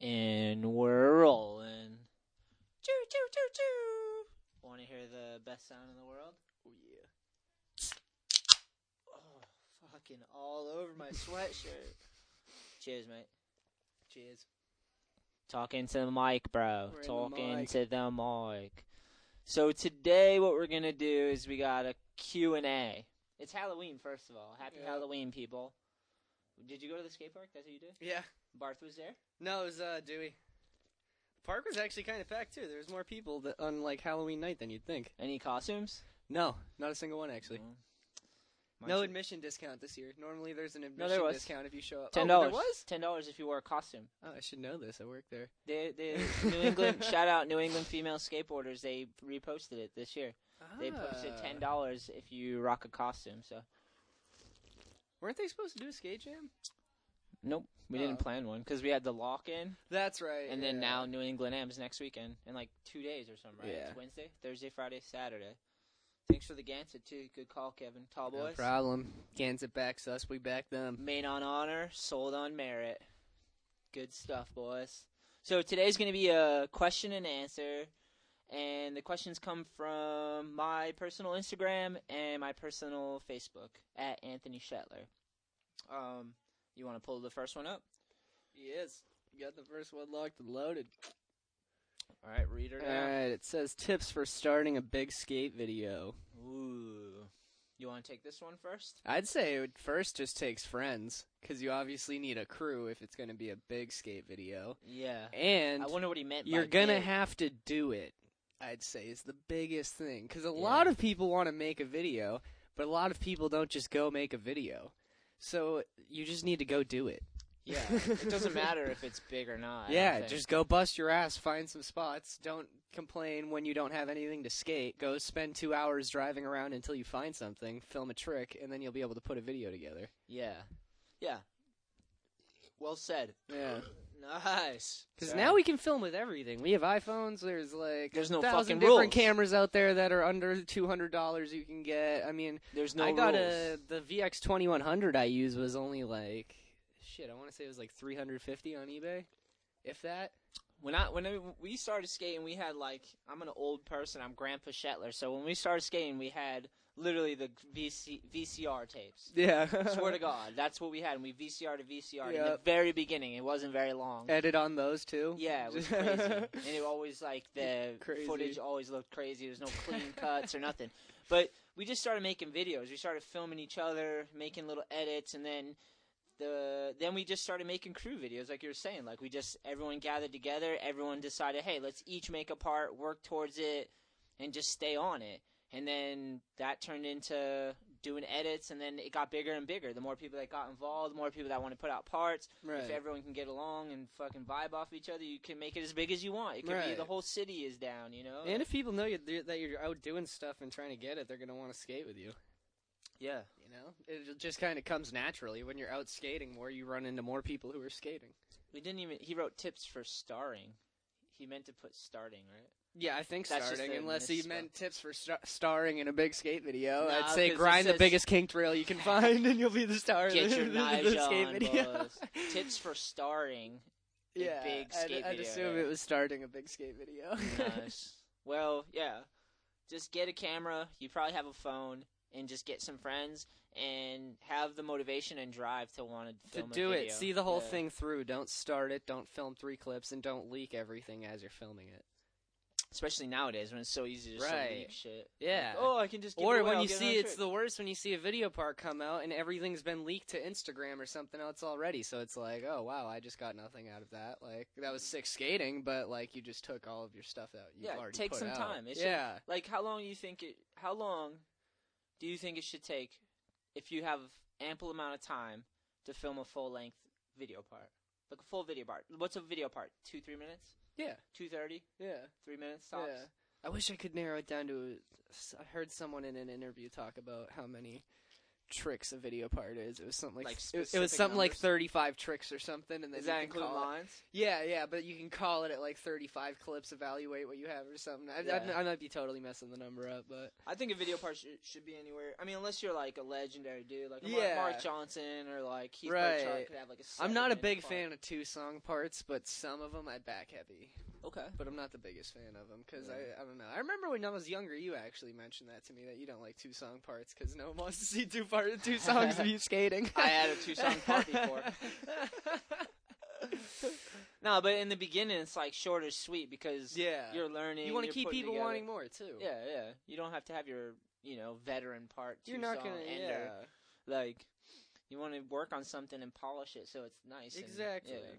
And we're rolling. Choo choo choo choo. Want to hear the best sound in the world? Oh yeah. Oh, fucking all over my sweatshirt. Cheers, mate. Cheers. Talking to the mic, bro. We're in the Talking mic. to the mic. So today, what we're gonna do is we got a Q and A. It's Halloween, first of all. Happy Yeah. Halloween, people. Did you go to the skate park? That's what you did. Yeah. Barth was there. No, it was uh, Dewey. The park was actually kind of packed too. There was more people that, on like Halloween night than you'd think. Any costumes? No, not a single one actually. Mm. No Mine's- admission discount this year. Normally there's an admission there was. discount if you show up. Ten dollars. there was? Ten dollars if you wear a costume. Oh, I should know this. I work there. They, they, New England. shout out New England female skateboarders. They reposted it this year. They posted Ah. ten dollars if you rock a costume. So Weren't they supposed to do a skate jam? Nope, we Oh. didn't plan one because we had the lock in, That's right. and then yeah. now New England Am's next weekend in like two days or something. Right? Yeah. It's Wednesday, Thursday, Friday, Saturday. Thanks for the Gansett too. Good call, Kevin. Tall boys. No boys. problem. Gansett backs us. We back them. Made on honor, sold on merit. Good stuff, boys. So today's going to be a question and answer, and the questions come from my personal Instagram and my personal Facebook at Anthony Shetler. Um, you want to pull the first one up? Yes. You got the first one locked and loaded. All right, read her All right. It says tips for starting a big skate video. Ooh, you want to take this one first? I'd say it first just takes friends because you obviously need a crew if it's going to be a big skate video, Yeah. and I wonder what he meant. you're gonna have to do it. I'd say is the biggest thing because a lot of people want to make a video, but a lot of people don't just go make a video. So you just need to go do it. Yeah, it doesn't matter if it's big or not. Yeah, just go bust your ass, find some spots. Don't complain when you don't have anything to skate. Go spend two hours driving around until you find something, film a trick, and then you'll be able to put a video together. Yeah. Yeah. Well said. Yeah. Nice. Because Sorry. now we can film with everything. We have iPhones. There's like There's a no thousand fucking different rules. cameras out there that are under two hundred dollars. You can get. I mean, there's no I got rules. a the VX twenty one hundred I use was only like shit. I want to say it was like three hundred fifty on eBay, if that. when I when I, we started skating, we had like I'm an old person. I'm Grandpa Shetler. So when we started skating, we had literally the VC, VCR tapes. Yeah. Swear to God, that's what we had. And we VCR to VCR in the very beginning. It wasn't very long. Edit on those too. Yeah, it was crazy. and it always like the Crazy. footage always looked crazy. There's no clean cuts or nothing. But we just started making videos. We started filming each other, making little edits, and then the then we just started making crew videos, like you were saying. Like we just everyone gathered together. Everyone decided, hey, let's each make a part, work towards it, and just stay on it. And then that turned into doing edits, and then it got bigger and bigger. The more people that got involved, the more people that want to put out parts Right. if everyone can get along and fucking vibe off each other, you can make it as big as you want. It could be the whole city is down, you know. and if people know you, that you're out doing stuff and trying to get it, they're gonna want to skate with you. yeah, You know, it just kind of comes naturally when you're out skating more. You run into more people who are skating. we didn't even. He wrote tips for starring. He meant to put starting, right? Yeah, I think That's starting, unless he meant tips for star- starring in a big skate video. Nah, I'd say grind the biggest kink rail you can find, and you'll be the star. Get of the, your the knives skate on, video. Tips for starring. a yeah, big I'd, skate I'd assume it was starting a big skate video. Nice. well, yeah. Just get a camera. You probably have a phone, and just get some friends and have the motivation and drive to want to to film a do it, see the whole Yeah. thing through. Don't start it. Don't film three clips, and don't leak everything as you're filming it. Especially nowadays when it's so easy to just Right. leak shit. Yeah. Like, oh, I can just. Or away, when I'll you see it's the worst when you see a video part come out and everything's been leaked to Instagram or something else already. So it's like, oh wow, I just got nothing out of that. Like that was sick skating, but like you just took all of your stuff out. You've Yeah, already take some out. time. It should- yeah, like how long do you think it? How long do you think it should take if you have ample amount of time to film a full length video part, like a full video part? What's a video part? Two, three minutes? Yeah, Two thirty? yeah, Three minutes tops? yeah. I wish I could narrow it down to. I heard someone in an interview talk about how many tricks a video part is. It was something like, Like it, it was something like 35 tricks or something, and then Does that include call it- Yeah, yeah, but you can call it at like 35 clips, evaluate what you have or something. I, Yeah. I, I might be totally messing the number up, but I think a video part should, should be anywhere. I mean, unless you're like a legendary dude, like Yeah. Mark, Mark Johnson or like Keith Right. Burchard could have like a. I'm not a big part. fan of two song parts, but some of them I back heavy. Okay. But I'm not the biggest fan of them because Yeah. I, I don't know. I remember when I was younger, you actually mentioned that to me that you don't like two song parts because no one wants to see two part two songs of you skating. I had a two-song part before. No, but in the beginning, it's like short or sweet because yeah, you're learning. you want to keep people together- wanting more too. Yeah, yeah. You don't have to have your you know veteran part. you're not gonna. ender. Yeah, Like you want to work on something and polish it so it's nice. and- exactly. yeah.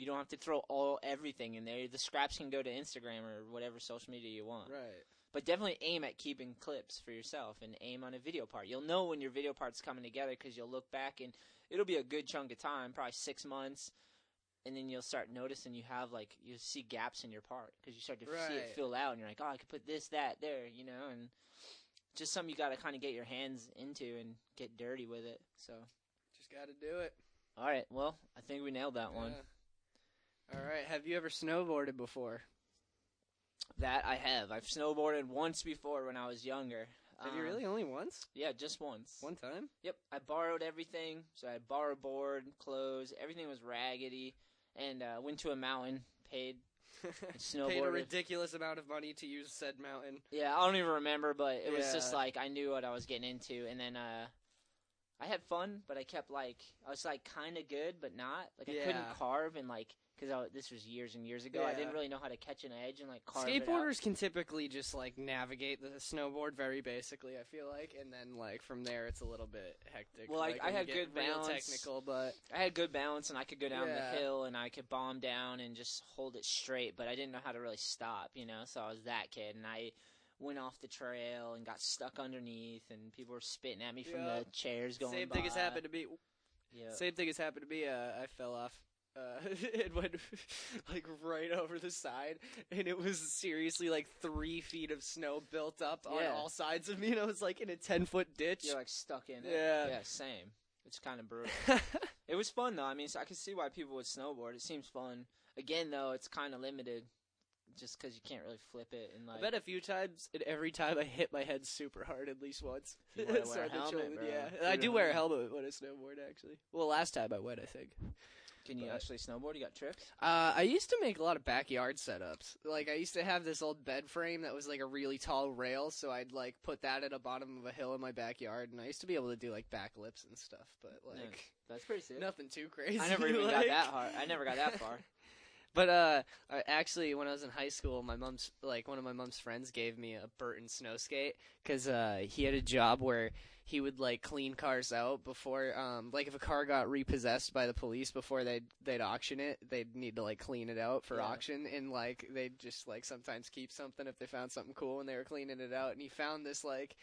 You don't have to throw all everything in there. The scraps can go to Instagram or whatever social media you want. Right. But definitely aim at keeping clips for yourself and aim on a video part. You'll know when your video part's coming together because you'll look back and it'll be a good chunk of time, probably six months, and then you'll start noticing you have like you see gaps in your part because you start to see it fill out and you're like, oh, I could put this, that, there, you know, and just something you got to kind of get your hands into and get dirty with it. So, Just got to do it. all right, well, I think we nailed that one. Yeah. All right. Have you ever snowboarded before? That I have. I've snowboarded once before when I was younger. Have you Um, really only once? Yeah, just once. One time? Yep, I borrowed everything. So I had borrowed board, clothes, everything was raggedy, and uh, went to a mountain, paid, Paid a ridiculous amount of money to use said mountain. yeah, I don't even remember, but it was just like I knew what I was getting into, and then uh, I had fun, but I kept like I was like kind of good, but not like I couldn't carve and like because this was years and years ago. I didn't really know how to catch an edge and like carve. Skateboarders can typically just like navigate the snowboard very basically. I feel like, and then like from there it's a little bit hectic. Well, I- like, I had good balance. technical, but I had good balance and I could go down Yeah. the hill and I could bomb down and just hold it straight, but I didn't know how to really stop, you know. So I was that kid and I went off the trail and got stuck underneath and people were spitting at me from Yeah. the chairs going same by. thing has happened to me. Yeah. Same thing has happened to me. Uh, I fell off. Uh, it went like right over the side, and it was seriously like three feet of snow built up on Yeah. all sides of me, and I was like in a ten foot ditch. You're like stuck in it. Yeah. Yeah, same. It's kind of brutal. it was fun though. I mean, so I can see why people would snowboard. It seems fun. Again though, it's kind of limited just because you can't really flip it and like I bet a few times, and every time I hit my head super hard at least once. You wanna wear a helmet, bro. Yeah, I do wear a helmet when I snowboard. Actually, well, last time I went, I think. Can you but- actually snowboard? You got tricks? Uh, I used to make a lot of backyard setups. Like I used to have this old bed frame that was like a really tall rail, so I'd like put that at the bottom of a hill in my backyard, and I used to be able to do like backflips and stuff. But like Yeah. That's pretty sick. nothing too crazy. I never even got that hard. I never got that far. But uh, actually, when I was in high school, my mom's like one of my mom's friends gave me a Burton snow skate because uh, he had a job where he would like clean cars out before, um, like if a car got repossessed by the police before they'd they'd auction it, they'd need to like clean it out for Yeah. auction, and like they'd just like sometimes keep something if they found something cool when they were cleaning it out, and he found this like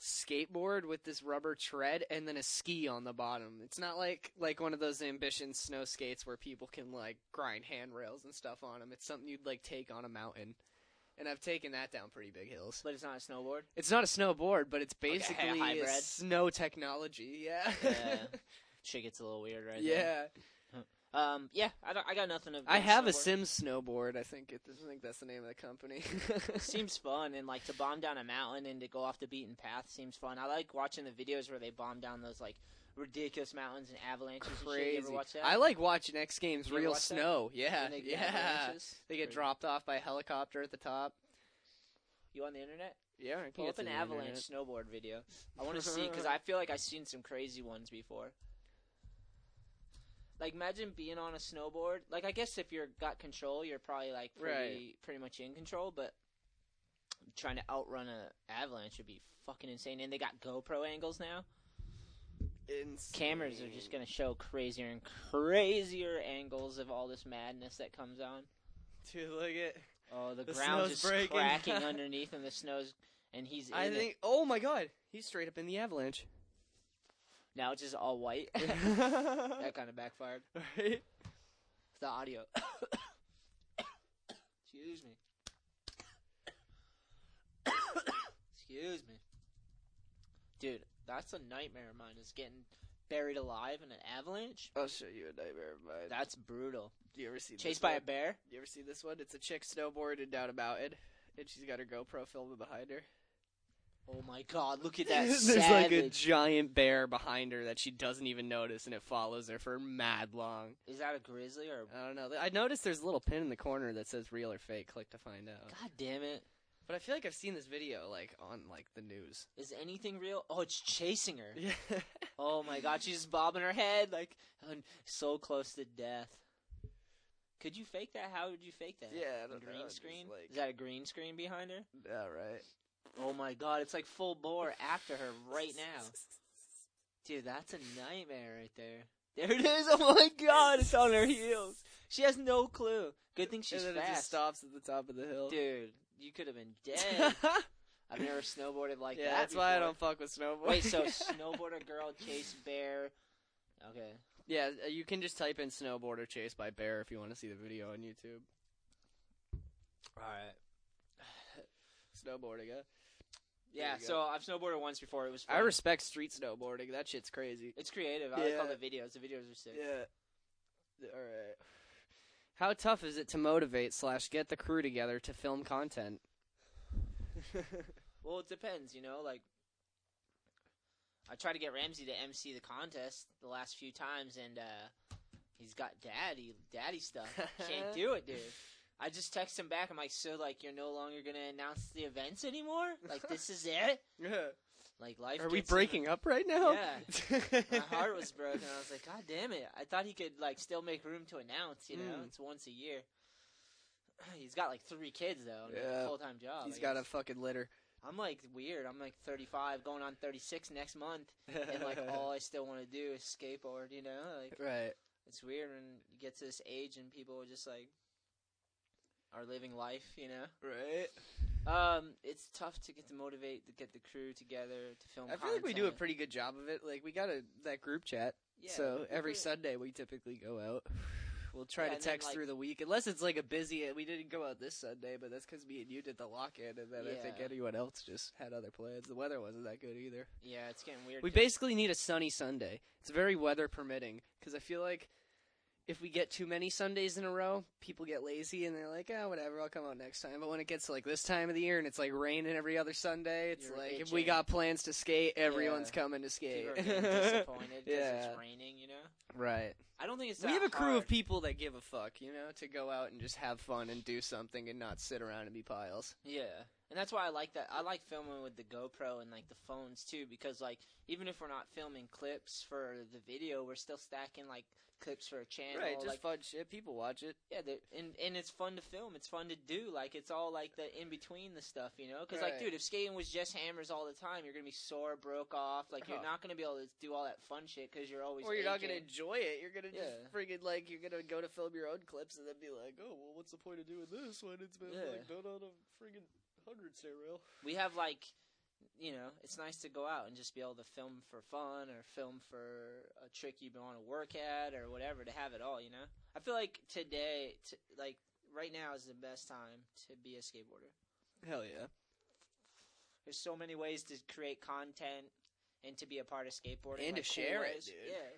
skateboard with this rubber tread and then a ski on the bottom. It's not like like one of those ambition snow skates where people can like grind handrails and stuff on them. It's something you'd like take on a mountain. And I've taken that down pretty big hills. But it's not a snowboard. It's not a snowboard, but it's Like a basically snow technology. Yeah. Yeah. Shit gets a little weird right yeah. there. Um. Yeah. I, don't, I got nothing. Of I have a snowboard. Sims snowboard. I think it, I think that's the name of the company. seems fun and like to bomb down a mountain and to go off the beaten path seems fun. I like watching the videos where they bomb down those like ridiculous mountains and avalanches. And shit. You crazy. ever watch that? I like watching X Games real watch that? snow. Yeah. They get Yeah. avalanches? They get Crazy. dropped off by a helicopter at the top. You on the internet? Yeah, I Pull up an avalanche snowboard video. I want to see because I feel like I've seen some crazy ones before. Like imagine being on a snowboard. Like I guess if you're got control, you're probably like pretty Right. pretty much in control. But trying to outrun an avalanche would be fucking insane. And they got GoPro angles now. Insane. Cameras are just gonna show crazier and crazier angles of all this madness that comes on. Dude, look at. Oh, the, The snow's just breaking. cracking underneath, and the snow's and he's. In I it. think. Oh my god, he's straight up in the avalanche. now it's just all white. that kind of backfired. The audio. Excuse me. Excuse me. Dude, That's a nightmare of mine. Is getting buried alive in an avalanche. I'll show you a nightmare of mine. That's brutal. Do you ever see Chased this by a one? bear. You ever see this one? It's a chick snowboarding down a mountain, and she's got her GoPro filming behind her. Oh my god! Look at that There's like a giant bear behind her that she doesn't even notice, and it follows her for mad long. Is that a grizzly or? I don't know. I noticed there's a little pin in the corner that says real or fake. Click to find out. God damn it! But I feel like I've seen this video like on like the news. Is anything real? Oh, it's chasing her. Yeah. Oh my god, she's just bobbing her head like so close to death. Could you fake that? How would you fake that? Yeah, I know, green just screen. like- Is that a green screen behind her? yeah, right. Oh my god, it's like full bore after her right now. Dude, that's a nightmare right there. There it is. Oh my god, it's on her heels. She has no clue. Good thing she's and then it just fast. stops at the top of the hill. Dude, you could have been dead. I've never snowboarded like yeah, that. that's why I don't fuck with snowboard. Wait, so snowboarder girl chase bear. Okay. yeah, uh, you can just type in snowboarder chase by bear if you want to see the video on YouTube. All right. Snowboarding, huh? Yeah, go. so I've snowboarded once before. It was fun. I respect street snowboarding. That shit's crazy. It's creative. I like all the videos. The videos are sick. Yeah. All right. How tough is it to motivate slash get the crew together to film content? Well, it depends, you know. Like, I tried to get Ramsey to MC the contest the last few times, and uh he's got daddy, daddy stuff. Can't do it, dude. I just text him back. I'm like, so like you're no longer gonna announce the events anymore? Like this is it? Like life. Are we gets in the- breaking up right now? Yeah. My heart was broken. I was like, God damn it! I thought he could like still make room to announce. You know, Mm. it's once a year. He's got like three kids though, and Yeah. a full time job. He's got a fucking litter. I'm like weird. I'm like 35, going on 36 next month, and like all I still want to do is skateboard. You know, like right. it's weird when you get to this age and people are just like are living life. You know, Right. Um, it's tough to get to motivate to get the crew together to film. I feel like we do a content. pretty good job of it. Like we got a that group chat. Yeah, so every it- Sunday we typically go out. We'll try Yeah, to and then, text like- through the week, unless it's like a busy. We didn't go out this Sunday, but that's because me and you did the lock-in, and then I think Yeah. anyone else just had other plans. The weather wasn't that good either. Yeah, it's getting weird. We 'cause- basically need a sunny Sunday. It's very weather permitting because I feel like if we get too many Sundays in a row, people get lazy and they're like, "Ah, whatever, I'll come out next time." But when it gets to like this time of the year and it's like raining every other Sunday, it's You're like if we got plans to skate, everyone's Yeah. coming to skate. people are disappointed because Yeah. it's raining. You know, right. I don't think it's. We have a crew hard. of people that give a fuck, you know, to go out and just have fun and do something and not sit around and be piles. Yeah, and that's why I like that. I like filming with the GoPro and like the phones too, because like even if we're not filming clips for the video, we're still stacking like clips for a channel. right, just like, fun shit. People watch it. yeah, and and it's fun to film. It's fun to do. Like it's all like the in between the stuff, you know. Because like, dude, if skating was just hammers all the time, you're gonna be sore, broke off. Like you're Oh. not gonna be able to do all that fun shit because you're always. Or you're not gonna enjoy it. You're gonna just Yeah. friggin' like you're gonna go to film your own clips and then be like, oh well, what's the point of doing this when it's been Yeah. like done on a friggin' hundred stair rail? we have like you know it's nice to go out and just be able to film for fun or film for a trick you want to work at or whatever to have it all you know i feel like today t- like right now is the best time to be a skateboarder Hell yeah. there's so many ways to create content and to be a part of skateboarding And to like, cool share it, ways. dude. yeah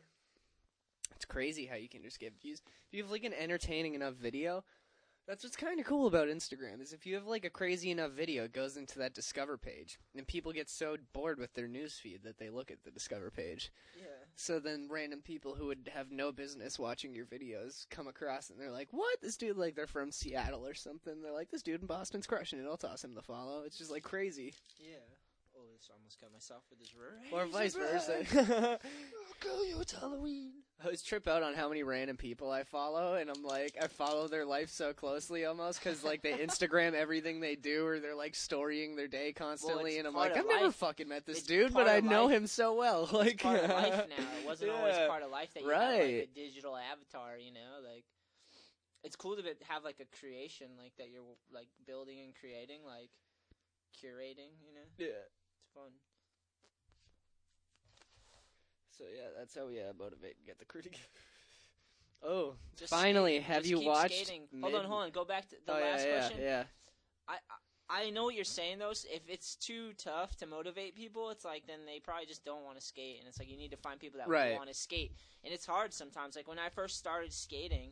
It's crazy how you can just get views. If you have like an entertaining enough video, that's what's kind of cool about Instagram is if you have like a crazy enough video, it goes into that discover page, and people get so bored with their newsfeed that they look at the discover page. yeah So then random people who would have no business watching your videos come across and they're like, "What? This dude like they're from Seattle or something." They're like, "This dude in Boston's crushing it. I'll toss him the follow." It's just like crazy. yeah this almost got myself with this Or vice versa. oh girl you it's halloween I always trip out on how many random people I follow, and I'm like, I follow their life so closely almost because like they Instagram everything they do, or they're like storying their day constantly, it's and I'm like, I've never fucking met this It's dude, but I know life. him so well. Like, it's part of life now. It wasn't always part of life that you had like Right. a digital avatar, you know, like it's cool to have like a creation like that you're like building and creating, like curating, you know. Yeah. Fun. So yeah, that's how we uh, motivate and get the crew together. Oh, Just finally, skate. have you watched? skating. Hold on, hold on. Go back to the oh, last yeah, question. Yeah, I, I I know what you're saying though. If it's too tough to motivate people, it's like then they probably just don't want to skate, and it's like you need to find people that Right. want to skate, and it's hard sometimes. Like when I first started skating,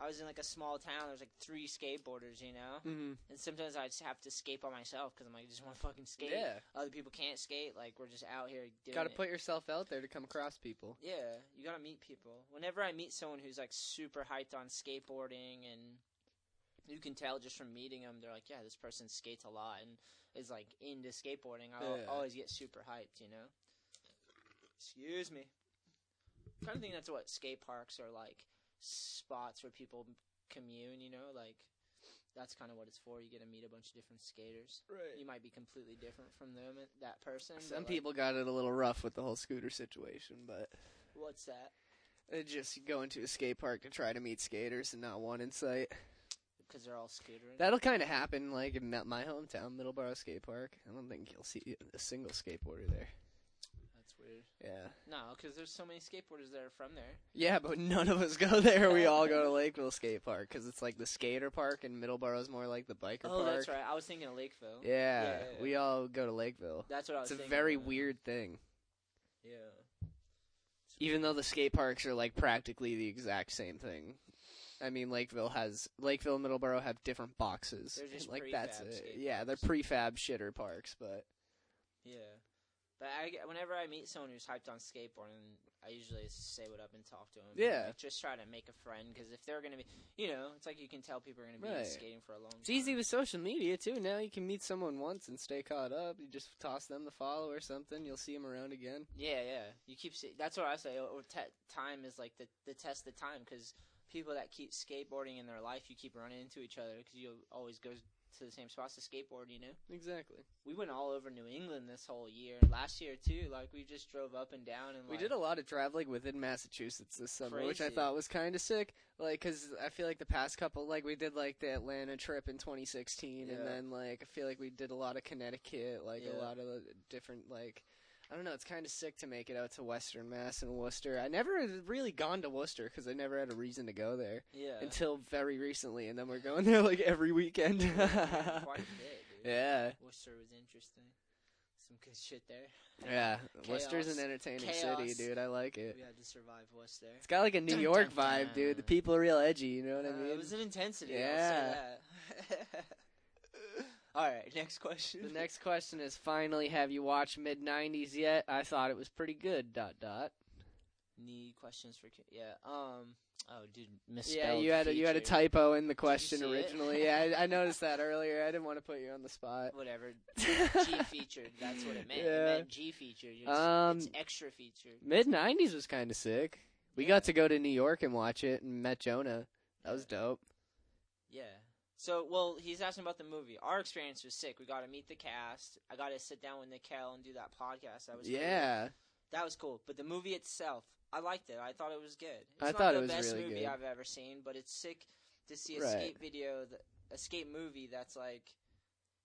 I was in like a small town. There was like three skateboarders, you know, Mm-hmm. and sometimes I just have to skate by myself because I'm like, I just want to fucking skate. Yeah, Other people can't skate. Like we're just out here doing got to put yourself out there to come across people. Yeah, you gotta meet people. Whenever I meet someone who's like super hyped on skateboarding, and you can tell just from meeting them, they're like, yeah, this person skates a lot and is like into skateboarding. I Yeah. always get super hyped, you know. Excuse me. I kind of think that's what skate parks are like spots where people commune. You know, like that's kind of what it's for. You get to meet a bunch of different skaters. Right. You might be completely different from them, that person. Some like, people got it a little rough with the whole scooter situation, but What's that? just going to a skate park to try to meet skaters and not one in sight. Because they're all scootering. That'll kind of happen, like in my hometown, Middleborough Skate Park. I don't think you'll see a single skateboarder there. Yeah. No, because there's so many skateboarders that are from there. Yeah, but none of us go there. We all go to Lakeville Skate Park because it's like the skater park, and Middleborough's more like the biker Oh, park. that's right. I was thinking of Lakeville. Yeah, Yeah, yeah, we all go to Lakeville. That's what I was It's a very of. weird thing. Yeah. Even though the skate parks are like practically the exact same thing. I mean, Lakeville has Lakeville and Middleborough have different boxes. They're just like that's it. Yeah, they're prefab shitter parks, but Yeah. But I, whenever I meet someone who's hyped on skateboarding, I usually say what up and talk to them. Yeah. Like, just try to make a friend because if they're gonna be, you know, it's like you can tell people are gonna be Right. skating for a long time. it's easy with social media too. Now you can meet someone once and stay caught up. You just toss them the follow or something. You'll see them around again. Yeah, yeah. You keep. se- That's what I say. Or te- time is like the the test of time because people that keep skateboarding in their life, you keep running into each other because you always go to the same spots to skateboard. You know. Exactly. We went all over New England this whole year. Last year too. Like we just drove up and down and We like, did a lot of traveling within Massachusetts this summer, which I thought was kind of sick. Like, cause I feel like the past couple, like we did like the Atlanta trip in 2016, Yeah. and then like I feel like we did a lot of Connecticut, like a lot of the different like. I don't know. It's kind of sick to make it out to Western Mass and Worcester. I never had really gone to Worcester because I never had a reason to go there yeah. until very recently, and then we're going there like every weekend. quite a bit, dude. yeah, Worcester was interesting. Some good shit there. yeah. Worcester's an entertaining Chaos. city, dude. I like it. We had to survive Worcester. It's got like a New Dun, York dun, vibe, dude. The people are real edgy. You know what I Uh, mean? it was an intensity. Yeah. I'll say that. All right, next question. The next question is finally, have you watched mid '90s yet? I thought it was pretty good. Dot dot. Need questions for ki- yeah. Um. Oh, dude, misspelled. Yeah, you had a, you had a typo in the question see it? originally. yeah, I, I noticed that earlier. I didn't want to put you on the spot. Whatever. G featured. That's what it meant. Yeah. It meant G featured. It's, Um, it's extra featured. Mid '90s was kind of sick. We got to go to New York and watch it and met Jonah. That was dope. Yeah. So, well, he's asking about the movie. Our experience was sick. We got to meet the cast. I got to sit down with Na-kel and do that podcast. That was cool. Yeah, That was cool. But the movie itself, I liked it. I thought it was good. It's I not thought the it was best really movie good. I've ever seen, but it's sick to see a Right. skate video, that, a skate movie that's like,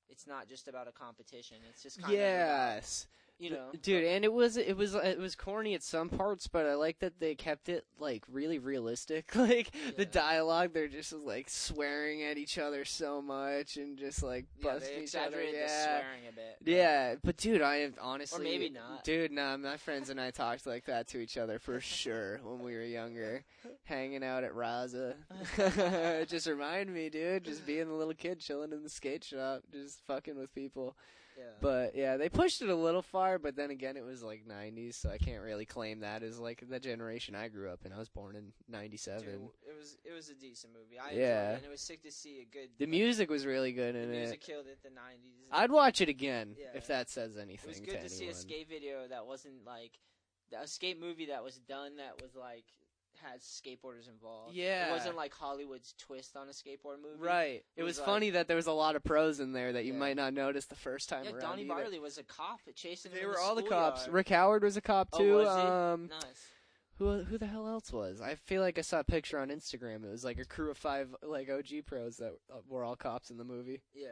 it's not just about a competition. It's just kind of yes. about, you know, dude and it was it was it was corny at some parts but i like that they kept it like really realistic like the dialogue they're just like swearing at each other so much and just like yeah, busting they each other exaggerated the yeah swearing a bit. but- yeah but dude i have honestly maybe not. dude nah my friends and i talked like that to each other for sure when we were younger hanging out at raza just reminded me dude just being a little kid chilling in the skate shop just fucking with people Yeah. but yeah, they pushed it a little far, but then again, it was like '90s, so I can't really claim that as like the generation I grew up in. I was born in '97. Dude, it was it was a decent movie. I Yeah. it, and it was sick to see a good. The music was really good the in music it. killed it. The nineties. I'd watch it again Yeah. if that says anything. It was good to, to, see a skate video that wasn't like a skate movie that was done that was like had skateboarders involved. Yeah. it wasn't like Hollywood's twist on a skateboard movie. Right. It, It was, was like- funny that there was a lot of pros in there that you Yeah. might not notice the first time Yeah, around. Donnie either. Barley was a cop chasing. They were the all the cops. schoolyard. Rick Howard was a cop Oh, too. was? Um, Nice. who who the hell else was? I feel like I saw a picture on Instagram. It was like a crew of five like OG pros that uh, were all cops in the movie. Yeah.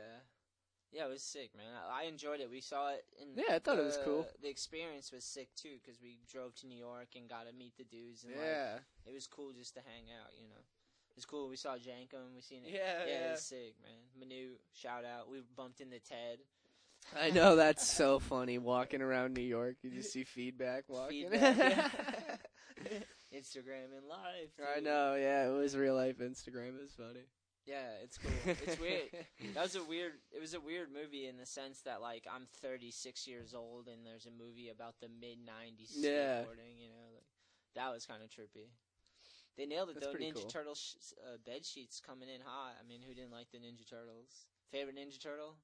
Yeah, it was sick, man. I, I enjoyed it. We saw it. And Yeah, I thought it was cool. The experience was sick too because we drove to New York and got to meet the dudes. And Yeah. like, it was cool just to hang out, you know. It's cool. We saw Jenkem. We seen it. Yeah, yeah, yeah. it's sick, man. Manu, shout out. We bumped into Ted. I know that's so funny. Walking around New York, you just see feedback walking. Feedback, yeah. Instagram and live. I know. Yeah, it was real life Instagram. It was funny. Yeah, it's cool. It's weird. That was a weird. It was a weird movie in the sense that like I'm 36 years old and there's a movie about the mid 90s Yeah. skateboarding. You know, like, that was kind of trippy. They nailed it That's though. Ninja cool. Turtles sh- uh, bed sheets coming in hot. I mean, who didn't like the Ninja Turtles? Favorite Ninja Turtle?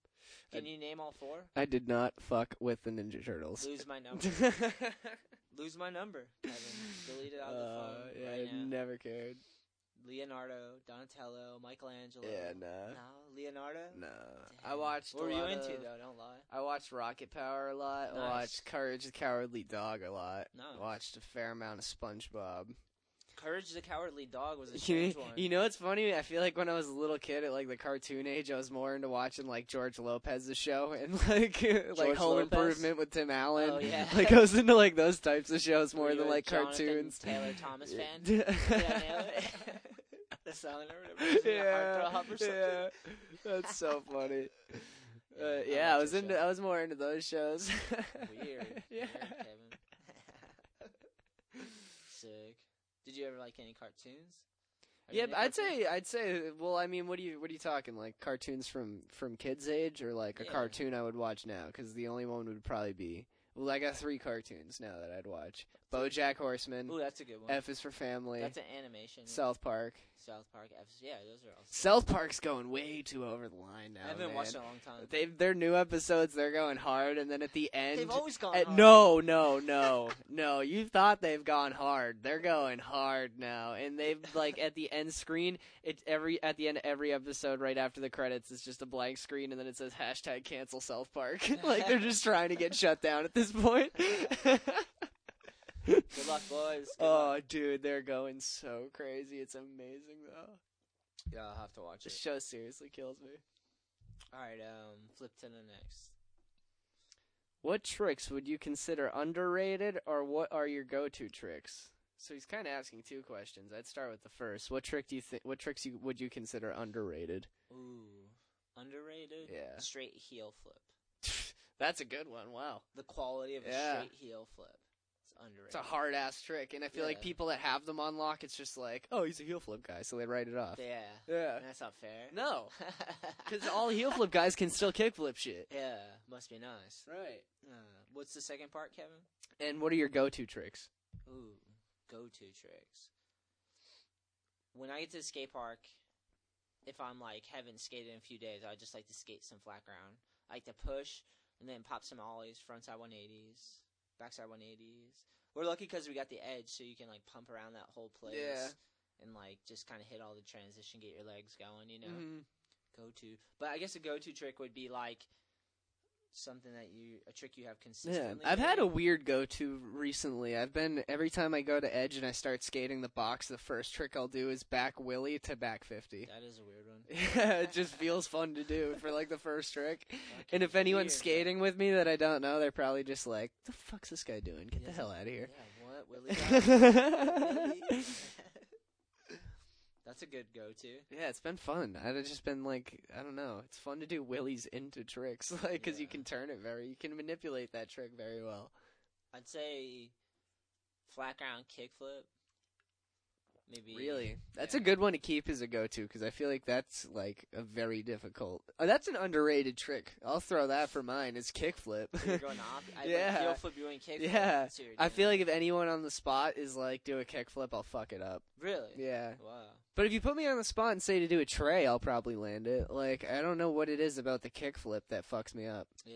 Can I- you name all four? I did not fuck with the Ninja Turtles. Lose my number. Lose my number. Kevin. Delete it out of the Uh, phone yeah, right I now. never cared. Leonardo, Donatello, Michelangelo. Yeah, nah, No, Leonardo. no. I watched. What were you into of- though? Don't lie. I watched Rocket Power a lot. I watched Courage the Cowardly Dog a lot. Nice. Watched a fair amount of SpongeBob. Courage the Cowardly Dog was a strange one. you know what's funny? I feel like when I was a little kid at like the cartoon age, I was more into watching like George Lopez's show and like like George Home Lopez? Improvement with Tim oh, Allen. Oh, yeah. like I was into like those types of shows Were more you than like cartoons. Taylor Thomas fan. yeah, yeah, nail it. The or whatever. Isn't it yeah, or something? yeah. That's so funny. Yeah, Uh, I yeah, I was into. I was more into those shows. Weird. yeah. Weird, Kevin. Sick. Did you ever like any cartoons? Are Yeah, I'd say I'd say. Well, I mean, what do you what are you talking like cartoons from from kids' age or like a Yeah. cartoon I would watch now? Because the only one would probably be. Well, I got three cartoons now that I'd watch: BoJack Horseman, Ooh, that's a good one. F is for Family, That's an animation. South Park. South Park. F- yeah, those are all. South Park's going way too over the line now. I haven't man. watched it in a long time. They their new episodes they're going hard, and then at the end, They've always gone. at- hard. no, no, no, no. You thought they've gone hard. They're going hard now, and they've like at the end screen. It every at the end of every episode, right after the credits, it's just a blank screen, and then it says hashtag cancel South Park. like they're just trying to get shut down at this point. Good luck, boys. Good oh, luck. dude, they're going so crazy. It's amazing though. Yeah, I'll have to watch The it. show seriously kills me. All right, um, flip to the next. What tricks would you consider underrated, or what are your go-to tricks? So he's kind of asking two questions. I'd start with the first. What trick do you think? What tricks you would you consider underrated? Ooh, underrated. Yeah. Straight heel flip. That's a good one. Wow, The quality of a Yeah. straight heel flip. It's underrated. it's a hard ass trick, and I feel like people that have them on lock, it's just like, oh, he's a heel flip guy, so they write it off. Yeah. Yeah, That's not fair. no, because all heel flip guys can still kick flip shit. yeah, must be nice. Right. Uh, what's the second part, Kevin? And what are your go-to tricks? Ooh, go-to tricks. When I get to the skate park, if I'm like haven't skated in a few days, I just like to skate some flat ground. I like to push and then pop some ollies, frontside 180s, backside 180s. We're lucky because we got the edge, so you can like pump around that whole place. Yeah. And like just kind of hit all the transition, get your legs going, you know. Mhm. Go to, but I guess a go to trick would be like something that you a trick you have consistently. Yeah. I've had a weird go-to recently. I've been every time I go to Edge and I start skating the box, the first trick I'll do is back Willie to back fifty. That is a weird one. Yeah, it just feels fun to do for like the first trick. And if anyone's skating with me that I don't know, they're probably just like, What "The fuck's this guy doing? Get the hell out of here!" Yeah, what Willie? Willie? That's a good go-to. Yeah, it's been fun. I've just been like, I don't know. It's fun to do willies into tricks, like because you Yeah. can turn it very, you can manipulate that trick very well. I'd say flat ground kickflip. Maybe Really, that's yeah. a good one to keep as a go-to because I feel like that's like a very difficult. Uh, that's an underrated trick. I'll throw that for mine. It's kickflip. You're going to I Yeah. Like heel flip, you doing kickflip. Yeah. That's what you're I feel like if anyone on the spot is like do a kickflip, I'll fuck it up. really. Yeah. Wow. But if you put me on the spot and say to do a tray, I'll probably land it. Like I don't know what it is about the kickflip that fucks me up. Yeah.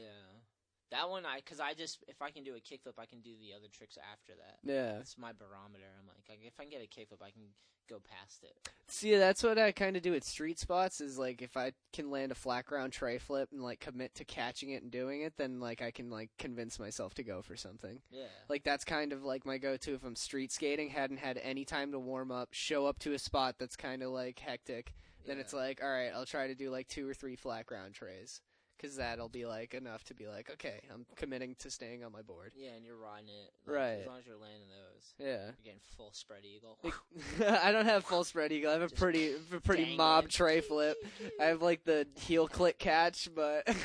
That one, I because I just if I can do a kickflip, I can do the other tricks after that. Yeah. it's my barometer. I'm like, if I can get a kickflip, I can go past it. See, that's what I kind of do at street spots. Is like if I can land a flat ground tray flip and like commit to catching it and doing it, then like I can like convince myself to go for something. Yeah. Like that's kind of like my go-to if I'm street skating. Hadn't had any time to warm up. Show up to a spot that's kind of like hectic. Then Yeah. it's like, all right, I'll try to do like two or three flat ground trays because that'll be like enough to be like, okay, I'm committing to staying on my board. Yeah, and you're riding it. Like, Right. As long as you're landing those, Yeah. you're getting full spread eagle. I don't have full spread eagle. I have a Just pretty, a pretty mob tray flip. I have like the heel click catch, but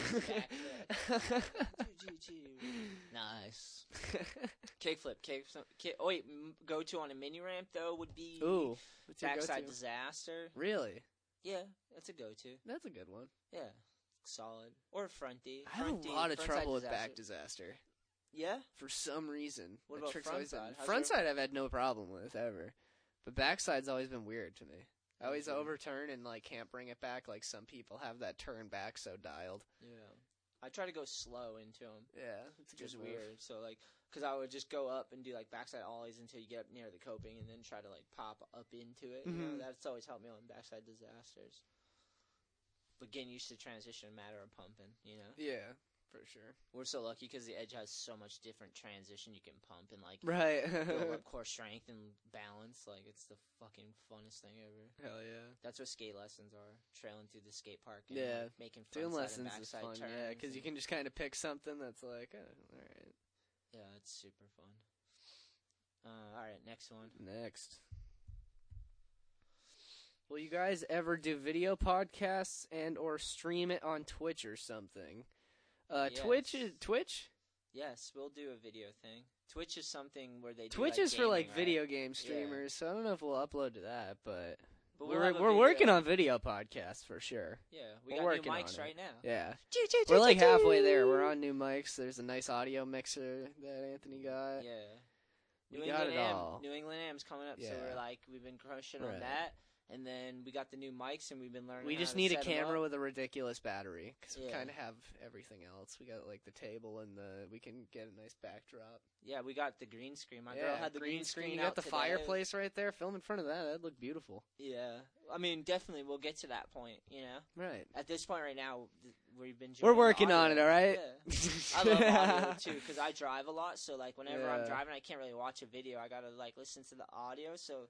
nice. Kickflip, kick. kick oh wait, go to on a mini ramp though would be Ooh, backside disaster. Really? Yeah, that's a go-to. That's a good one. Yeah, solid or fronty. I have Fronty, a lot of frontside trouble with back disaster yeah, for some reason. What about trick's front always been- side? Your- I've had no problem with ever, but backside's always been weird to me. I always Mhm. overturn and like can't bring it back. Like some people have that turn back so dialed. yeah. I try to go slow into them. Yeah, it's just move. weird. So like, because I would just go up and do like backside ollies until you get up near the coping, and then try to like pop up into it. You know, Mhm. that's always helped me on backside disasters. But getting used to transition, matter of pumping. You know, Yeah, for sure. we're so lucky because the edge has so much different transition you can pump and like Right. build up core strength and balance. Like it's the fucking funnest thing ever. Hell yeah. That's what skate lessons are: trailing through the skate park. And, Yeah. like, making Doing lessons is fun, yeah, because you can just kind of pick something that's like, oh, all right. Yeah, it's super fun. Uh, all right, next one. Next. Will you guys ever do video podcasts and or stream it on Twitch or something? Uh, Twitch is Twitch. Yes, we'll do a video thing. Twitch is something where they do, Twitch like, is for like right? video game streamers, so I don't know if we'll upload to that, but, But we'll we're we're working on video podcasts for sure. Yeah, we we're got working mics right now. Yeah, we're like halfway there. We're on new mics. There's a nice audio mixer that Anthony got. Yeah. We New got England it Am, all. New England Am's coming up, so we're like we've been crushing on that, and then we got the new mics, and we've been learning. We just need a camera with a ridiculous battery because we kind of have everything else. We got like the table and the we can get a nice backdrop. Yeah, we got the green screen. My yeah, girl had the green, screen. You got the today. fireplace right there. Film in front of that. That'd look beautiful. Yeah, I mean, definitely we'll get to that point. You know, Right. at this point right now, we've been. We're working on it. All right. Yeah. I love audio too because I drive a lot. So like whenever I'm driving, I can't really watch a video. I gotta like listen to the audio. So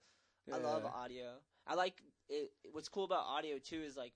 I love audio. I like it. What's cool about audio too is like.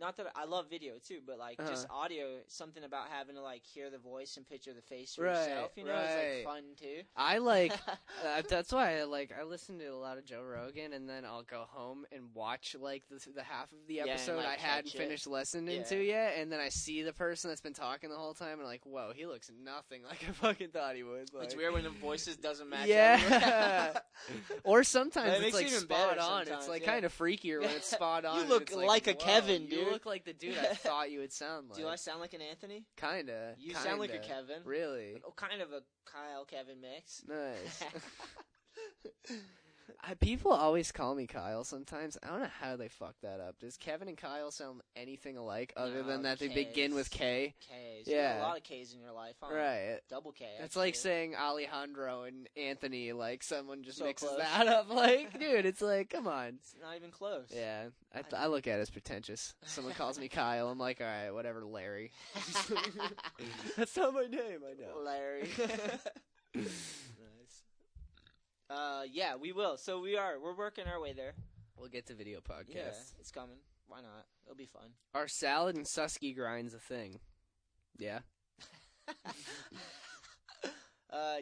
Not that I love video too, but like just Uh-huh. audio, something about having to like hear the voice and picture the face for Right, yourself, you know, is right. like fun too. I like. uh, that's why I like. I listen to a lot of Joe Rogan, and then I'll go home and watch like the the half of the Yeah, and, episode like, I hadn't it. finished listening Yeah. to yet, and then I see the person that's been talking the whole time, and I'm like, whoa, he looks nothing like I fucking thought he would. Like, it's weird when the voices doesn't match. Yeah. or sometimes It it's like it spot on. It's like yeah. kind of freakier when it's spot on. You look it's like a Kevin, You look like the dude I thought you would sound like. Do I sound like an Anthony? Kinda. You sound like a. Kevin. Really Oh, kind of a Kyle Kevin mix. nice. I, people always call me Kyle. Sometimes I don't know how they fuck that up. Does Kevin and Kyle sound anything alike, other No, than that they begin with K? K's. Yeah. a lot of K's in your life, huh? Right. Double K. It's like saying Alejandro and Anthony. Like someone just So mixes close. that up. Like, dude, it's like, come on. It's not even close. Yeah, I, th- I look at it as pretentious. Someone calls me Kyle, I'm like, all right, whatever, Larry. That's not my name, I know. Larry. Uh, yeah, we will. So we are. We're working our way there. We'll get to video podcast. Yeah, it's coming. Why not? It'll be fun. Are salad and suski grinds a thing? Yeah. uh,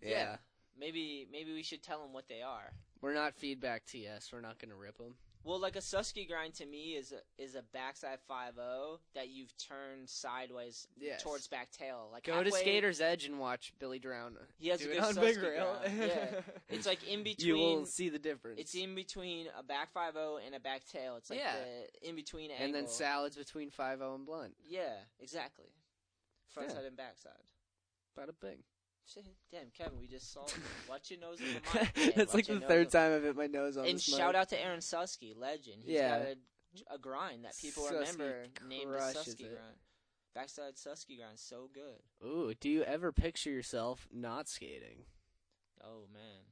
Yeah. yeah. Maybe maybe we should tell them what they are. We're not feedback TS. We're not gonna rip them. Well, like a Suski grind to me is a is a backside five zero that you've turned sideways Yes. towards back tail. Like Go to Skater's Edge and watch Billy Drown. He has do a good on Suski Big Rail. grind. Yeah, it's like in between. you will see the difference. It's in between a back five zero and a back tail. It's like Yeah. the in between angle. and then salads between 5 and blunt. Yeah, exactly. Front Yeah. side and back side. Bada bing. Damn, Kevin, we just saw. Watch your nose in the mic. Hey, That's like the third time I've hit my nose on And this shout mic. out to Aaron Suski, legend. He's Yeah. got a, a grind that people Suski remember named the Suski it. grind. Backside Suski grind, so good. Ooh, do you ever picture yourself not skating? Oh man,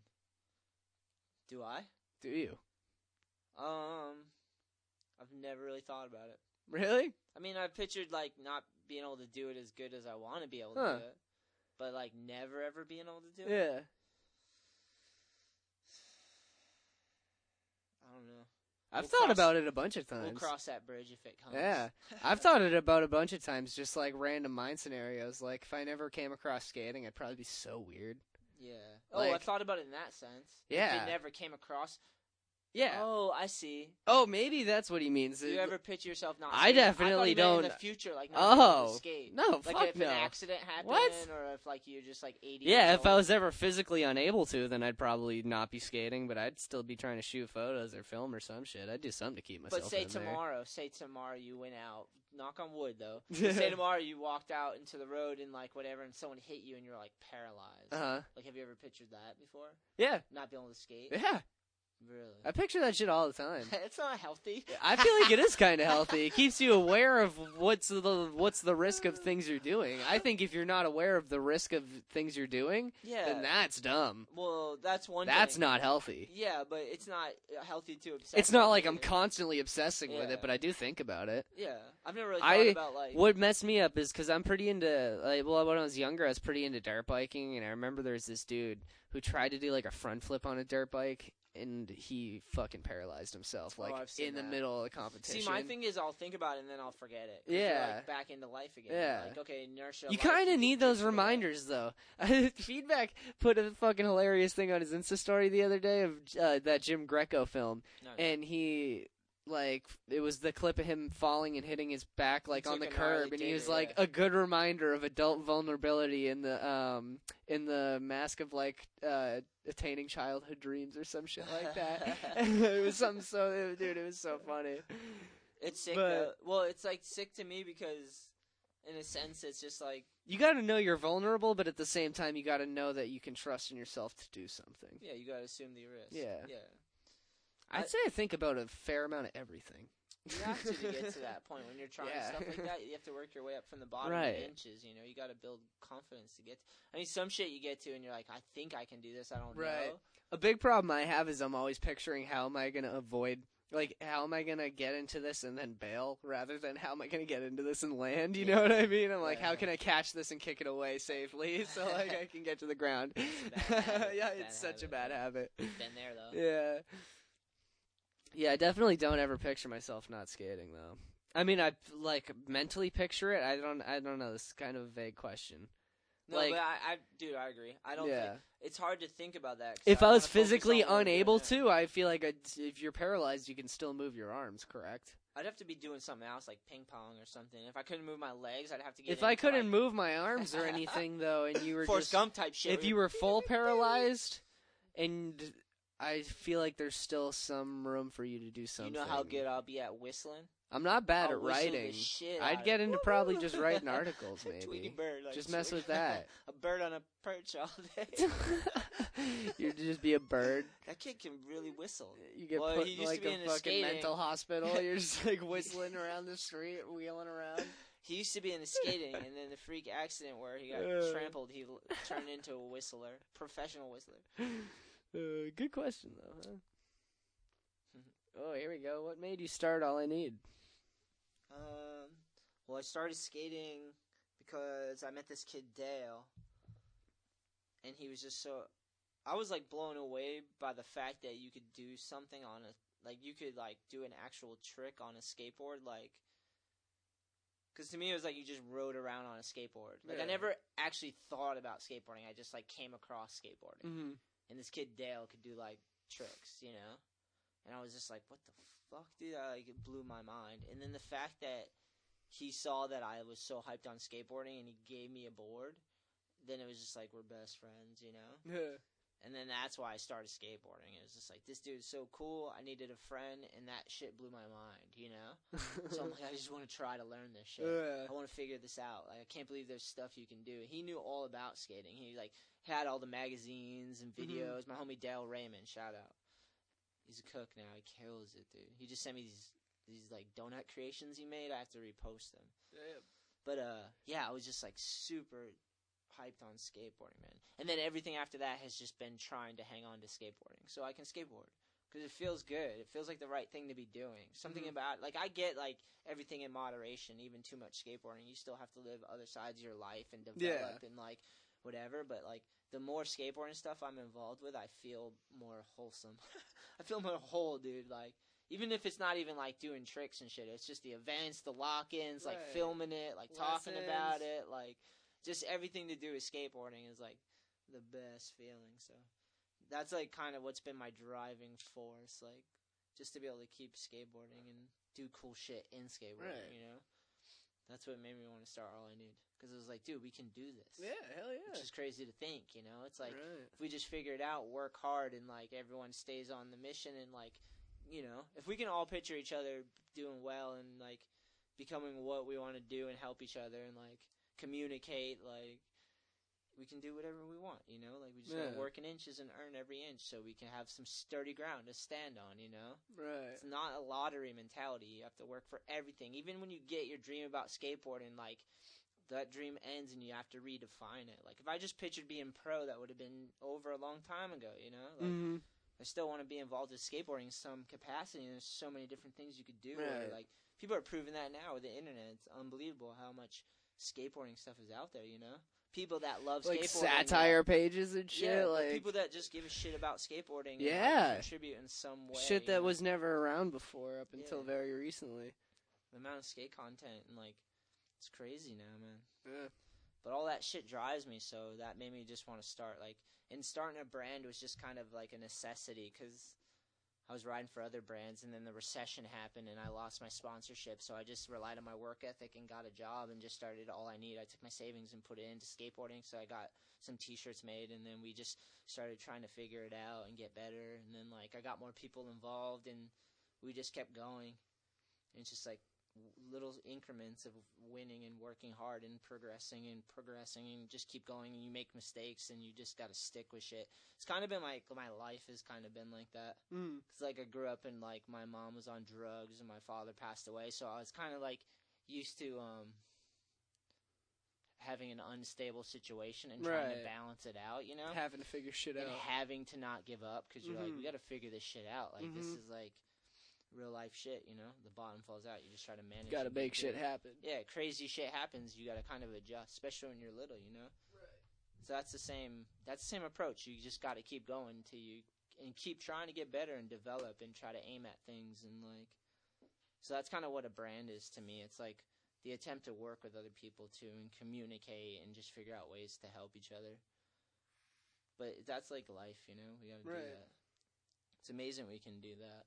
do I? Do you? Um, I've never really thought about it. Really? I mean, I pictured like not being able to do it as good as I want to be able to do it, but like never ever being able to do it. Yeah. I don't know. I've We'll thought cross- about it a bunch of times. We'll cross that bridge if it comes. Yeah. I've thought it about a bunch of times, just like random mind scenarios. Like if I never came across skating, I'd probably be so weird. Yeah. Oh, I thought about it in that sense. Yeah. If it never came across. Yeah. Oh, I see. Oh, maybe that's what he means. Do you ever picture yourself not? I definitely I thought he meant don't- In the future, like not being able to Oh skate. no, Like fuck if no. an accident happened, What? or if like you're just like 80. Yeah, if I was ever physically unable to, then I'd probably not be skating, but I'd still be trying to shoot photos or film or some shit. I'd do something to keep myself. But say in there. tomorrow, say tomorrow you went out. Knock on wood, though. say tomorrow you walked out into the road and like whatever, and someone hit you and you're like paralyzed. Uh huh. Like, have you ever pictured that before? Yeah. Not being able to skate. Yeah. Really? I picture that shit all the time. it's not healthy. I feel like it is kind of healthy. It keeps you aware of what's the what's the risk of things you're doing. I think if you're not aware of the risk of things you're doing, Yeah. then that's dumb. well, that's one. That's thing. not healthy. Yeah, but it's not healthy to obsess. It's not like I'm constantly obsessing with it, but I do think about it. Yeah, I've never really thought I- about like. What messed me up is because I'm pretty into like well when I was younger I was pretty into dirt biking and I remember there's this dude who tried to do like a front flip on a dirt bike and he fucking paralyzed himself like Oh, I've seen in the that. middle of the competition. See, my thing is, I'll think about it and then I'll forget it. Yeah. like, back into life again. Yeah. Like, okay, inertia. You kind of need those reminders, though. Feedback put a fucking hilarious thing on his Insta story the other day of uh, that Jim Greco film, Nice. and he like it was the clip of him falling and hitting his back like on the curb, and he was like yeah. a good reminder of adult vulnerability in the um in the mask of like uh attaining childhood dreams or some shit like that. it was something so dude, it was so funny. It's sick. But- though. Well, it's like sick to me because, in a sense, it's just like You got to know you're vulnerable, but at the same time, you got to know that you can trust in yourself to do something. yeah, you gotta assume the risk. Yeah. yeah. I'd I- say I think about a fair amount of everything. You have to, to get to that point when you're trying Yeah. stuff like that. You have to work your way up from the bottom Right. in inches. You know, you got to build confidence to get. To, I mean, some shit you get to and you're like, I think I can do this. I don't Right. know. A big problem I have is I'm always picturing how am I going to avoid, like, how am I going to get into this and then bail rather than how am I going to get into this and land? You know what I mean? I'm like, how can I catch this and kick it away safely so like I can get to the ground? It's a bad habit. yeah, it's such a bad habit. Been there though. Yeah. Yeah, I definitely don't ever picture myself not skating though. I mean, I like mentally picture it. I don't. I don't know. This is kind of a vague question. No, Like- but I, I, dude, I agree. I don't. yeah. Think, it's hard to think about that. If I I was physically on what I'm unable to, I feel like I'd, if you're paralyzed, you can still move your arms. Correct. I'd have to be doing something else like ping pong or something. If I couldn't move my legs, I'd have to get. If I couldn't like, move my arms or anything though, and you were Forrest just Gump type shit. if you were full paralyzed, and I feel like there's still some room for you to do something. you know how good I'll be at whistling. I'm not bad I'll at writing. shit I'd get into probably just writing articles, maybe. bird, like, Just mess with that. a bird on a perch all day. You'd just be a bird. that kid can really whistle. You get Well, put he in like a into fucking skating. mental hospital. You're just like whistling around the street, wheeling around. He used to be in the skating, and then the freak accident where he got trampled, he l- turned into a whistler, professional whistler. Uh, good question though, huh? oh, here we go. What made you start All I Need? Um, well, I started skating because I met this kid Dale, and he was just so. I was like blown away by the fact that you could do something on a like you could like do an actual trick on a skateboard like. Because to me, it was like you just rode around on a skateboard. Like I never actually thought about skateboarding. I just like came across skateboarding. Mm-hmm. And this kid Dale could do like tricks, you know. And I was just like, "What the fuck, dude?" I, like it blew my mind. And then the fact that he saw that I was so hyped on skateboarding and he gave me a board, then it was just like we're best friends, you know. And then that's why I started skateboarding. It was just like this dude is so cool. I needed a friend, and that shit blew my mind, you know. So I'm like, I just want to try to learn this shit. Yeah. I want to figure this out. Like, I can't believe there's stuff you can do. He knew all about skating. He like had all the magazines and Mhm. videos. My homie Dale Raymond, shout out. He's a cook now. He kills it, dude. He just sent me these these like donut creations he made. I have to repost them. But uh, yeah, I was just like super hyped on skateboarding, man. And then everything after that has just been trying to hang on to skateboarding, so I can skateboard because it feels good. It feels like the right thing to be doing. Something Mhm. about like I get like everything in moderation. Even too much skateboarding, you still have to live other sides of your life and develop and like whatever. But like the more skateboarding stuff I'm involved with, I feel more wholesome. I feel more whole, dude. Like even if it's not even like doing tricks and shit, it's just the events, the lock-ins, like filming it, like talking about it, like just everything to do with skateboarding is like the best feeling. So that's like kind of what's been my driving force, like just to be able to keep skateboarding and do cool shit in skateboarding. Right. You know, that's what made me want to start All I Need because it was like, dude, we can do this. Yeah, hell yeah. Which is crazy to think, you know. It's like right. if we just figure it out, work hard, and like everyone stays on the mission, and like, you know, if we can all picture each other doing well and like becoming what we want to do and help each other and like communicate, like we can do whatever we want, you know. Like we just gotta work in inches and earn every inch, so we can have some sturdy ground to stand on, you know. Right. It's not a lottery mentality. You have to work for everything. Even when you get your dream about skateboarding, like that dream ends and you have to redefine it. Like if I just pictured being pro, that would have been over a long time ago. You know, like hmm I still want to be involved with skateboarding in some capacity. And there's so many different things you could do. Right. like people are proving that now with the internet. It's unbelievable how much skateboarding stuff is out there. You know, people that love Like skateboarding satire pages and shit. yeah, like people that just give a shit about skateboarding. and, like, Yeah. contribute in some way. shit that know? was never around before up until Yeah. very recently. the amount of skate content and like it's crazy now, man. Yeah. But all that shit drives me, so that made me just want to start. Like, and starting a brand was just kind of like a necessity because I was riding for other brands, and then the recession happened, and I lost my sponsorship. So I just relied on my work ethic and got a job, and just started all I need. I took my savings and put it into skateboarding, so I got some T-shirts made, and then we just started trying to figure it out and get better. And then like I got more people involved, and we just kept going. And it's just like little increments of winning and working hard and progressing and progressing and just keep going and you make mistakes and you just got to stick with shit. It's kind of been like my life has kind of been like that Mm. cuz like I grew up and like my mom was on drugs and my father passed away so I was kind of like used to um having an unstable situation and trying to balance it out, you know? Having to figure shit and out. having to not give up because you're like, Mhm. we got to figure this shit out. Like this Mhm. is like real life shit, you know. The bottom falls out. You just try to manage. Got to make shit happen. Yeah, crazy shit happens. You got to kind of adjust, especially when you're little, you know. Right. So that's the same. That's the same approach. You just got to keep going until you and keep trying to get better and develop and try to aim at things and like. So that's kind of what a brand is to me. It's like the attempt to work with other people too and communicate and just figure out ways to help each other. But that's like life, you know. We got to Right. do that. It's amazing we can do that.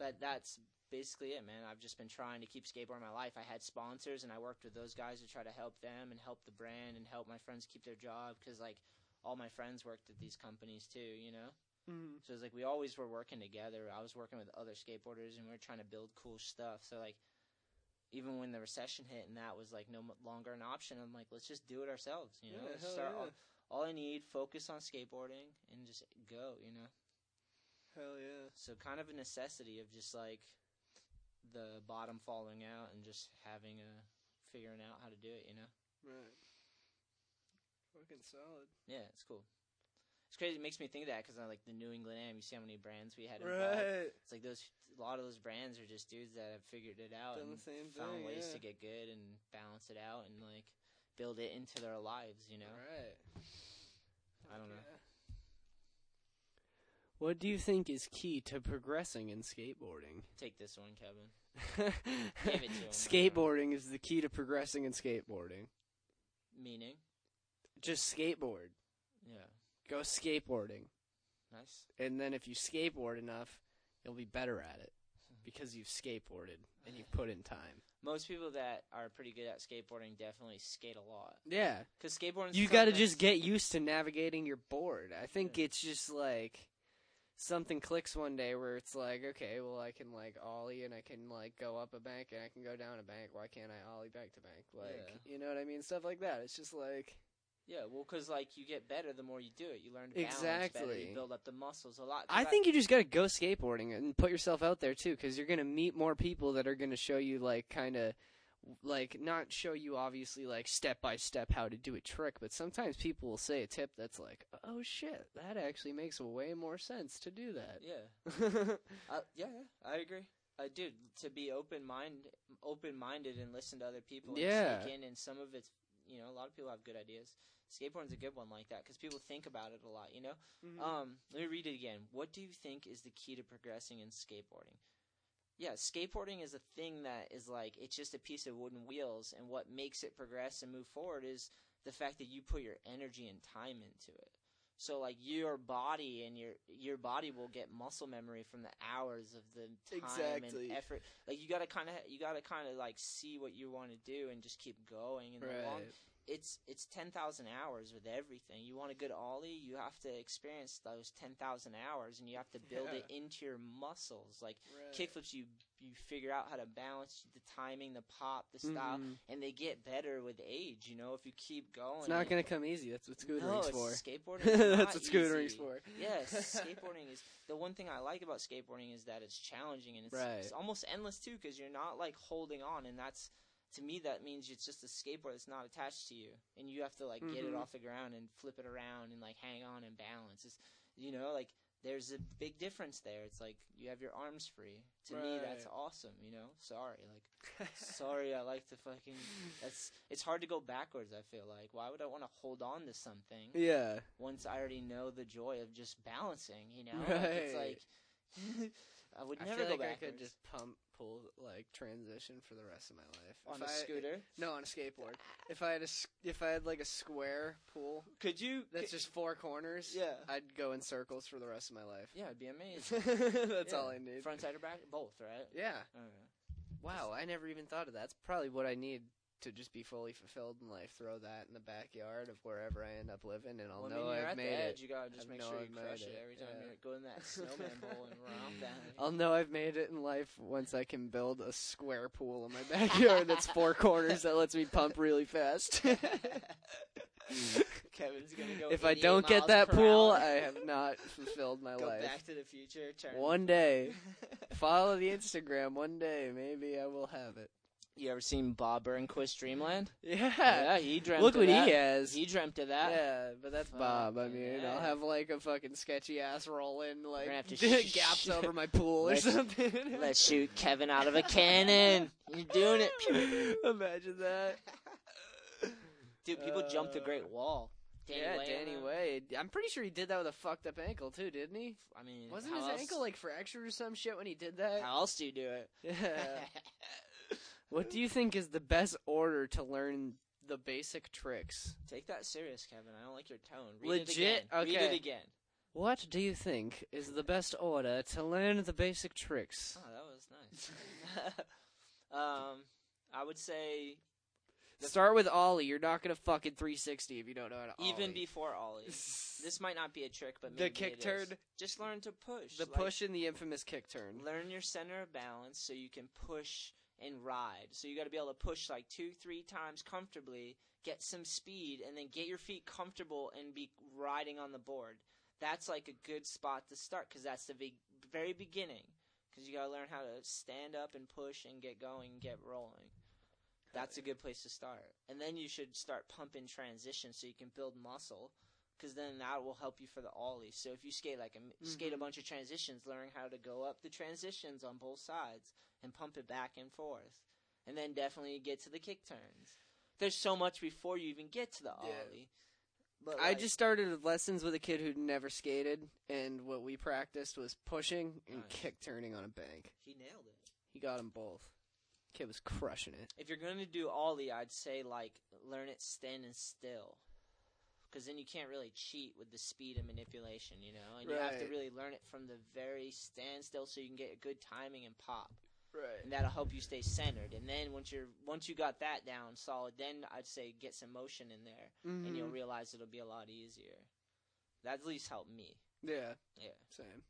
But that's basically it, man. I've just been trying to keep skateboarding my life. I had sponsors, and I worked with those guys to try to help them and help the brand and help my friends keep their job because, like, all my friends worked at these companies too, you know. Mm. So it's like we always were working together. I was working with other skateboarders, and we were trying to build cool stuff. So like, even when the recession hit and that was like no longer an option, I'm like, let's just do it ourselves, you know. Yeah, start yeah. all, all I need, focus on skateboarding, and just go, you know. Hell yeah. So kind of a necessity of just like the bottom falling out and just having a figuring out how to do it, you know. Right. Fucking solid. Yeah, it's cool. It's crazy. It makes me think of that because I like the New England Am. You see how many brands we had. Right. It's like those. A lot of those brands are just dudes that have figured it out Done and the same found thing, ways yeah. to get good and balance it out and like build it into their lives. You know. Right. I don't know. What do you think is key to progressing in skateboarding? Take this one, Kevin. Give it to him. Skateboarding is the key to progressing in skateboarding. Meaning. Just skateboard. Yeah. Go skateboarding. Nice. And then if you skateboard enough, you'll be better at it because you've skateboarded and you've put in time. Most people that are pretty good at skateboarding definitely skate a lot. Yeah. Because skateboarding. You got to just get used to navigating your board. I think Yeah. it's just like something clicks one day where it's like, okay, well I can like ollie and I can like go up a bank and I can go down a bank. Why can't I ollie back to bank? Like, Yeah. you know what I mean? Stuff like that. It's just like Yeah, well, because like you get better the more you do it. You learn to balance better. Exactly. You build up the muscles a lot. I think you just got to go skateboarding and put yourself out there too cuz you're going to meet more people that are going to show you like kind of like not show you obviously like step by step how to do a trick, but sometimes people will say a tip that's like, "Oh shit, that actually makes way more sense to do that." Yeah, uh, yeah, yeah, I agree. Uh, dude, to be open mind, open minded, and listen to other people. And Yeah. In, and some of it's you know, a lot of people have good ideas. Skateboarding's a good one like that because people think about it a lot. You know. Mhm. Um, let me read it again. What do you think is the key to progressing in skateboarding? Yeah, skateboarding is a thing that is like it's just a piece of wooden wheels, and what makes it progress and move forward is the fact that you put your energy and time into it. So like your body and your your body will get muscle memory from the hours of the time Exactly. and effort. Like you gotta kind of you gotta kind of like see what you want to do and just keep going. And the long, right. It's it's ten thousand hours with everything. You want a good ollie, you have to experience those ten thousand hours, and you have to build it into your muscles. Like right. kickflips, you you figure out how to balance the timing, the pop, the style, Mhm. and they get better with age. You know, if you keep going, It's not gonna come easy. That's what no, scootering's it's for. skateboarding. That's what scootering's easy. for. Yes, skateboarding is the one thing I like about skateboarding is that it's challenging and it's, Right. it's almost endless too because you're not like holding on, and that's to me that means it's just a skateboard that's not attached to you, and you have to like get it Mhm. off the ground and flip it around and like hang on and balance. It's you know like there's a big difference there. It's like you have your arms free. To me, that's awesome. You know, sorry, like sorry, I like to fucking. That's it's hard to go backwards. I feel like why would I want to hold on to something? yeah. once I already know the joy of just balancing, you know? Like, it's like I would I never feel go like I could just pump pull like transition for the rest of my life on If a I- scooter. No, on a skateboard. If I had a s- if I had like a square pool Could you? that's just four corners, Yeah. I'd go in circles for the rest of my life. yeah, it'd be amazing. that's Yeah. all I need. Front side or back? Both, right? Yeah. Okay. Wow, I never even thought of that. That's probably what I need to just be fully fulfilled in life. Throw that in the backyard of wherever I end up living, and I'll Well, I know mean, you're I've made edge. it. You gotta just I make sure I've you crush it, every time yeah. you go in that snowman bowl and romp down. I'll know I've made it in life once I can build a square pool in my backyard that's four corners that lets me pump really fast. Kevin's gonna go. if I don't get that pool, hour. I have not fulfilled my go life. Back to the Future. One day, follow the Instagram. One day, maybe I will have it. You ever seen Bob Burnquist Dreamland? Yeah. Yeah, he dreamt. Look what that. he has. He dreamt of that. yeah, but that's Bob. I mean, yeah. I'll have like a fucking sketchy ass roll in, like gonna have to sh- gaps over my pool or Let's- something. Let's shoot Kevin out of a cannon. You're doing it. Imagine that. Dude, people jumped the Uh, Great Wall. Danny yeah, Way, Danny uh, Way. I'm pretty sure he did that with a fucked up ankle too, didn't he? I mean, Wasn't his else, ankle like fractured or some shit when he did that? How else do you do it? Yeah. what do you think is the best order to learn the basic tricks? Take that serious, Kevin. I don't like your tone. Read Legit? It again. Read it again. What do you think is the best order to learn the basic tricks? Oh, that was nice. um, I would say Start with Ollie. You're not gonna fucking 360 if you don't know how to even before Ollie. This might not be a trick, but the kick turn, is. Just learn to push. the Like, push, and the infamous kick turn. learn your center of balance so you can push and ride. So you got to be able to push like two, three times comfortably, get some speed, and then get your feet comfortable and be riding on the board. That's like a good spot to start because that's the big, very beginning. Because you got to learn how to stand up and push and get going and get rolling. That's a good place to start. And then you should start pumping transition so you can build muscle. Because then that will help you for the ollie. So if you skate like a skate a Mhm. bunch of transitions, learn how to go up the transitions on both sides and pump it back and forth, and then definitely get to the kick turns. There's so much before you even get to the Yeah. ollie. But I like- just started lessons with a kid who'd never skated, and what we practiced was pushing and Nice. kick turning on a bank. he nailed it. He got them both. Kid was crushing it. If you're gonna do ollie, I'd say like learn it standing still. Because then you can't really cheat with the speed and manipulation, you know, and you have to really learn it from the very standstill, so you can get a good timing and pop. Right. and that'll help you stay centered. And then once you're once you got that down solid, then I'd say get some motion in there, and you'll realize it'll be a lot easier. That at least helped me. Yeah. Yeah. Same.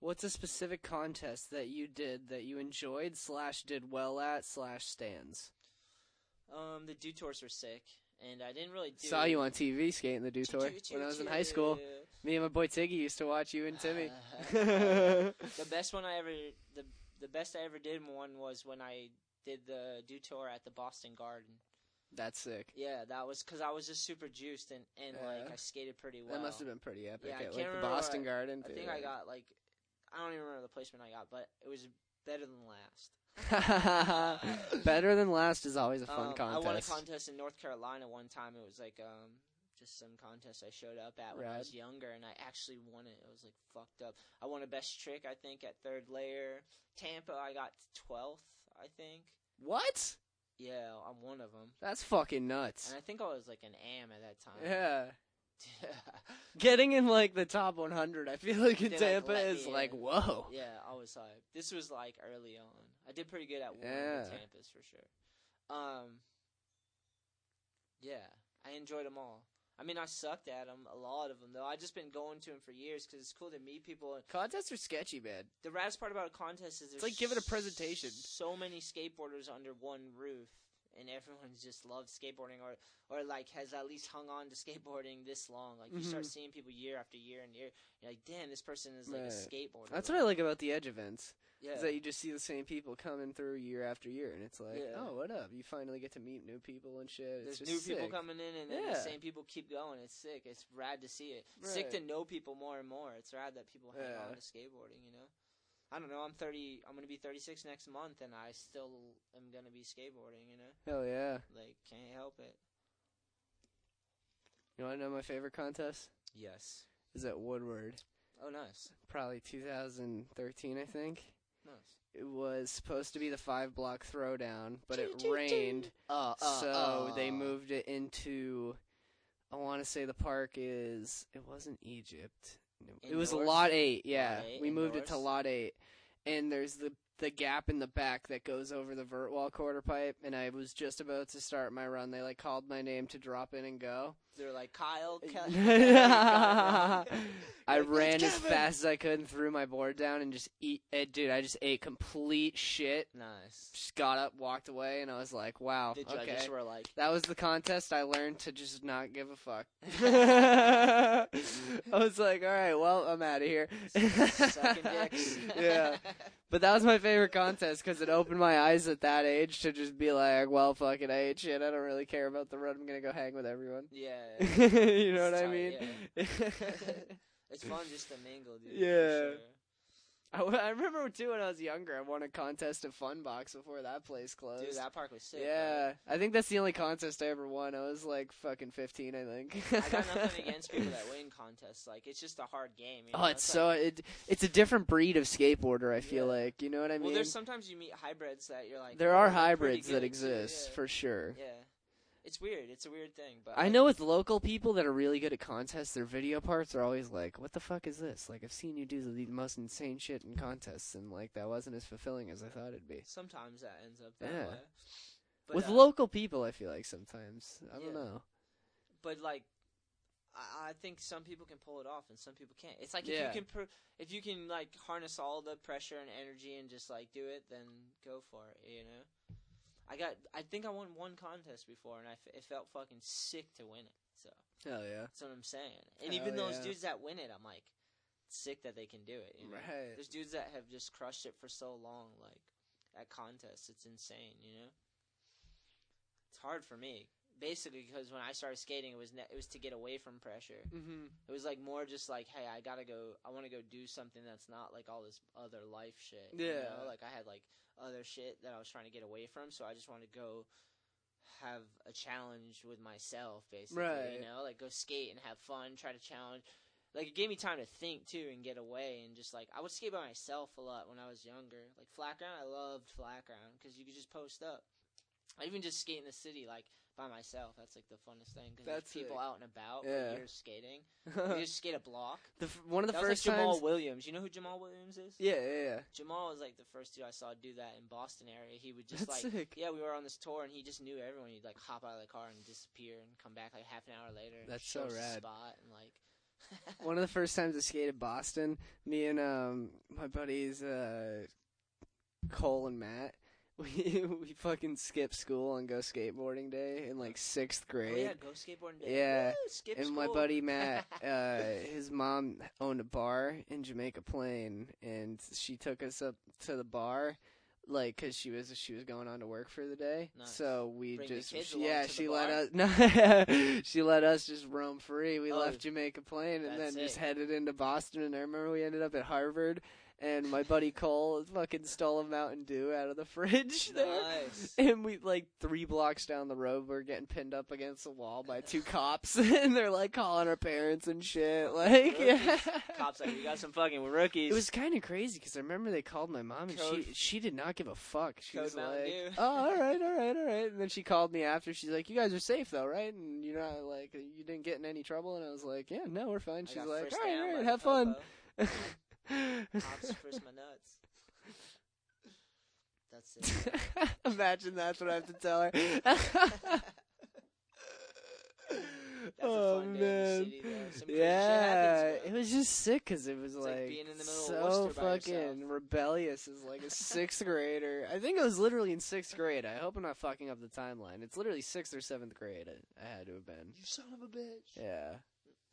What's a specific contest that you did that you enjoyed slash did well at slash stands? Um, the Dew Tours were sick, and I didn't really do. Saw you on TV skating the Dew Tour when I was in high school. Me and my boy Tiggy used to watch you and Timmy. The best one I ever the the best I ever did one was when I did the Dew Tour at the Boston Garden. That's sick. Yeah, that was because I was just super juiced and and like I skated pretty well. That must have been pretty epic Yeah, at like the Boston Garden. I think I got like I don't even remember the placement I got, but it was better than last. Better than last is always a fun Um, contest. I won a contest in North Carolina one time. It was like um just some contest I showed up at when I was younger, and I actually won it. It was like fucked up. I won a best trick, I think, at Third Lair. Tampa, I got twelfth, I think. What? Yeah, I'm one of them. That's fucking nuts. And I think I was like an AM at that time. Yeah. Getting in like the top 100, I feel like in They, Tampa let is like in. whoa. yeah, I was hyped. This was like early on. I did pretty good at one Yeah. Tampas for sure. Um, yeah, I enjoyed them all. I mean, I sucked at them, a lot of them though. I've just been going to them for years because it's cool to meet people. Contests are sketchy, man. The raddest part about a contest is there's like giving a presentation. So many skateboarders under one roof, and everyone just loves skateboarding, or or like has at least hung on to skateboarding this long. Like you start Mhm. seeing people year after year and year. You're like, damn, this person is like a skateboarder. That's what I like about the Edge events. Yeah. Is that you just see the same people coming through year after year, and it's like, Yeah. oh, what up? You finally get to meet new people and shit. It's There's just new people coming in, and then Yeah. the same people keep going. It's sick. It's rad to see it. Sick to know people more and more. It's rad that people hang Yeah. on to skateboarding. You know, I don't know. I'm 30. I'm gonna be 36 next month, and I still am gonna be skateboarding. You know, Hell yeah. like can't help it. You want to know my favorite contest? Yes. Is at Woodward. Oh, nice. Probably 2013, I think. Nice. It was supposed to be the five block throwdown, but it Choo, choo, choo. rained, Uh, so they moved it into. I want to say the park is. It wasn't Egypt. It was Indoors? lot eight. Yeah, Lot eight, we moved it to lot eight, and there's the the gap in the back that goes over the vert wall quarter pipe. And I was just about to start my run. They like called my name to drop in and go. They're like Kyle. Kel- I like, ran as fast as I could and threw my board down and just eat. eh, dude, I just ate complete shit. Nice. Just got up, walked away, and I was like, "Wow, The okay." judges were like, That was the contest. I learned to just not give a fuck. I was like, "All right, well, I'm out of here." sucking dicks. yeah, but that was my favorite contest because it opened my eyes at that age to just be like, "Well, fucking, I ate shit. I don't really care about the run. I'm gonna go hang with everyone." yeah. you know what It's I mean? It's fun just to mingle, dude. Yeah. Sure. I, w- I remember too when I was younger. I won a contest at Fun Box before that place closed. Dude, that park was sick. yeah, I think that's the only contest I ever won. I was like fucking fifteen, I think. I got nothing against people that win contests. Like it's just a hard game. You oh, know? Oh, it's like- so it, it's a different breed of skateboarder. I feel Yeah. like you know what I mean. well, there's sometimes you meet hybrids that you're like. there oh, are hybrids that exist yeah. for sure. Yeah, it's weird. It's a weird thing, but I know with local people that are really good at contests, their video parts are always like, "What the fuck is this?" Like I've seen you do the most insane shit in contests, and like that wasn't as fulfilling as I thought it'd be. sometimes that ends up that Yeah. way. But, with uh, local people, I feel like sometimes I don't know. but like I, I think some people can pull it off and some people can't. It's like Yeah. if you can pr- if you can like harness all the pressure and energy and just like do it, then go for it. You know. I got. I think I won one contest before, and I f- it felt fucking sick to win it. So Hell yeah. that's what I'm saying. And Hell even those yeah. dudes that win it, I'm like, sick that they can do it. You know? Right. There's dudes that have just crushed it for so long, like at contests. It's insane, you know. It's hard for me, basically, because when I started skating, it was ne- it was to get away from pressure. Mm-hmm. It was like more just like, hey, I gotta go. I want to go do something that's not like all this other life shit. you Yeah. know? Like I had like other shit that I was trying to get away from, so I just wanted to go have a challenge with myself, basically. Right. You know, like go skate and have fun, try to challenge. Like it gave me time to think too and get away and just like I would skate by myself a lot when I was younger. Like flat ground, I loved flat ground because you could just post up. I even just skate in the city like by myself. That's like the funnest thing because there's people out and about. Yeah. You're skating. You just skate a block. the f- one of the that first was like Jamal times. Williams. You know who Jamal Williams is? Yeah, yeah, yeah. Jamal was like the first dude I saw do that in Boston area. He would just That's like, sick. yeah, we were on this tour and he just knew everyone. He'd like hop out of the car and disappear and come back like half an hour later. That's so rad. Spot and like. One of the first times I skated Boston, me and um my buddies uh Cole and Matt, we we fucking skip school and go skateboarding day in like sixth grade. Oh yeah, go skateboarding day. Yeah, Woo, and my buddy Matt, uh, his mom owned a bar in Jamaica Plain, and she took us up to the bar, like, cause she was she was going on to work for the day. Nice. So we Bring just, she- yeah, she let bar? us, no, she let us just roam free. We Oh, left Jamaica Plain and then that's just headed into Boston. And I remember we ended up at Harvard. And my buddy Cole fucking stole a Mountain Dew out of the fridge there. Nice. And we like three blocks down the road, we're getting pinned up against the wall by two cops, and they're like calling our parents and shit. Like, yeah. Cops like, we got some fucking rookies. It was kind of crazy because I remember they called my mom and Code- she she did not give a fuck. She Code was Mountain like, Dew. "Oh, all right, all right, all right." And then she called me after. She's like, "You guys are safe though, right? And you're not like you didn't get in any trouble." And I was like, "Yeah, no, we're fine." She's like, "All right, all right, have fun." My nuts. That's it. Imagine that's what I have to tell her. That's oh a fun day in the man, yeah, shit happens, it was just sick because it was like like, being in the middle so fucking rebellious as like a sixth grader. I think it was literally in sixth grade. I hope I'm not fucking up the timeline. It's literally sixth or seventh grade. I, I had to have been. You son of a bitch. Yeah.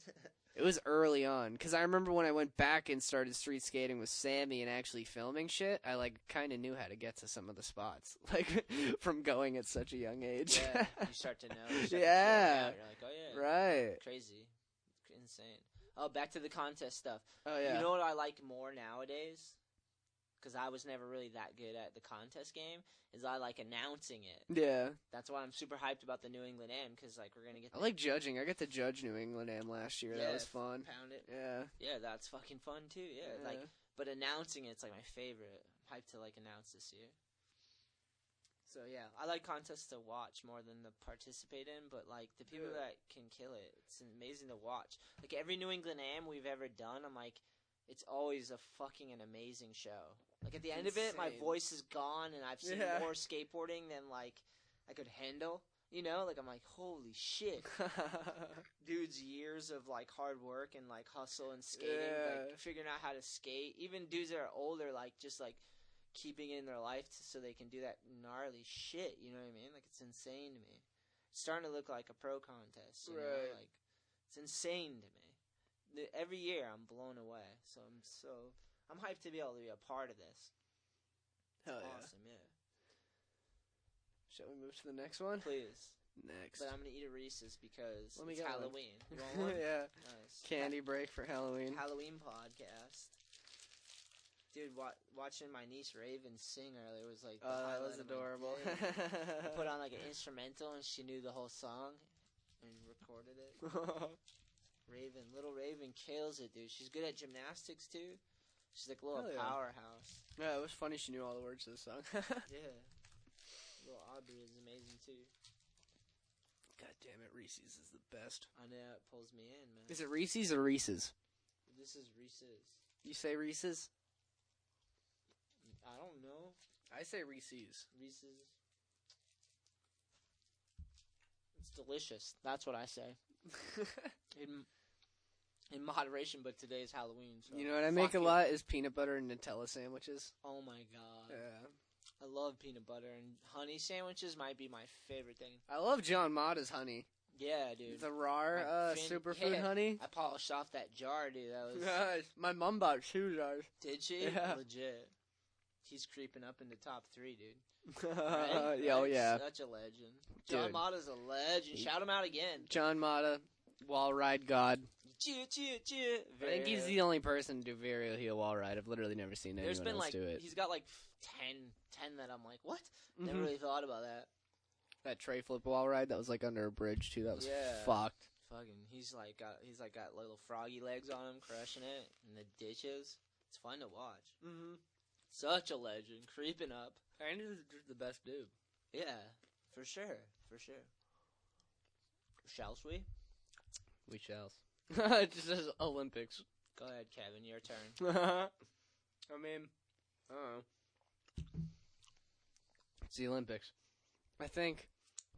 It was early on because I remember when I went back and started street skating with Sammy and actually filming shit. I like kind of knew how to get to some of the spots, like from going at such a young age. Yeah, you start to know. You start to Yeah. out. You're like, oh yeah, right. crazy, insane. Oh, back to the contest stuff. Oh yeah. You know what I like more nowadays? Because I was never really that good at the contest game. Is I like announcing it. yeah. That's why I'm super hyped about the New England Am Because like we're gonna get. I like judging. I got to judge New England Am last year. Yeah, that was fun. Pound it. Yeah. Yeah, that's fucking fun too. Yeah, Yeah. like but announcing it's like my favorite. I'm hyped to like announce this year. So yeah, I like contests to watch more than to participate in, but like the people Yeah. that can kill it, it's amazing to watch. Like every New England Am we've ever done, I'm like, it's always a fucking an amazing show. Like at the end of it, my voice is gone, and I've seen Yeah. more skateboarding than like I could handle. You know, like I'm like, holy shit dudes years of like hard work and like hustle and skating, Yeah. like figuring out how to skate. Even dudes that are older, like just like keeping it in their life t- so they can do that gnarly shit. You know what I mean? Like it's insane to me. It's starting to look like a pro contest. You know? Right. Like it's insane to me. The- Every year I'm blown away. So I'm so I'm hyped to be able to be a part of this. Hell yeah. Awesome, yeah. Shall we move to the next one? Please. Next. But I'm gonna eat a Reese's because Let me it's get one. Halloween. You want one? yeah. Nice. Candy break for Halloween. Halloween podcast. Dude, wa- watching my niece Raven sing earlier was like Oh, that was adorable. Put on like an instrumental and she knew the whole song and recorded it. Raven, little Raven kills it, dude. She's good at gymnastics too. She's like a little Hell yeah. powerhouse. yeah, it was funny. She knew all the words to the song. Yeah. Little Aubrey is amazing too. God damn it, Reese's is the best. I know it pulls me in, man. Is it Reese's or Reese's? This is Reese's. You say Reese's? I don't know. I say Reese's. Reese's. It's delicious. That's what I say. in moderation, but today is Halloween. So you know what I make a lot is peanut butter and Nutella sandwiches. Oh my god, Yeah. I love peanut butter and honey sandwiches. Might be my favorite thing. I love John Mata's honey. Yeah, dude. The raw uh, fin- superfood yeah. honey. I polished off that jar, dude. That was Guys, my mom bought two jars. did she? Yeah. Legit. He's creeping up into top three, dude. yeah, Right? oh Right? yeah. such a legend. John Dude. Mata's a legend. Shout him out again. John Mata, wall ride god. Cheer, cheer, cheer. I think he's the only person to do varial heel wall ride. I've literally never seen anyone There's been else like do it. he's got like 10, 10 that I'm like, what? Never Mhm. really thought about that. That tre flip wall ride that was like under a bridge too. That was Yeah. fucked. Fucking, he's like got he's like got little froggy legs on him, crushing it in the ditches. It's fun to watch. Mm-hmm. Such a legend, creeping up. And he's just the best dude. Yeah, for sure, for sure. Shall we? We shall. it just says Olympics. Go ahead, Kevin. Your turn. I mean, I don't know. It's the Olympics. I think,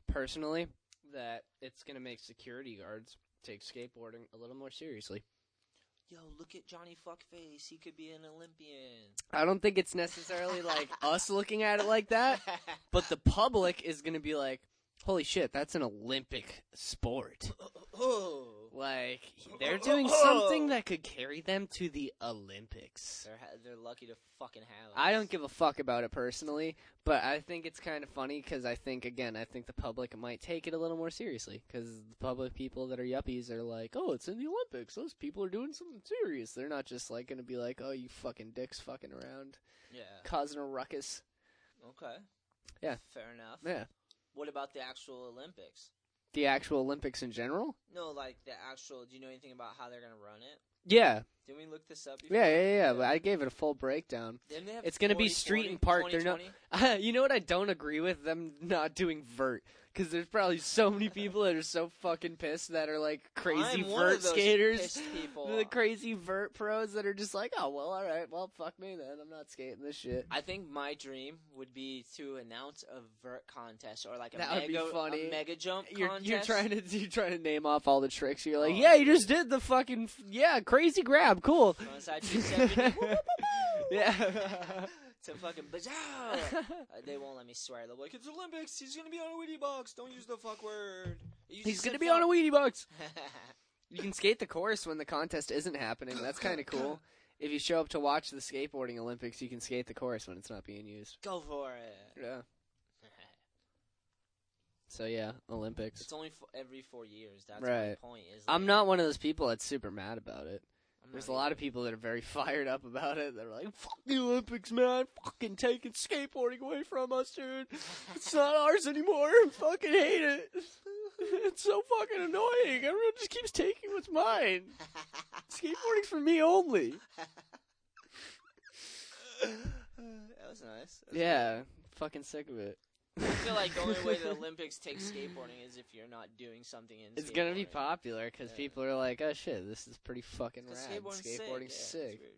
personally, that it's going to make security guards take skateboarding a little more seriously. Yo, look at Johnny Fuckface. He could be an Olympian. I don't think it's necessarily like us looking at it like that, but the public is going to be like, holy shit, that's an Olympic sport. Oh. Like they're doing something that could carry them to the Olympics. They're ha- they're lucky to fucking have. I don't give a fuck about it personally, but I think it's kind of funny because I think again, I think the public might take it a little more seriously because the public people that are yuppies are like, oh, it's in the Olympics. Those people are doing something serious. They're not just like gonna be like, oh, you fucking dicks fucking around, Yeah. causing a ruckus. Okay. Yeah. Fair enough. Yeah, What about the actual Olympics? The actual Olympics in general. No, like the actual. Do you know anything about how they're gonna run it? Yeah, Did we look this up? Before? yeah, yeah, yeah. But I gave it a full breakdown. Didn't they have It's gonna be street 40, and park. 20, They're not- 20? you know what I don't agree with them not doing vert because there's probably so many people that are so fucking pissed that are like crazy I'm vert skaters. people. The crazy vert pros that are just like, oh well, all right, well, fuck me then. I'm not skating this shit. I think my dream would be to announce a vert contest or like a That would be mega, funny. mega jump You're contest. you're trying to you're trying to name off all the tricks. You're like, Oh, yeah, you just did the fucking yeah crazy grab, cool. Frontside 270. Woo, woo, woo, woo. yeah. To fucking bizarre. Uh, they won't let me swear. They're like, it's Olympics. He's gonna be on a Wheatie box. Don't use the fuck word. You He's gonna be on a fuck." Wheatie box. You can skate the course when the contest isn't happening. That's kind of cool. If you show up to watch the skateboarding Olympics, you can skate the course when it's not being used. Go for it. Yeah. So yeah, Olympics. It's only f- every four years. That's Right. my point. Is I'm not one of those people that's super mad about it. There's a lot of people that are very fired up about it. They're like, "Fuck the Olympics, man! Fucking taking skateboarding away from us, dude. It's not ours anymore. I fucking hate it. It's so fucking annoying. Everyone just keeps taking what's mine. Skateboarding's for me only. that was nice. That was Yeah, fucking sick of it. I feel like the only way the Olympics take skateboarding is if you're not doing something in. It's gonna be popular because Yeah. people are like, "Oh shit, this is pretty fucking rad. skateboarding's sick. Skateboarding's yeah, it's sick." weird.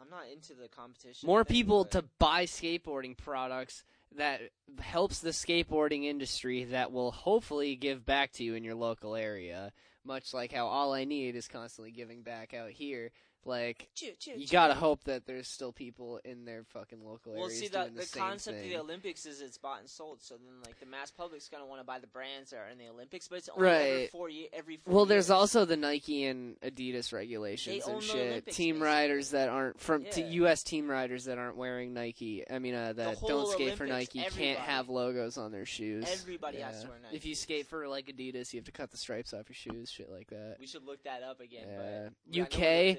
I'm not into the competition. More thing, people but- to buy skateboarding products that helps the skateboarding industry that will hopefully give back to you in your local area. Much like how all I need is constantly giving back out here. Like Choo, choo, you choo. gotta hope that there's still people in their fucking local Well, areas see, doing the, the, the same concept thing. of the Olympics is it's bought and sold. So then, like, the mass public's gonna want to buy the brands that are in the Olympics, but it's only every four year, every four well, there's also the Nike and Adidas regulations They own and the shit. Olympics, team basically. riders that aren't from to Yeah. U.S. team riders that aren't wearing Nike. I mean, uh, that don't skate for Olympics, Nike can't have logos on their shoes. Everybody has to wear Nike. If you skate for like Adidas, you have to cut the stripes off your shoes, shit like that. We should look that up again. Yeah. But we- I know UK?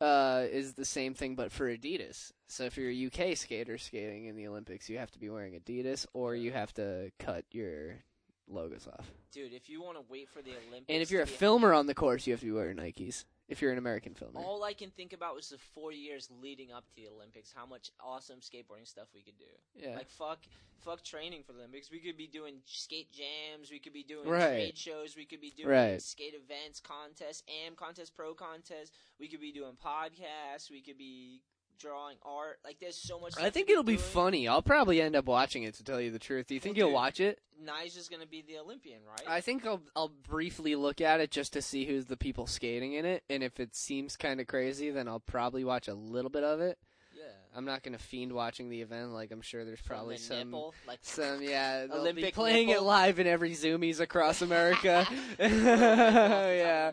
We looked it up. Uh, is the same thing but for Adidas. So if you're a UK skater skating in the Olympics, you have to be wearing Adidas or you have to cut your logos off. dude, if you want to wait for the Olympics, And if you're a to be- filmer on the course, you have to be wearing Nikes. If you're an American filmer. all I can think about was the four years leading up to the Olympics. How much awesome skateboarding stuff we could do. yeah. Like fuck, fuck training for the Olympics. We could be doing skate jams. We could be doing Right. trade shows. We could be doing Right. skate events, contests, AM contests, pro contests. We could be doing podcasts. We could be drawing art. Like there's so much. I think it'll be doing. funny. I'll probably end up watching it to tell you the truth. Do you think Well, you'll dude, watch it? Nigel's gonna be the Olympian, right? I think I'll I'll briefly look at it just to see who's the people skating in it, and if it seems kind of crazy, then I'll probably watch a little bit of it. I'm not gonna fiend watching the event. Like I'm sure there's probably the some nipple, like some yeah they'll be Olympic playing it live in every Zoomies across America. yeah,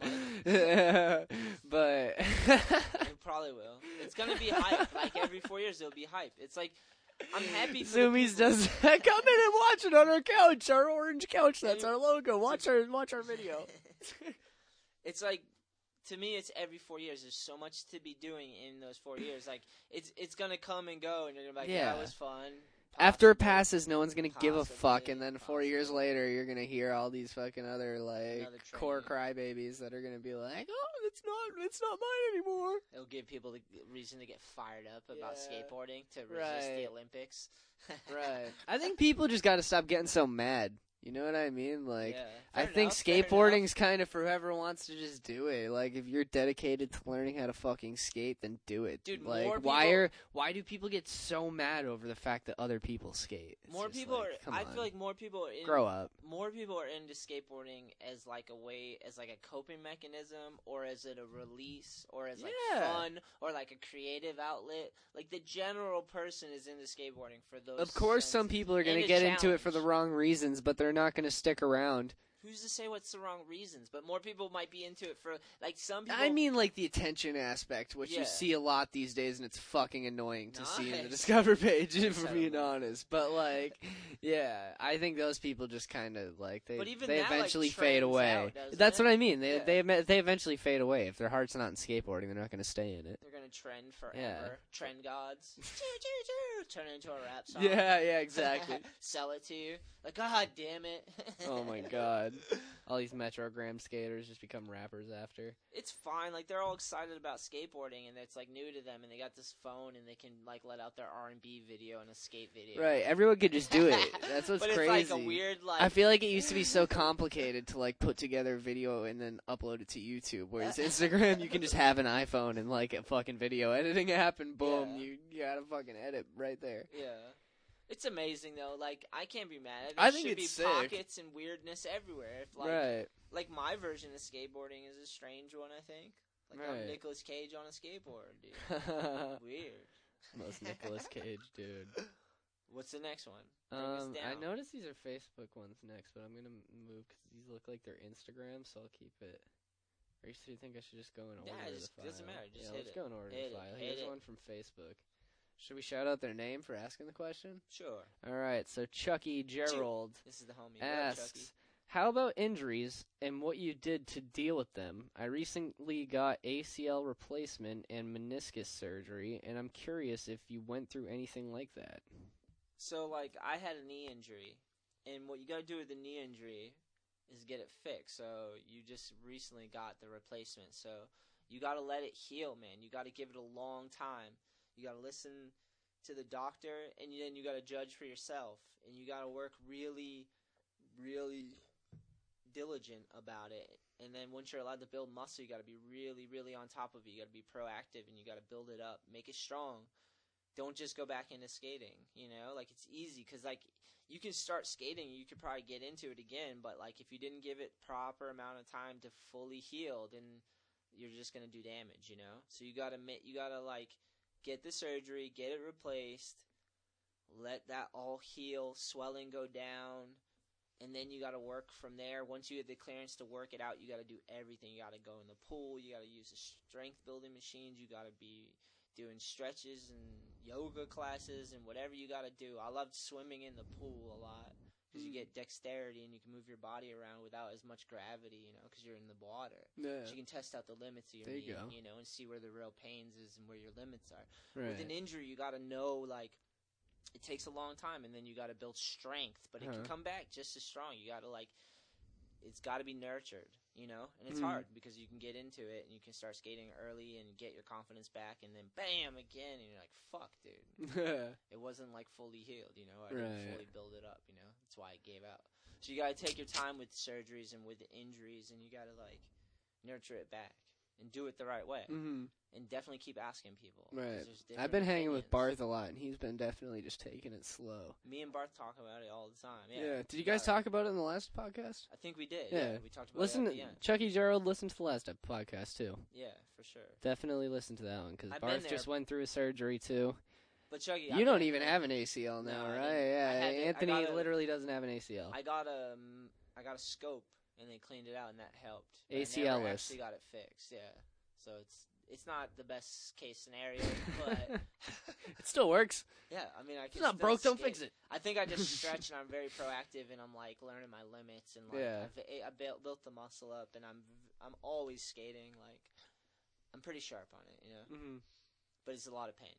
but It probably will. It's gonna be hype. Like every four years, it'll be hype. It's like I'm happy. For Zoomies does come in and watch it on our couch, our orange couch. That's our logo. Watch our watch our video. it's like to me, it's every four years. There's so much to be doing in those four years. Like it's it's gonna come and go, and you're gonna be like, yeah, it was fun. After it passes, no one's gonna give a fuck, and then four years later, you're gonna hear all these fucking other like core crybabies that are gonna be like, "Oh, it's not, it's not mine anymore." it'll give people the reason to get fired up about Yeah. skateboarding to resist Right. the Olympics. Right. I think people just got to stop getting so mad. You know what I mean? Like, Yeah, I think enough, skateboarding's kind of for whoever wants to just do it. Like, if you're dedicated to learning how to fucking skate, then do it. Dude, like, more why are why do people get so mad over the fact that other people skate? It's More people like, are. I on. feel like more people are in, grow up. more people are into skateboarding as like a way as like a coping mechanism or as it a release or as like Yeah. fun or like a creative outlet like the general person is into skateboarding for those Of course, some people are going to get into it for the wrong reasons, but they're not going to stick around. who's to say what's the wrong reasons? But more people might be into it for like some people. I mean, like the attention aspect, which Yeah. you see a lot these days, and it's fucking annoying to see in the Nice. Discover page, if we're being honest. But like, yeah, I think those people just kind of like they But even they that, like, eventually fade trends away. out, doesn't That's it? what I mean. They Yeah. they they they eventually fade away if their heart's not in skateboarding. They're not going to stay in it. they're gonna trend forever. Yeah. Trend gods. Choo, choo, choo. Turn it into a rap song. Yeah, yeah, exactly. Sell it to you. Like, God damn it. oh my god, all these Metrogram skaters just become rappers after. It's fine. Like they're all excited about skateboarding, and it's like new to them, and they got this phone, and they can like let out their R and B video and a skate video. Right, everyone could just do it. That's what's but crazy. it's like a weird like. I feel like it used to be so complicated to like put together a video and then upload it to YouTube. Whereas Instagram, you can just have an iPhone and like a fucking video editing app, and boom, Yeah. you, you got a fucking edit right there. Yeah. It's amazing though. Like I can't be mad. There I think should it's be sick. pockets and weirdness everywhere. If like right. like my version of skateboarding is a strange one. I think. Like I'm Right. Nicolas Cage on a skateboard, dude. Weird. Most Nicolas Cage, dude. What's the next one? Um, I noticed these are Facebook ones next, but I'm gonna move because these look like they're Instagram, so I'll keep it. Or you do you think I should just go in order? Yeah, of just- the file? doesn't matter, just yeah, hit let's it. go in order Hit file. Here's it. one from Facebook. Should we shout out their name for asking the question? Sure. All right, so Chucky Gerald This is the homie. What up, Chucky? asks, "How about injuries and what you did to deal with them? I recently got ACL replacement and meniscus surgery, and I'm curious if you went through anything like that." So like I had a knee injury, and what you got to do with the knee injury is get it fixed. So you just recently got the replacement. So you got to let it heal, man. You got to give it a long time. You got to listen to the doctor, and then you got to judge for yourself, and you got to work really, really diligent about it. And then once you're allowed to build muscle, you got to be really, really on top of it. You got to be proactive, and you got to build it up, make it strong don't just go back into skating you know like it's easy because like you can start skating you could probably get into it again but like if you didn't give it proper amount of time to fully heal then you're just gonna do damage you know so you gotta you gotta like get the surgery get it replaced let that all heal swelling go down and then you got to work from there. Once you get the clearance to work it out you got to do everything. You got to go in the pool you got to use the strength building machines you got to be doing stretches and yoga classes and whatever you got to do. I loved swimming in the pool a lot because you Mm. get dexterity and you can move your body around without as much gravity, you know, because you're in the water. Yeah. So you can test out the limits of your There you knee, go. you know, and see where the real pains is and where your limits are. Right. With an injury, you got to know like it takes a long time, and then you got to build strength, but it can Uh-huh. come back just as strong. You got to like, it's got to be nurtured, you know, and it's Mhm. hard because you can get into it and you can start skating early and get your confidence back, and then bam again, and you're like, fuck, dude, it wasn't like fully healed, you know. I didn't Right. fully build it up, you know. That's why it gave out. So you got to take your time with surgeries and with the injuries, and you got to like nurture it back and do it the right way, hmm and definitely keep asking people. Right. I've been hanging with. Barth a lot, and he's been definitely just taking it slow. Me and Barth talk about it all the time. Yeah. Did you guys talk about it in the last podcast? I think we did. Yeah. Yeah. We talked about Listen, it at to the end. Chucky Gerald. Listen to the last podcast too. Yeah, for sure. Definitely listen to that one because Barth just went through a surgery too. But Chucky, You don't even have an ACL now, No, right? Yeah, I I Anthony a- literally doesn't have an ACL. I got a, um, I got a scope, and they cleaned it out, and that helped. But ACL-less. actually got it fixed. Yeah. So it's it's not the best case scenario, but it still works. yeah, I mean I can. It's not broke. Don't fix it. I think I just stretch and I'm very proactive and I'm like learning my limits and like Yeah. I've, I built built the muscle up and I'm I'm always skating like I'm pretty sharp on it, you know. Mm-hmm. But it's a lot of pain.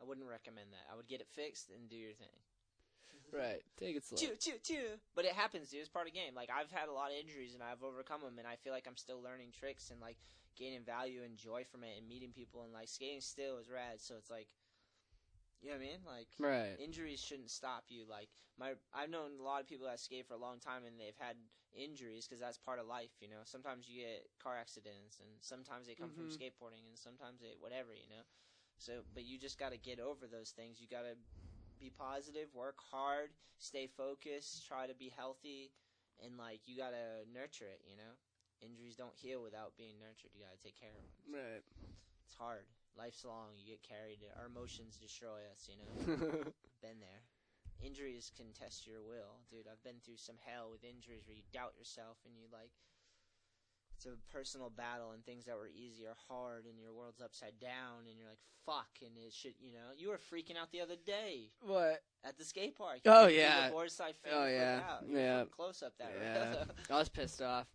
I wouldn't recommend that. I would get it fixed and do your thing. Right. Take it slow. Chew, chew, chew. But it happens, dude. It's part of the game. Like I've had a lot of injuries and I've overcome them, and I feel like I'm still learning tricks and like gaining value and joy from it, and meeting people and like skating still is rad. So it's like, you know what I mean? Like Right. injuries shouldn't stop you. Like my, I've known a lot of people that skate for a long time and they've had injuries because that's part of life. You know, sometimes you get car accidents and sometimes they come from Mhm. skateboarding and sometimes they whatever. You know, so but you just got to get over those things. You got to be positive, work hard, stay focused, try to be healthy, and like you got to nurture it. You know, injuries don't heal without being nurtured. You got to take care of them. Right. It's hard. Life's long. You get carried. Our emotions destroy us. You know been there. injuries can test your will, dude. I've been through some hell with injuries where you doubt yourself and you like. It's a personal battle, and things that were easy are hard, and your world's upside down, and you're like, "Fuck!" And it should, you know, you were freaking out the other day What? at the skate park. Oh, yeah. board side Oh, yeah. out. You were Yeah. close up that. Yeah. I was pissed off.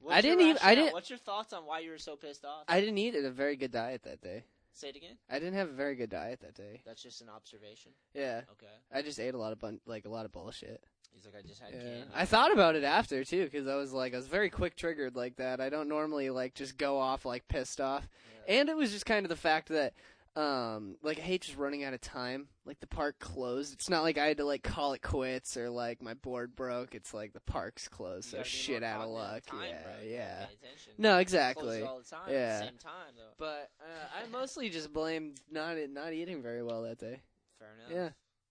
What's I didn't even- I didn't- What's your thoughts on why you were so pissed off? I didn't eat a very good diet that day. Say it again. I didn't have a very good diet that day. That's just an observation. Yeah, Okay. I just ate a lot of bun- like a lot of bullshit. He's like, I just had Yeah. candy. I thought about it after too, because I was like, I was very quick triggered like that. I don't normally like just go off like pissed off, Yeah. and it was just kind of the fact that, um, like I hate just running out of time. Like the park closed. It's not like I had to like call it quits or like my board broke. It's like the park's closed, so shit out of luck. time, yeah, bro. Yeah. gotta pay attention. No, exactly. all the time at Yeah. the same time, though. But uh, I mostly just blame not not eating very well that day. Fair enough. Yeah.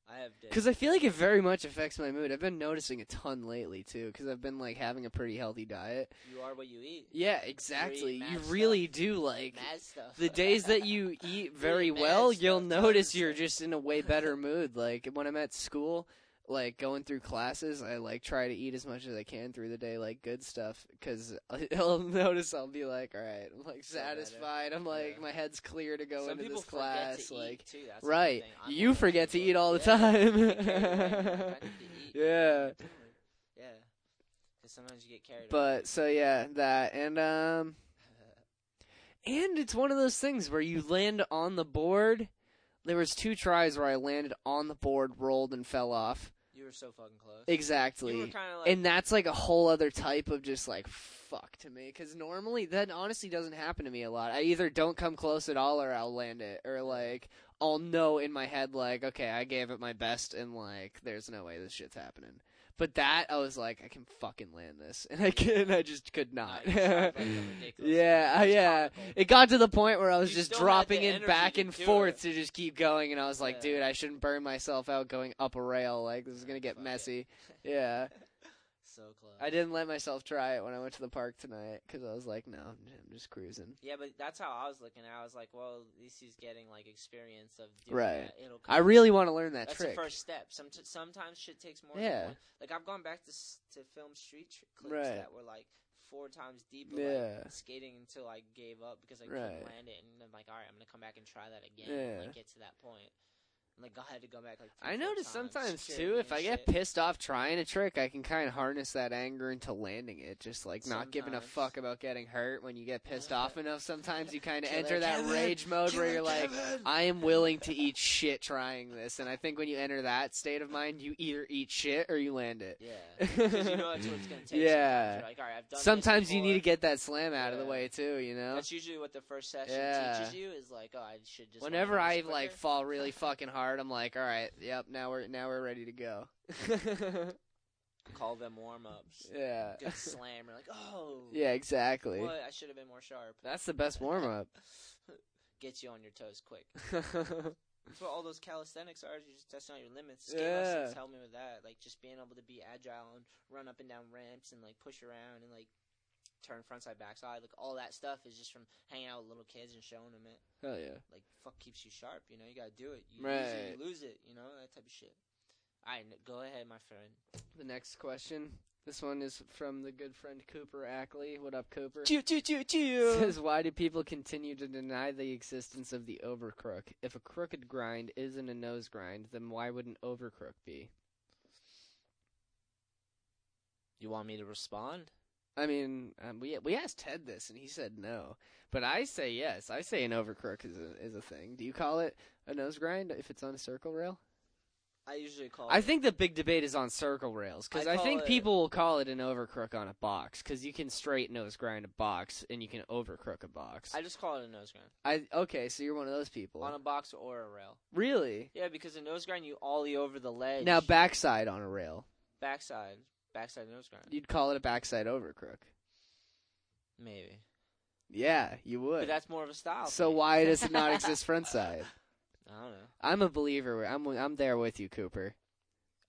I have. Because I feel like it very much affects my mood. I've been noticing a ton lately too, because I've been like having a pretty healthy diet. you are what you eat. Yeah, exactly. You stuff. really do like Mad stuff. the days that you eat very mad well. You'll notice you're just in a way better mood. Like when I'm at school, like going through classes, I like try to eat as much as I can through the day, like good stuff. Because I'll notice I'll be like, all right, I'm like satisfied. I'm like Yeah. my head's clear to go Some into this class. to like eat, too. That's Right. You forget to eat all the Yeah. time. You get carried away, you're like, I need to eat. Yeah. Yeah. Because sometimes you get carried away. But so yeah, that and um and it's one of those things where you land on the board. There was two tries where I landed on the board, rolled and fell off. You were so fucking close. Exactly. You were like. and that's like a whole other type of just like fuck to me cuz normally that honestly doesn't happen to me a lot. I either don't come close at all or I'll land it or like I'll know in my head like okay, I gave it my best and like there's no way this shit's happening. But that I was like I can fucking land this and I can I just could not. you tried, like, a ridiculous yeah. Yeah. It got to the point where I was You just dropping in back and forth it. to just keep going and I was like, Yeah. dude, I shouldn't burn myself out going up a rail like this is going to get Fuck it. messy. Yeah. So close. I didn't let myself try it when I went to the park tonight because I was like, no, I'm just cruising. Yeah, but that's how I was looking I was like, well, at least he's getting like experience of doing Right. that. It'll come I really want to learn that That's trick. the first step. Some sometimes shit takes more. Yeah. Like I've gone back to s- to film street tr- clips Right. that were like four times deep. of, Yeah. Like, skating until I gave up because I Right. couldn't land it, and I'm like, all right, I'm gonna come back and try that again. Yeah. And, like get to that point. And, like I had to go back like. I notice times, sometimes too, if I get pissed off trying a trick, I can kind of harness that anger into landing it. Just like not giving a fuck about getting hurt when you get pissed off enough. Sometimes you kind of enter that Kevin! rage mode where you're like, I am willing to eat shit trying this. And I think when you enter that state of mind, you either eat shit or you land it. Yeah, because you know that's what it's gonna take. Yeah. Sometimes, You're like, all right, I've done. this Sometimes you need to get that slam out of the way too, you know? That's usually what the first session Yeah. teaches you is like, oh, I should just. Whenever I like fall really fucking hard, I'm like, all right, yep, now we're now we're ready to go. call them warm ups. yeah. Good slam. You're like, oh. Yeah, exactly. What? I should have been more sharp. That's the best warm up. Gets you on your toes quick. That's what all those calisthenics are. You're just testing out your limits. Skate lessons Yeah. help me with that. Like just being able to be agile and run up and down ramps and like push around and like turn frontside backside. Like all that stuff is just from hanging out with little kids and showing them it. Hell yeah. Like fuck keeps you sharp. You know, you gotta do it. You use it, you lose it. You know that type of shit. All right, go ahead, my friend. The next question. This one is from the good friend Cooper Ackley. What up, Cooper? Choo choo choo choo. Says, why do people continue to deny the existence of the overcrook? If a crooked grind isn't a nose grind, then why would an overcrook be? You want me to respond? I mean, um, we we asked Ted this, and he said no. But I say yes. I say an overcrook is a is a thing. Do you call it a nose grind if it's on a circle rail? I usually call. I it- think the big debate is on circle rails because I I, think it- people will call it an overcrook on a box because you can straight nose grind a box and you can overcrook a box. I just call it a nose grind I okay, so you're one of those people. on a box or a rail. really? Yeah, because a nose grind you ollie over the ledge. Now backside on a rail, backside, backside nose grind. you'd call it a backside overcrook. Maybe, Yeah, you would. but that's more of a style. so thing. why does it not exist front side? I don't know. I'm a believer. I'm I'm there with you, Cooper.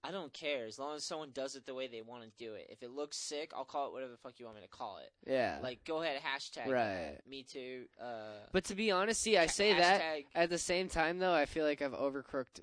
I don't care as long as someone does it the way they want to do it. If it looks sick, I'll call it whatever the fuck you want me to call it. Yeah. Like, go ahead, hashtag. Right. Me too. Uh, but to be honest, see, I say that at the same time though. I feel like I've overcrooked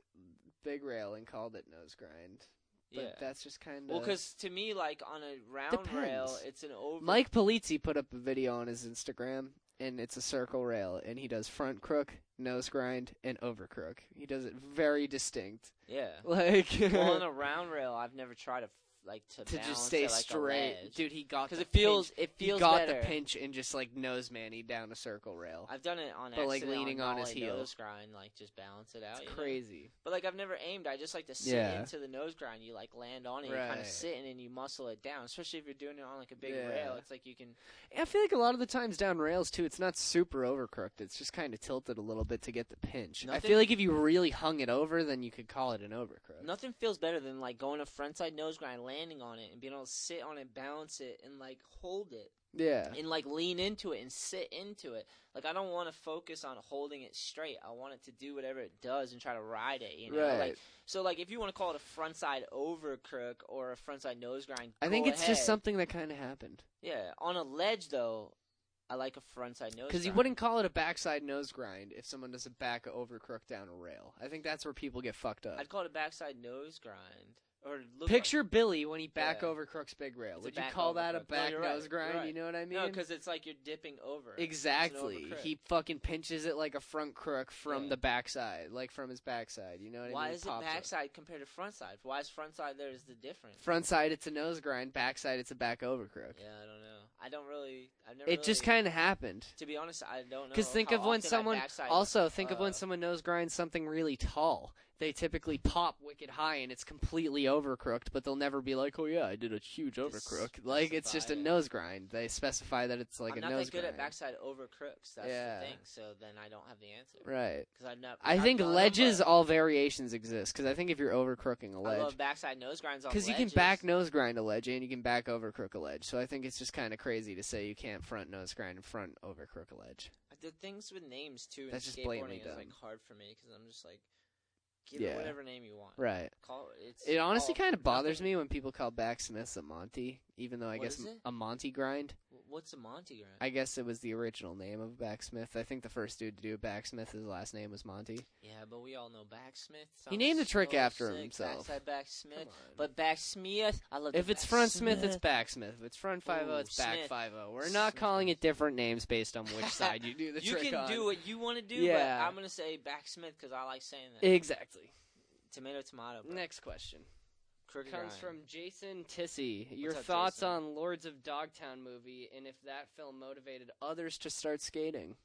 big rail and called it nose grind. But yeah. that's just kind of Well, because to me, like on a round rail, it's an over. Mike Polizzi put up a video on his Instagram, and it's a circle rail, and he does front crook, nose grind, and over crook. He does it very distinct. Yeah. Like well, on a round rail, I've never tried to like to, to just stay it like straight, dude. He got because it feels pinch. it feels he got better. the pinch and just like nose manny down a circle rail. I've done it on But, like, leaning on his heel. nose grind, like just balance it out. It's you know? crazy. But like I've never aimed. I just like to sit Yeah. into the nose grind. You like land on it, you kind of sit and then you muscle it down. Especially if you're doing it on like a big Yeah. rail, it's like you can. I feel like a lot of the times down rails too, it's not super overcrooked. It's just kind of tilted a little bit to get the pinch. I feel like if you really hung it over, then you could call it an overcrook. Nothing feels better than like going a frontside nose grind, landing on it, and being able to sit on it, balance it, and like hold it, Yeah. and like lean into it and sit into it. Like I don't want to focus on holding it straight. I want it to do whatever it does and try to ride it. You know, Right. like so. Like if you want to call it a frontside over crook or a frontside nose grind, I think it's ahead. just something that kind of happened. Yeah, on a ledge though, I like a frontside nose. Because you wouldn't call it a backside nose grind if someone does a back over crook down a rail. I think that's where people get fucked up. I'd call it a backside nose grind or look Picture Billy when he back Yeah. over crooks big rail. It's Would you call that a crook. No, back you're right. nose grind? right. You know what I mean? no, because it's like you're dipping over. Exactly. He fucking pinches it like a front crook from Yeah. the backside, like from his backside. You know what I mean? Why is it Pops up. backside compared to frontside? Why is frontside there is the difference? Front side, it's a nose grind. Backside, it's a back over crook. Yeah, I don't know. I don't really. I've never. It just kind of happened. To be honest, I don't know. Because think of when someone also think of when uh, someone nose grinds something really tall. They typically pop wicked high and it's completely overcrooked, but they'll never be like, "Oh yeah, I did a huge overcrook." Like it's just a nose grind. They specify that it's like I'm a not nose that good grind. at backside over crooks. That's Yeah. the thing. So then I don't have the answer. Right. Because I've not. I I've think ledges, all variations exist. Because I think if you're overcrooking a ledge, love backside nose grinds on because you can back nose grind a ledge and you can back over crook a ledge. So I think it's just kind of crazy to say you can't front nose grind and front over crook a ledge. The things with names too. in That's just blatantly skateboarding is like hard for me because I'm just like, give Yeah. it whatever name you want. Right. Call it. It's It honestly kind of bothers nothing- me when people call backsmiths a Monty, even though I What guess a Monty grind. What's a Monty grind? I guess it was the original name of backsmith. I think the first dude to do backsmith, his last name was Monty. yeah, but we all know backsmith. He named the trick so after sick. himself. Backside backsmith, but backsmith. I love. if it's front smith, it's backsmith. If it's front five o, Ooh, it's back five o. We're not Smith. calling it different names based on which side you do the you trick You can on. do what you want to do, Yeah. but I'm gonna say backsmith because I like saying that. Exactly. tomato, tomato. Bro. Next question Crooked comes from Jason Tissy. Your up, thoughts Jason? on Lords of Dogtown movie and if that film motivated others to start skating?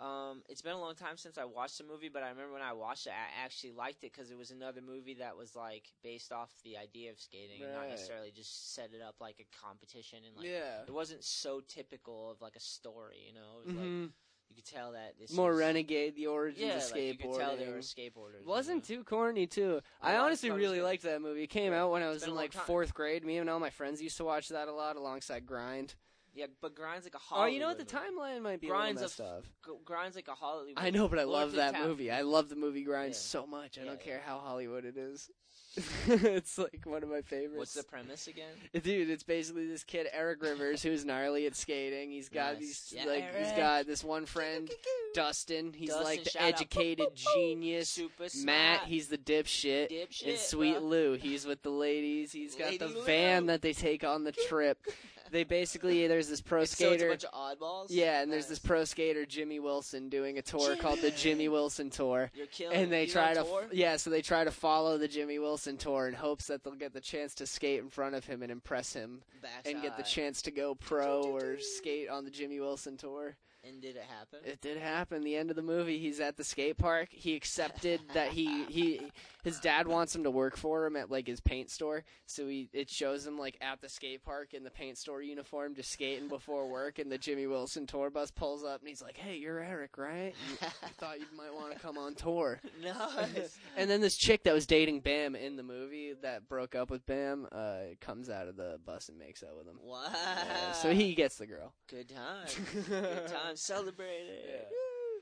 Um, it's been a long time since I watched the movie, but I remember when I watched it, I actually liked it because it was another movie that was like based off the idea of skating, and not necessarily just set it up like a competition. And like, yeah. it wasn't so typical of like a story, you know. It was like Mhm. You could tell that this More renegade, the origins Yeah, of like skateboarding. you could tell they were skateboarders. Wasn't know? too corny too. I I honestly really liked that movie. It came Yeah. out when I was in like fourth grade. Me and all my friends used to watch that a lot alongside Grind. Yeah, but grind's like a Hollywood. Oh, you know what? The timeline might be Grind's a a little messed up. G- grind's like a Hollywood. I know, but I love that Town- movie. I love the movie Grind Yeah. so much. I don't care how Hollywood it is. it's like one of my favorites. What's the premise again? Dude, it's basically this kid Eric Rivers who's gnarly at skating. He's got Nice. these Yeah, like he's Eric. got this one friend Dustin. He's Dustin, like the shout out. educated genius. Super Matt, smart. he's the dipshit. dipshit. and Sweet bro. Lou, he's with the ladies. He's got the Lady van that they take on the trip. they basically there's this pro And so it's a skater. bunch of oddballs. yeah, and there's this pro skater Jimmy Wilson doing a tour called the Jimmy. Jimmy Wilson Tour. You're killing. And they try to tour? yeah, so they try to follow the Jimmy Wilson tour in hopes that they'll get the chance to skate in front of him and impress him and get the chance to go pro or skate on the Jimmy Wilson tour. And did it happen? It did happen. The end of the movie, he's at the skate park. He accepted that he he his dad wants him to work for him at like his paint store. So he it shows him like at the skate park in the paint store uniform, just skating before work. And the Jimmy Wilson tour bus pulls up, and he's like, "Hey, you're Eric, right? You, I thought you might want to come on tour." nice. And then this chick that was dating Bam in the movie that broke up with Bam uh, comes out of the bus and makes out with him. wow. Yeah, so he gets the girl. Good time. Good time. Celebrate it. Yeah.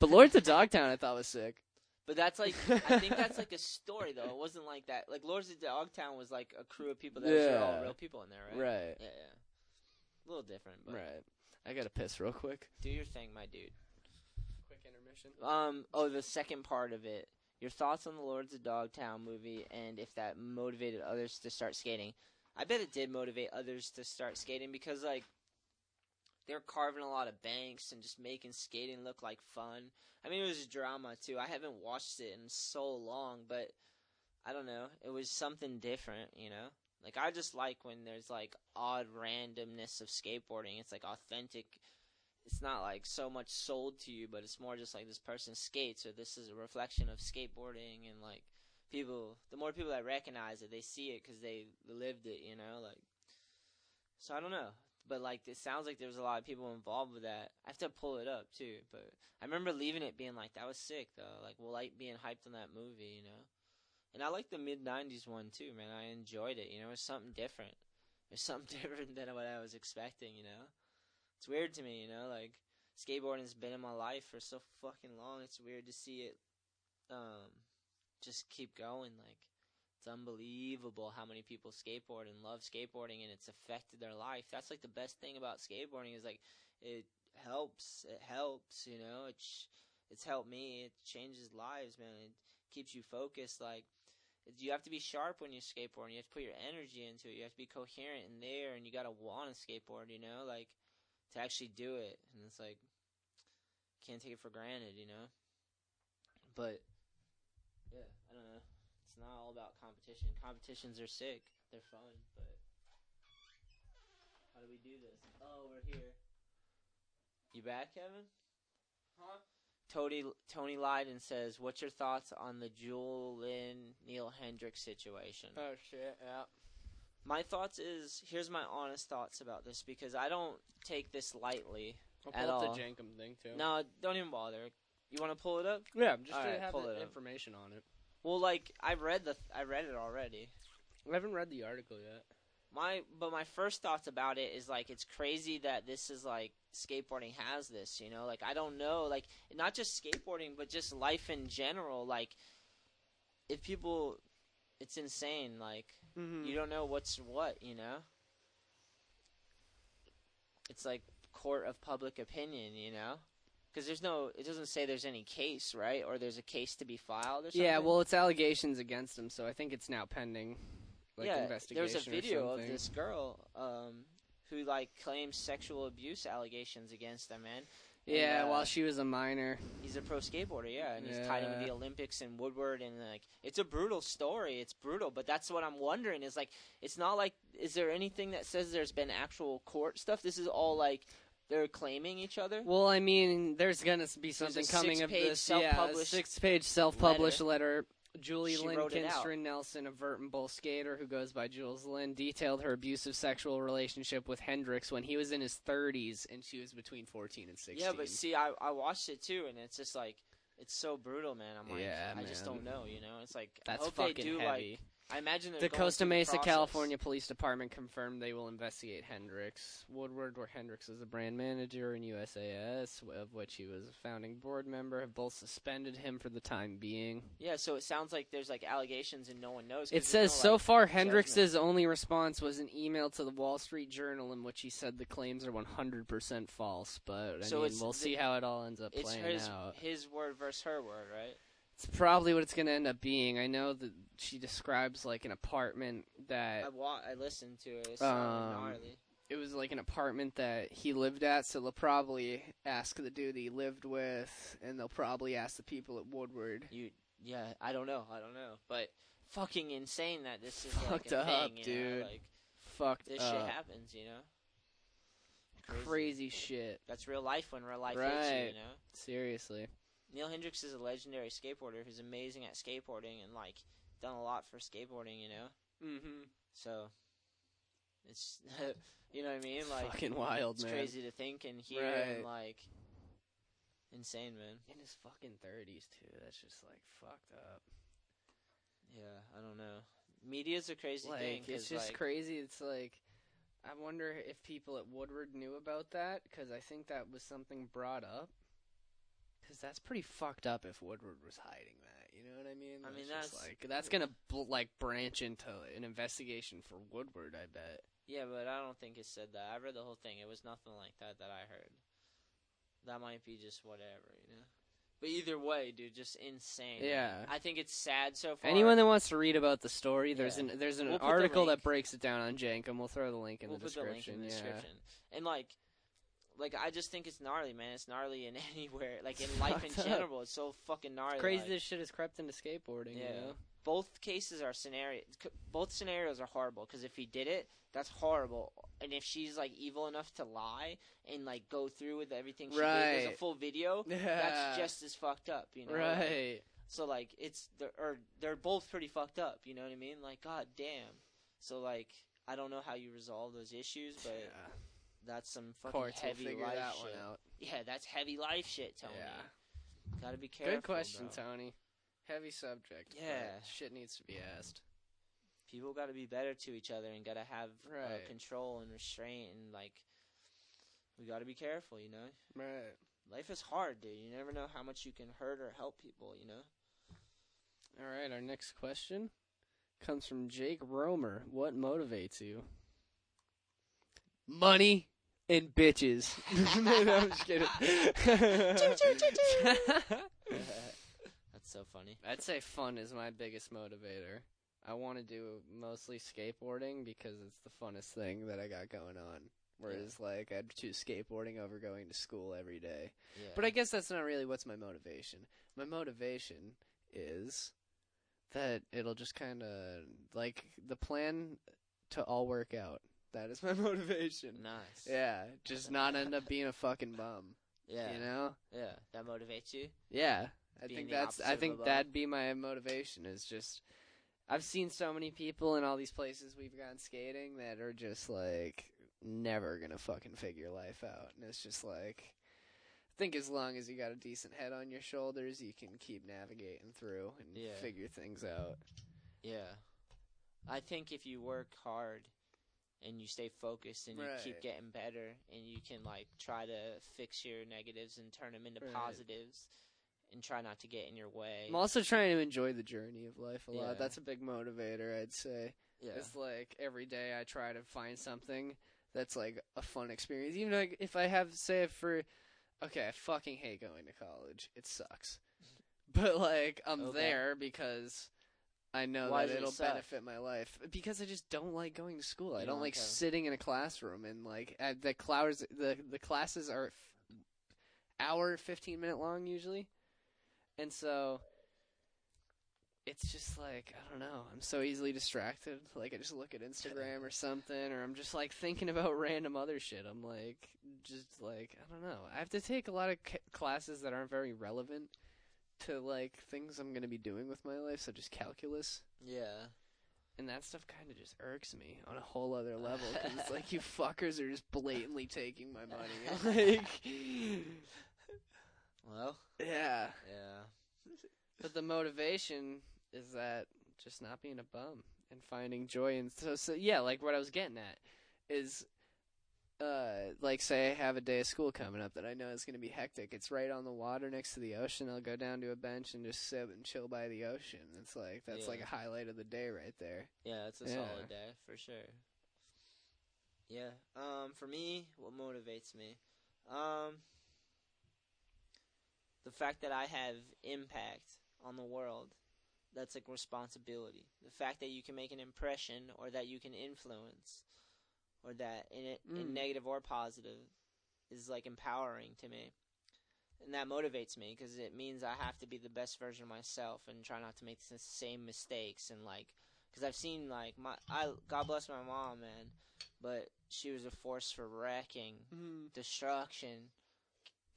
But Lords of Dogtown, I thought was sick. But that's like I think that's like a story though. It wasn't like that. Like Lords of Dogtown was like a crew of people that was Yeah. all real people in there, right? Right. Yeah, yeah. A little different, but Right. I gotta piss real quick. do your thing, my dude. Quick intermission. Um. Oh, the second part of it. your thoughts on the Lords of Dogtown movie, and if that motivated others to start skating. I bet it did motivate others to start skating because like they're carving a lot of banks and just making skating look like fun. I mean, it was a drama too. I haven't watched it in so long, but I don't know. It was something different, you know. Like I just like when there's like odd randomness of skateboarding. It's like authentic. It's not like so much sold to you, but it's more just like this person skates or this is a reflection of skateboarding and like people. The more people that recognize it, they see it because they lived it, you know. Like so, I don't know but like it sounds like there was a lot of people involved with that. I have to pull it up too, but I remember leaving it being like that was sick though. Like well, like being hyped on that movie, you know. And I like the mid '90s one too, man. I enjoyed it. You know, it was something different. It was something different than what I was expecting. You know, it's weird to me. You know, like skateboarding's been in my life for so fucking long. It's weird to see it, um, just keep going. Like it's unbelievable how many people skateboard and love skateboarding and it's affected their life. That's like the best thing about skateboarding is like it helps. It helps, you know. It's it's helped me. It changes lives, man. It keeps you focused like you have to be sharp when you skateboard. You have to put your energy into it. You have to be coherent in there and you got to want to skateboard, you know, like to actually do it. And it's like can't take it for granted, you know. But yeah, I don't know not all about competition. Competitions are sick. They're fun, but how do we do this? Oh, we're here. You back, Kevin? Huh? Tony Tony Lydon says, "What's your thoughts on the Julian Neal Hendrix situation?" Oh shit! Yeah. My thoughts is here's my honest thoughts about this because I don't take this lightly I'll at up all. the Jenkem thing too. No, don't even bother. You want to pull it up? Yeah, just All to right, have pull the it up. information on it. Well, like I read the I read it already. I haven't read the article yet. My but my first thoughts about it is like it's crazy that this is like skateboarding has this, you know? Like I don't know, like not just skateboarding but just life in general like if people it's insane like Mm-hmm. you don't know what's what, you know? It's like court of public opinion, you know? Because there's no, it doesn't say there's any case, right? Or there's a case to be filed or something. Yeah, well, it's allegations against him, so I think it's now pending. Like, yeah, investigation there's a video of this girl um, who like claims sexual abuse allegations against him, man. And, Yeah, uh, while she was a minor. He's a pro skateboarder, yeah, and he's tied into Yeah. the Olympics and Woodward, and like it's a brutal story. It's brutal, but that's what I'm wondering is like it's not like is there anything that says there's been actual court stuff? This is all like they're claiming each other. Well, I mean, there's gonna be something coming of this. Yeah, six-page self-published letter. Julie She Lynn wrote it out. Kinstrin Nelson, a vert and bowl skater who goes by Jules Lynn, detailed her abusive sexual relationship with Hendrix when he was in his 30s and she was between 14 and 16. Yeah, but see, I I watched it too, and it's just like it's so brutal, man. I'm like, Yeah, I just don't know, you know. It's like That's I hope they do heavy. like. I imagine The Costa through the Mesa. California Police Department confirmed they will investigate Hendrix. Woodward, where Hendrix is a brand manager, in USAS, of which he was a founding board member, have both suspended him for the time being. Yeah, so it sounds like there's like allegations and no one knows. It says no, so like, far Hendrix' only response was an email to the Wall Street Journal in which he said the claims are 100% false. But I So mean, we'll the- see how it all ends up It's playing his out. his word versus her word, right? It's probably what it's going to end up being. I know that she describes like an apartment that I wa- I listened to it. It sounded Um, gnarly. it was like an apartment that he lived at, so they'll probably ask the dude he lived with, and they'll probably ask the people at Woodward. You yeah, I don't know, I don't know, but fucking insane that this is like Fucked a up, thing, dude. Know? Like Fucked this up. shit happens, you know. Crazy. shit. That's real life when real life hits you, you know. Seriously. Neal Hendrix is a legendary skateboarder who's amazing at skateboarding and like done a lot for skateboarding, you know. Mm-hmm. So it's you know what I mean, like Fucking wild, it's man. crazy to think and hear and like insane, man. In his fucking thirties too. That's just like fucked up. Yeah, I don't know. Media's a crazy like thing. it's just like, crazy. It's like I wonder if people at Woodward knew about that because I think that was something brought up. Because that's pretty fucked up if Woodward was hiding that. You know what I mean? I mean, that's- like that's gonna bl- like branch into an investigation for Woodward. I bet. Yeah, but I don't think it said that. I read the whole thing. It was nothing like that that I heard. That might be just whatever, you know. But either way, dude, just insane. Yeah. I think it's sad so far. Anyone that wants to read about the story, there's Yeah. an there's an We'll put the article that breaks it down on Jenkem. We'll throw the link in we'll the put the link in the yeah. description. And like, like I just think it's gnarly, man. It's gnarly in anywhere, like in life in general. It's so fucking gnarly. Crazy like- this shit has crept into skateboarding. Yeah. You know? both cases are scenarios. Both scenarios are horrible because if he did it, that's horrible. And if she's like evil enough to lie and like go through with everything she did, there's a full video. Yeah. That's just as fucked up, you know. right. So like it's they're, or they're both pretty fucked up. You know what I mean? Like god damn. So like I don't know how you resolve those issues, but Yeah. That's some fucking Courts will heavy figure life that shit. one out. Yeah, that's heavy life shit, Tony. Yeah. Gotta be careful. Good question, bro. Tony. Heavy subject. but Yeah. Shit needs to be asked. people got to be better to each other and got to have uh, Right. control and restraint and like we got to be careful you know Right. life is hard dude you never know how much you can hurt or help people you know All right. Our next question comes from Jake Romer. What motivates you? Money and bitches. no, I'm just kidding. that's so funny I'd say fun is my biggest motivator. I want to do mostly skateboarding because it's the funnest thing that I got going on. Whereas, like, I'd choose skateboarding over going to school every day. yeah But I guess that's not really what's my motivation. My motivation is that it'll just kind of, like, the plan to all work out. That is my motivation. nice Yeah, just not end up being a fucking bum. yeah You know? yeah that motivates you Yeah, I Being think that's. I think that'd be my motivation. Is just, I've seen so many people in all these places we've gone skating that are just like never gonna fucking figure life out, and it's just like, I think as long as you got a decent head on your shoulders, you can keep navigating through and Yeah. figure things out. yeah i think if you work hard and you stay focused and you keep getting better and you can like try to fix your negatives and turn them into Right. positives and try not to get in your way I'm also trying to enjoy the journey of life a Yeah. lot. That's a big motivator, I'd say. yeah It's like every day I try to find something that's like a fun experience. Even like if I have say for okay, I fucking hate going to college. It sucks. But like I'm Okay. there because I know Why that does it it'll suck? benefit my life. Because I just don't like going to school. I You don't don't like like sitting in a classroom and like at the clouds the the classes are f- hour 15 minute long usually. And so it's just like I don't know. I'm so easily distracted. Like I just look at Instagram or something, or I'm just like thinking about random other shit. I'm like, just like I don't know. I have to take a lot of c- classes that aren't very relevant to like things I'm gonna be doing with my life, such as calculus. yeah And that stuff kind of just irks me on a whole other level because it's like you fuckers are just blatantly taking my money. like, well yeah. yeah But the motivation is that just not being a bum and finding joy and so so yeah, like what I was getting at is uh like say I have a day of school coming up that I know is going to be hectic. It's right on the water next to the ocean. I'll go down to a bench and just sit and chill by the ocean. It's like that's Yeah. like a highlight of the day right there. Yeah, it's a Yeah. solid day for sure. Yeah. Um, for me, what motivates me, um, the fact that I have impact on the world. That's like responsibility. The fact that you can make an impression, or that you can influence, or that in it in Mm. negative or positive, is like empowering to me. And that motivates me because it means I have to be the best version of myself and try not to make the same mistakes and like because I've seen like my I God bless my mom, man, but she was a force for wrecking, destruction.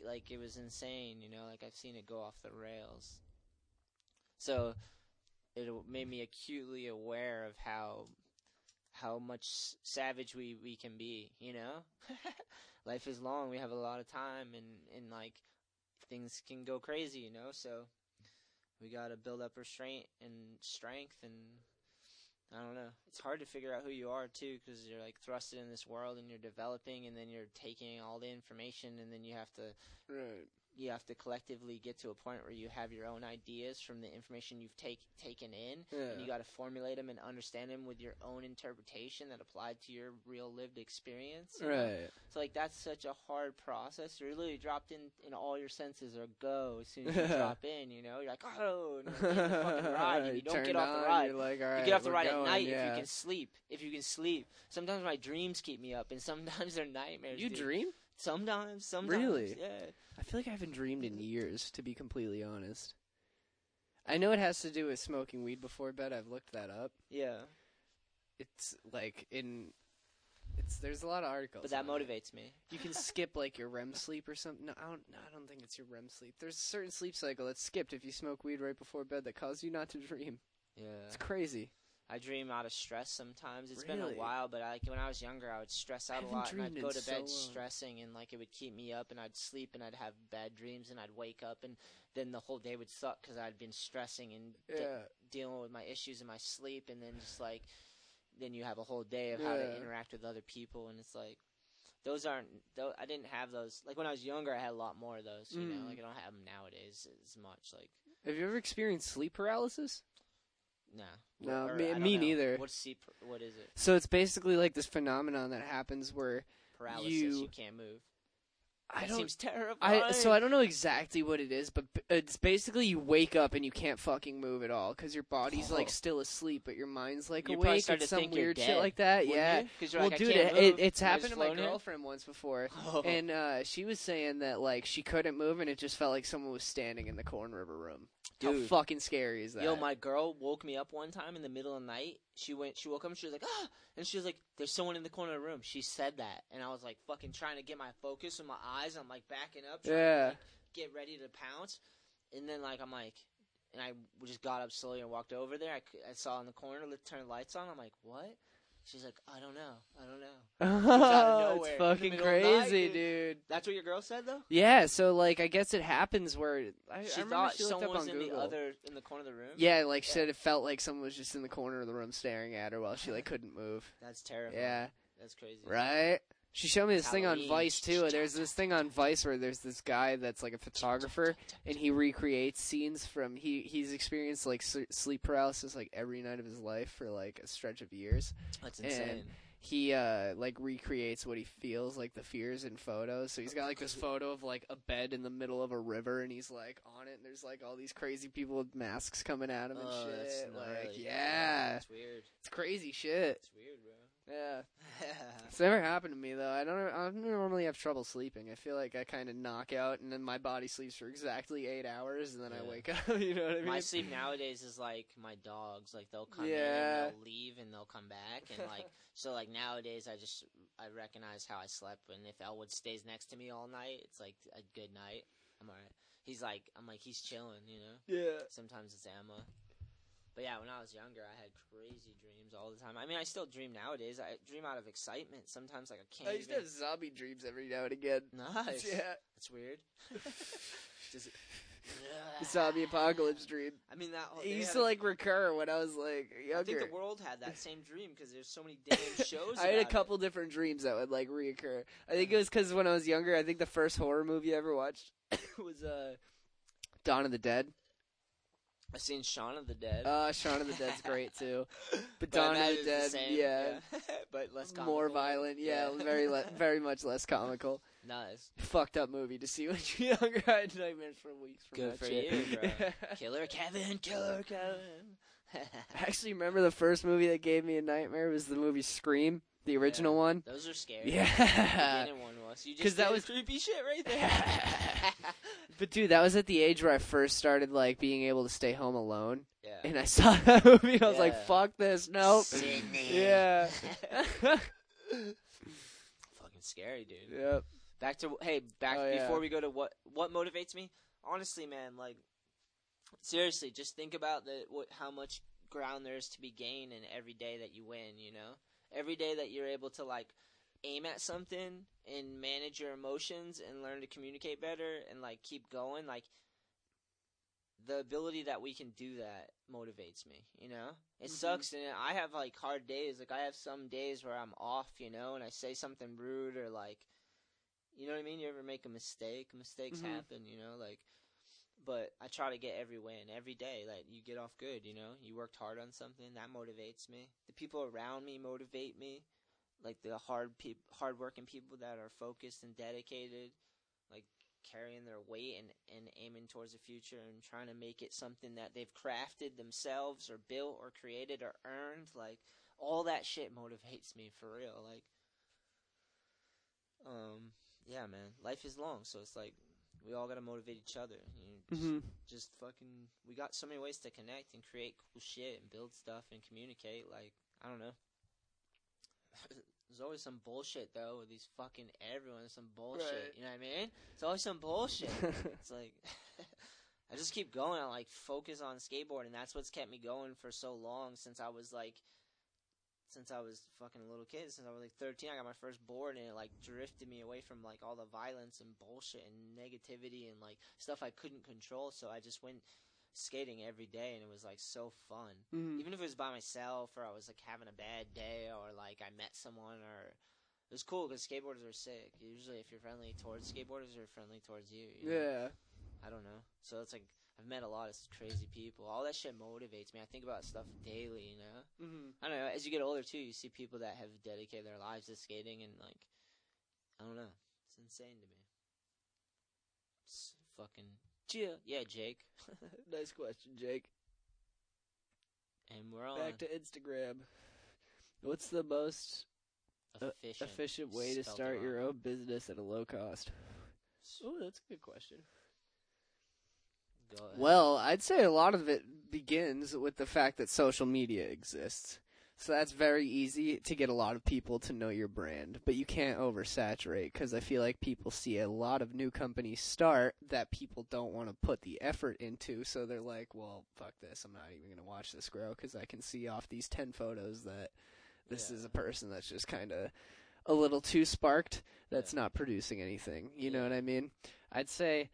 Like it was insane, you know. Like I've seen it go off the rails. So it made me acutely aware of how how much savage we we can be, you know. Life is long. We have a lot of time, and and like things can go crazy, you know. So we got to build up restraint and strength and I don't know. It's hard to figure out who you are too because you're like thrusted in this world and you're developing and then you're taking all the information and then you have to Right. You have to collectively get to a point where you have your own ideas from the information you've take, taken in, Yeah. and you got to formulate them and understand them with your own interpretation that applied to your real lived experience. Right. So like that's such a hard process. You're literally dropped in, and all your senses are go as soon as you drop in. You know, you're like, oh, and you're the fucking ride. If you don't Turned get off the ride, You're like, all you get off the ride going, at night yeah. if you can sleep. If you can sleep. Sometimes my dreams keep me up, and sometimes they're nightmares. You dude. dream? Sometimes, sometimes. Really? Yeah. I feel like I haven't dreamed in years, to be completely honest. I know it has to do with smoking weed before bed. I've looked that up. Yeah. It's like in, it's there's a lot of articles. But that on it. motivates me. You can skip like your REM sleep or something. No, I don't. No, I don't think it's your REM sleep. There's a certain sleep cycle that's skipped if you smoke weed right before bed that causes you not to dream. Yeah. It's crazy. I dream out of stress sometimes. It's been a while, but I, like when I was younger, I would stress out a lot, and I'd go to bed so stressing, and like it would keep me up, and I'd sleep, and I'd have bad dreams, and I'd wake up, and then the whole day would suck because I'd been stressing and de- Yeah. dealing with my issues in my sleep, and then just like then you have a whole day of how to interact with other people, and it's like those aren't. Those, I didn't have those. Like when I was younger, I had a lot more of those. You know, Mm. like I don't have them nowadays as much. Like Have you ever experienced sleep paralysis? Nah. No, Or- me- me neither. What's sleep? What is it? So it's basically like this phenomenon that happens where Paralysis. You- You, can't move. I That seems terrible. I so I don't know exactly what it is, but it's basically you wake up and you can't fucking move at all because your body's like Oh. still asleep, but your mind's like You probably awake. start It's to some think you're weird shit dead, like that. Wouldn't yeah. you? 'Cause you're well, like, dude, I can't it, move. it, it's happened to my girlfriend once before, Oh. and uh, she was saying that like she couldn't move and it just felt like someone was standing in the corn river room. How fucking scary is that? Yo, my girl woke me up one time in the middle of the night. She went, she woke up and she was like, ah, and she was like, "There's someone in the corner of the room." She said that, and I was like, fucking trying to get my focus with my eyes. I'm like backing up, trying Yeah. to like, get ready to pounce, and then like I'm like, and I just got up slowly and walked over there. i, I saw in the corner, turned the lights on. I'm like, what? She's like, I don't know, I don't know. oh, it's fucking middle of the night, crazy, dude. dude. That's what your girl said though. Yeah, so like I guess it happens where I, She I thought she someone up was in Google. the other in the corner of the room. Yeah, like she said it felt like someone was just in the corner of the room staring at her while she like couldn't move. that's terrifying. Yeah, that's crazy. right. She showed me this thing on Vice too. There's this thing on Vice where there's this guy that's like a photographer and he recreates scenes from he he's experienced like sleep paralysis like every night of his life for like a stretch of years. That's And- insane. He uh like recreates what he feels like the fears in photos. So he's got like this photo of like a bed in the middle of a river and he's like on it and there's like all these crazy people with masks coming at him and Oh, that's shit. Like yeah. it's weird. It's crazy shit. It's weird, bro. Yeah. It's never happened to me though. I don't. I don't normally have trouble sleeping. I feel like I kind of knock out, and then my body sleeps for exactly eight hours, and then I wake up. You know what I mean? My sleep nowadays is like my dogs. Like they'll come in Yeah. and they'll leave and they'll come back and like so like nowadays I just I recognize how I slept and if Elwood stays next to me all night, it's like a good night. I'm alright. He's like I'm like he's chilling, you know. yeah. Sometimes it's Emma. But yeah, when I was younger, I had crazy dreams all the time. I mean, I still dream nowadays. I dream out of excitement. Sometimes, like I can't. I used to have zombie dreams every now and again. Nice. Yeah. That's weird. Does it... zombie apocalypse dream. I mean, that It used to a- like recur when I was like younger. I think the world had that same dream because there's so many damn shows. I had a about it. couple different dreams that would like reoccur. I think it was because when I was younger, I think the first horror movie I ever watched was uh, Dawn of the Dead. I've seen Shaun of the Dead. Uh, Shaun of the Dead's great too, but But Dawn of the Dead, same, yeah, but less more violent. Yeah, very le- very much less comical. nice. Fucked up movie to see when you're younger. I had nightmares for weeks from Good for shit. you, bro. Killer Kevin, Killer Kevin. I actually remember the first movie that gave me a nightmare was the movie Scream, the original one. Those are scary. Yeah. The one was. You just that was- creepy shit right there. But dude, that was at the age where I first started like being able to stay home alone, yeah. and I saw that movie. and I was like, "Fuck this, nope." Sydney. Yeah. Fucking scary, dude. yep. Back to hey, back Oh, yeah. before we go to what what motivates me. Honestly, man, like seriously, just think about the what how much ground there is to be gained in every day that you win. You know, every day that you're able to like aim at something and manage your emotions and learn to communicate better and like keep going. Like the ability that we can do that motivates me. You know, it Mhm. sucks, and I have like hard days. Like I have some days where I'm off. You know, and I say something rude or like You know what I mean? You ever make a mistake? Mistakes Mhm. happen, you know, like but I try to get every win every day Like you get off good, you know? You worked hard on something, that motivates me. The people around me motivate me. Like the hard peop- hard-working people that are focused and dedicated, like carrying their weight and, and aiming towards the future and trying to make it something that they've crafted themselves or built or created or earned, like all that shit motivates me for real. Like um yeah, man. Life is long, so it's like we all gotta motivate each other. You know, just, Mm-hmm. just fucking. We got so many ways to connect and create cool shit and build stuff and communicate. Like I don't know. There's always some bullshit though with these fucking everyone. Some bullshit. Right. You know what I mean? It's always some bullshit. It's like I just keep going. I like focus on skateboard, And that's what's kept me going for so long since I was like since I was fucking a little kid. Since I was like 13, I got my first board and it like drifted me away from like all the violence and bullshit and negativity and like stuff I couldn't control. So I just went skating every day and it was like so fun. Mhm. Even if it was by myself or I was like having a bad day or like I met someone or it was cool because skateboarders are sick. Usually, if you're friendly towards skateboarders, they're friendly towards you. you know? Yeah. I don't know. So it's like I've met a lot of crazy people. All that shit motivates me. I think about stuff daily. You know. Mm-hmm. I don't know. As you get older too, you see people that have dedicated their lives to skating, and like, I don't know. It's insane to me. It's fucking yeah, yeah, Jake. nice question, Jake. and we're on Back to Instagram. What's the most uh, efficient. efficient way to start wrong. your own business at a low cost? Oh, that's a good question. Go ahead. Well, I'd say a lot of it begins with the fact that social media exists. So that's very easy to get a lot of people to know your brand, but you can't oversaturate because I feel like people see a lot of new companies start that people don't want to put the effort into. So they're like, well, fuck this. I'm not even going to watch this grow because I can see off these 10 photos that this Yeah. is a person that's just kind of a little too sparked that's Yeah. not producing anything. You know what I mean? I'd say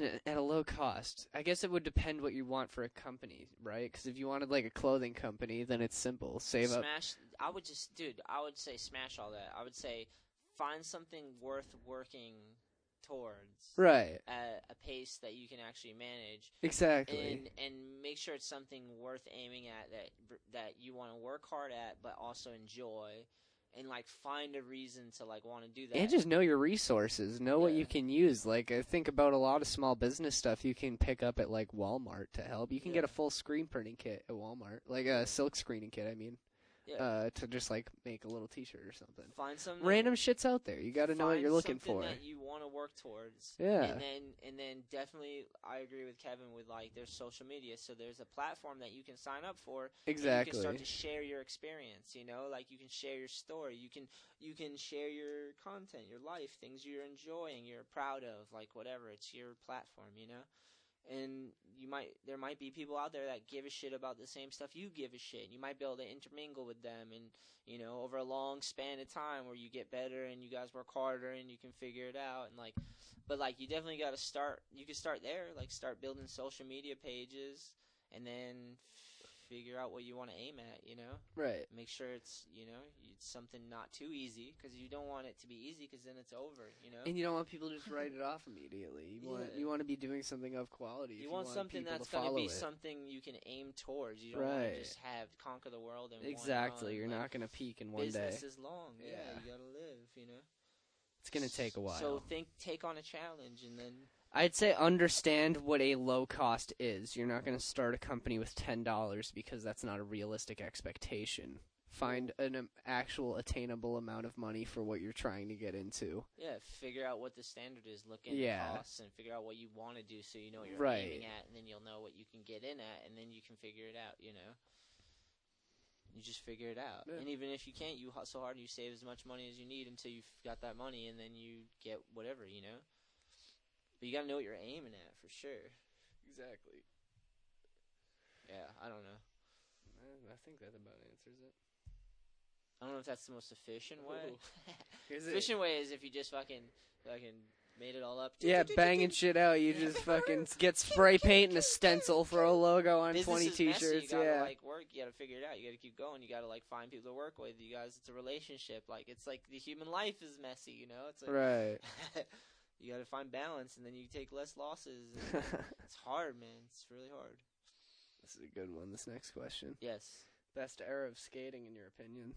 at a low cost. I guess it would depend what you want for a company, right? Because if you wanted like a clothing company, then it's simple. Save up. smash. I would just, dude. I would say smash all that. I would say find something worth working towards Right. at a pace that you can actually manage. Exactly. and and make sure it's something worth aiming at that that you want to work hard at but also enjoy and like find a reason to like want to do that And just know your resources. Know what you can use. Like I think about a lot of small business stuff you can pick up at like Walmart to help. You can get a full screen printing kit at Walmart, like a silk screening kit. I mean, yeah uh, to just like make a little T-shirt or something. find some Random shit's out there. You got to know what you're looking something for. that you want to work towards Yeah. and then and then definitely I agree with Kevin with like there's social media so there's a platform that you can sign up for and Exactly. you can start to share your experience you know like you can share your story you can you can share your content your life things you're enjoying you're proud of like whatever it's your platform you know and you might there might be people out there that give a shit about the same stuff you give a shit. You might be able to intermingle with them and you know over a long span of time where you get better and you guys work harder and you can figure it out. And like but like you definitely got to start you can start there. Like start building social media pages and then figure out what you want to aim at you know right. make sure it's you know it's something not too easy because you don't want it to be easy because then it's over you know And you don't want people to just write it off immediately. You want Yeah. you want to be doing something of quality. you if want something people that's to going to be it. something you can aim towards you don't want to just have conquer the world in Exactly. You're run. not going to peak in like, one day. business is long yeah. Yeah. you gotta live you know It's going to take a while. so think take on a challenge and then I'd say understand what a low cost is. You're not going to start a company with ten dollars because that's not a realistic expectation. Find an um, actual attainable amount of money for what you're trying to get into. Yeah, figure out what the standard is, look into Yeah. costs, and figure out what you want to do so you know what you're Right. aiming at, and then you'll know what you can get in at, and then you can figure it out, you know? You just figure it out. Yeah. And even if you can't, you hustle hard and you save as much money as you need until you've got that money, and then you get whatever, you know? But you gotta know what you're aiming at, for sure. Exactly. Yeah, I don't know. I think that about answers it. I don't know if that's the most efficient way. Here's efficient way is if you just fucking, fucking made it all up. Yeah, banging shit out. You just fucking get spray paint and a stencil, throw a logo on Business twenty is messy. t-shirts. You gotta Yeah, like work. You gotta figure it out. You gotta keep going. You gotta like find people to work with. You guys, it's a relationship. Like it's like the human life is messy. You know, it's like right. you gotta find balance, and then you take less losses. it's hard, man. It's really hard. this is a good one. This next question: Yes. Best era of skating, in your opinion?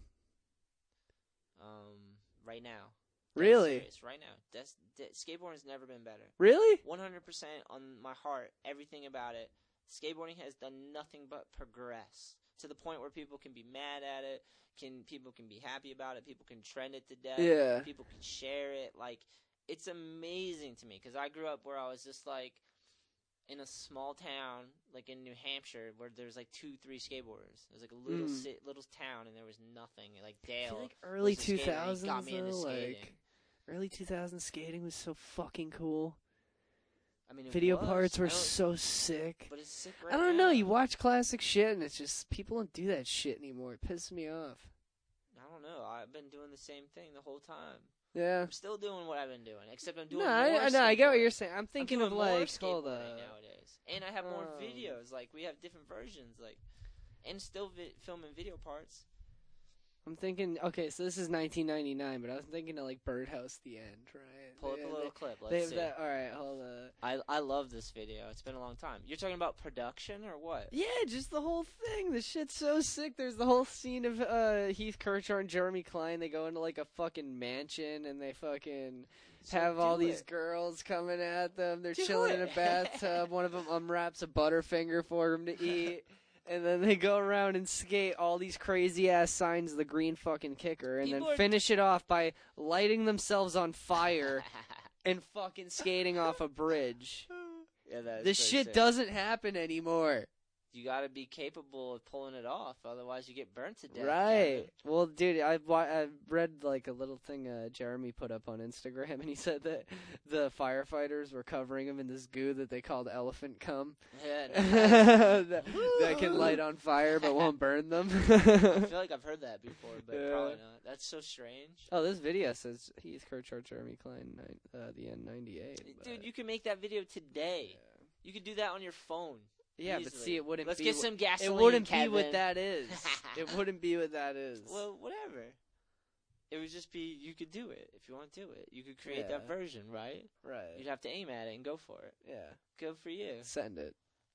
Um, right now. Really? serious, right now. That's, de- skateboarding's never been better. Really? 100% on my heart, everything about it. Skateboarding has done nothing but progress to the point where people can be mad at it, can people can be happy about it, people can trend it to death, Yeah. people can share it. Like it's amazing to me because I grew up where I was just like in a small town, like in New Hampshire, where there's like two, three skateboarders. It was like a little Mm. ci- little town, and there was nothing. Like Dale, like early was two thousands got me into skating. like early two thousands skating was so fucking cool. I mean, Video was, parts were so sick. But it's sick right I don't now. know. You watch classic shit, and it's just people don't do that shit anymore. It pisses me off. I don't know. I've been doing the same thing the whole time. Yeah. I'm still doing what I've been doing, except I'm doing No, more. I, I know. I get what you're saying. I'm I'm thinking doing of like hold up. nowadays, and I have more Um, videos. Like we have different versions, like, and still vi- filming video parts. I'm thinking. Okay, so this is 1999, but I was thinking of like Birdhouse: The End, right? Pull up a little clip. Let's see. that. All right, hold up. I I love this video. It's been a long time. You're talking about production or what? Yeah, just the whole thing. The shit's so sick. There's the whole scene of uh, Heath Kirchart and Jeremy Klein. They go into like a fucking mansion and they fucking So have all do these girls coming at them. They're Do chilling in a bathtub. One of them unwraps a Butterfinger for him to eat. And then they go around and skate all these crazy ass signs of the green fucking kicker, and People then are- finish it off by lighting themselves on fire and fucking skating off a bridge. yeah, that is This shit sick. doesn't happen anymore. You got to be capable of pulling it off, otherwise you get burnt to death. Right. Kevin. Well, dude, I I read like a little thing uh, Jeremy put up on Instagram, and he said that the firefighters were covering him in this goo that they called elephant cum Yeah, nice. that, that can light on fire but won't burn them. I feel like I've heard that before, but Yeah. probably not. That's so strange. oh, this video says Heath Kirchart, Jeremy Klein, uh, the N98. Dude, you can make that video today. You could do that on your phone. Yeah, but see, it wouldn't. Let's be get some It wouldn't Kevin. be what that is. it wouldn't be what that is. Well, whatever. It would just be you could do it if you want to do it. You could create that version, right? right. You'd have to aim at it and go for it. Yeah. Good for you. Send it.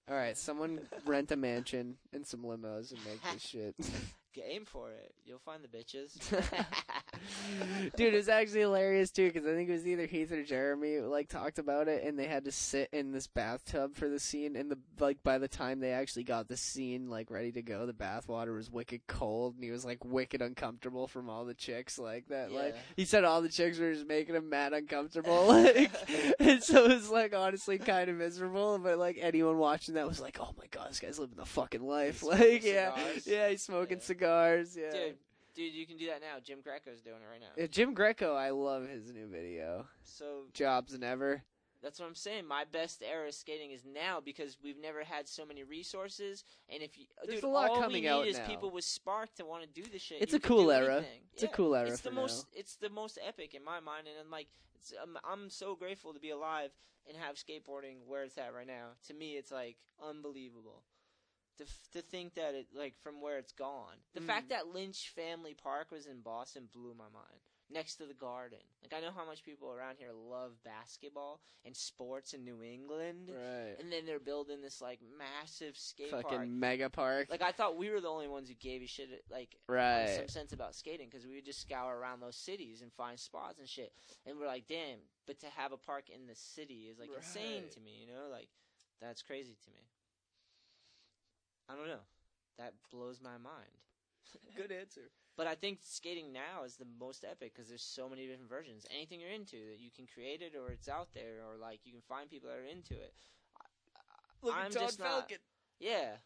All right, someone rent a mansion and some limos and make this shit. Get aim for it. You'll find the bitches. Dude, it's actually hilarious too because I think it was either Heath or Jeremy like talked about it, and they had to sit in this bathtub for the scene. And the like by the time they actually got the scene like ready to go, the bathwater was wicked cold, and he was like wicked uncomfortable from all the chicks like that. Like he said, all the chicks were just making him mad uncomfortable. Like, and so it was like honestly kind of miserable. But like anyone watching that was like, oh my god, this guy's living the fucking life. He's Like yeah, cigars. yeah, he's smoking Yeah. cigars. Yeah. Dude, dude, you can do that now. Jim Greco's doing it right now. Yeah, Jim Greco, I love his new video. So Jobs never. that's what I'm saying. My best era of skating is now because we've never had so many resources. And if you, There's dude, a lot all coming we need out is now. people with spark to want to do the shit. It's You a cool era. anything. It's a cool era It's the most. It's the most epic in my mind, and I'm like, it's, um, I'm so grateful to be alive and have skateboarding where it's at right now. To me, it's like unbelievable. To, f- to think that it like from where it's gone. The Mm. fact that Lynch Family Park was in Boston blew my mind. Next to the Garden, like I know how much people around here love basketball and sports in New England, Right. and then they're building this like massive skate Fucking park. mega park. Like I thought we were the only ones who gave a shit like right. some sense about skating because we would just scour around those cities and find spots and shit. And we're like, damn, but to have a park in the city is like insane to me, you know? Like that's crazy to me. I don't know. That blows my mind. Good answer. But I think skating now is the most epic because there's so many different versions. Anything you're into that you can create it or it's out there or like you can find people that are into it. Look I'm at Todd just not- Falcon. Yeah.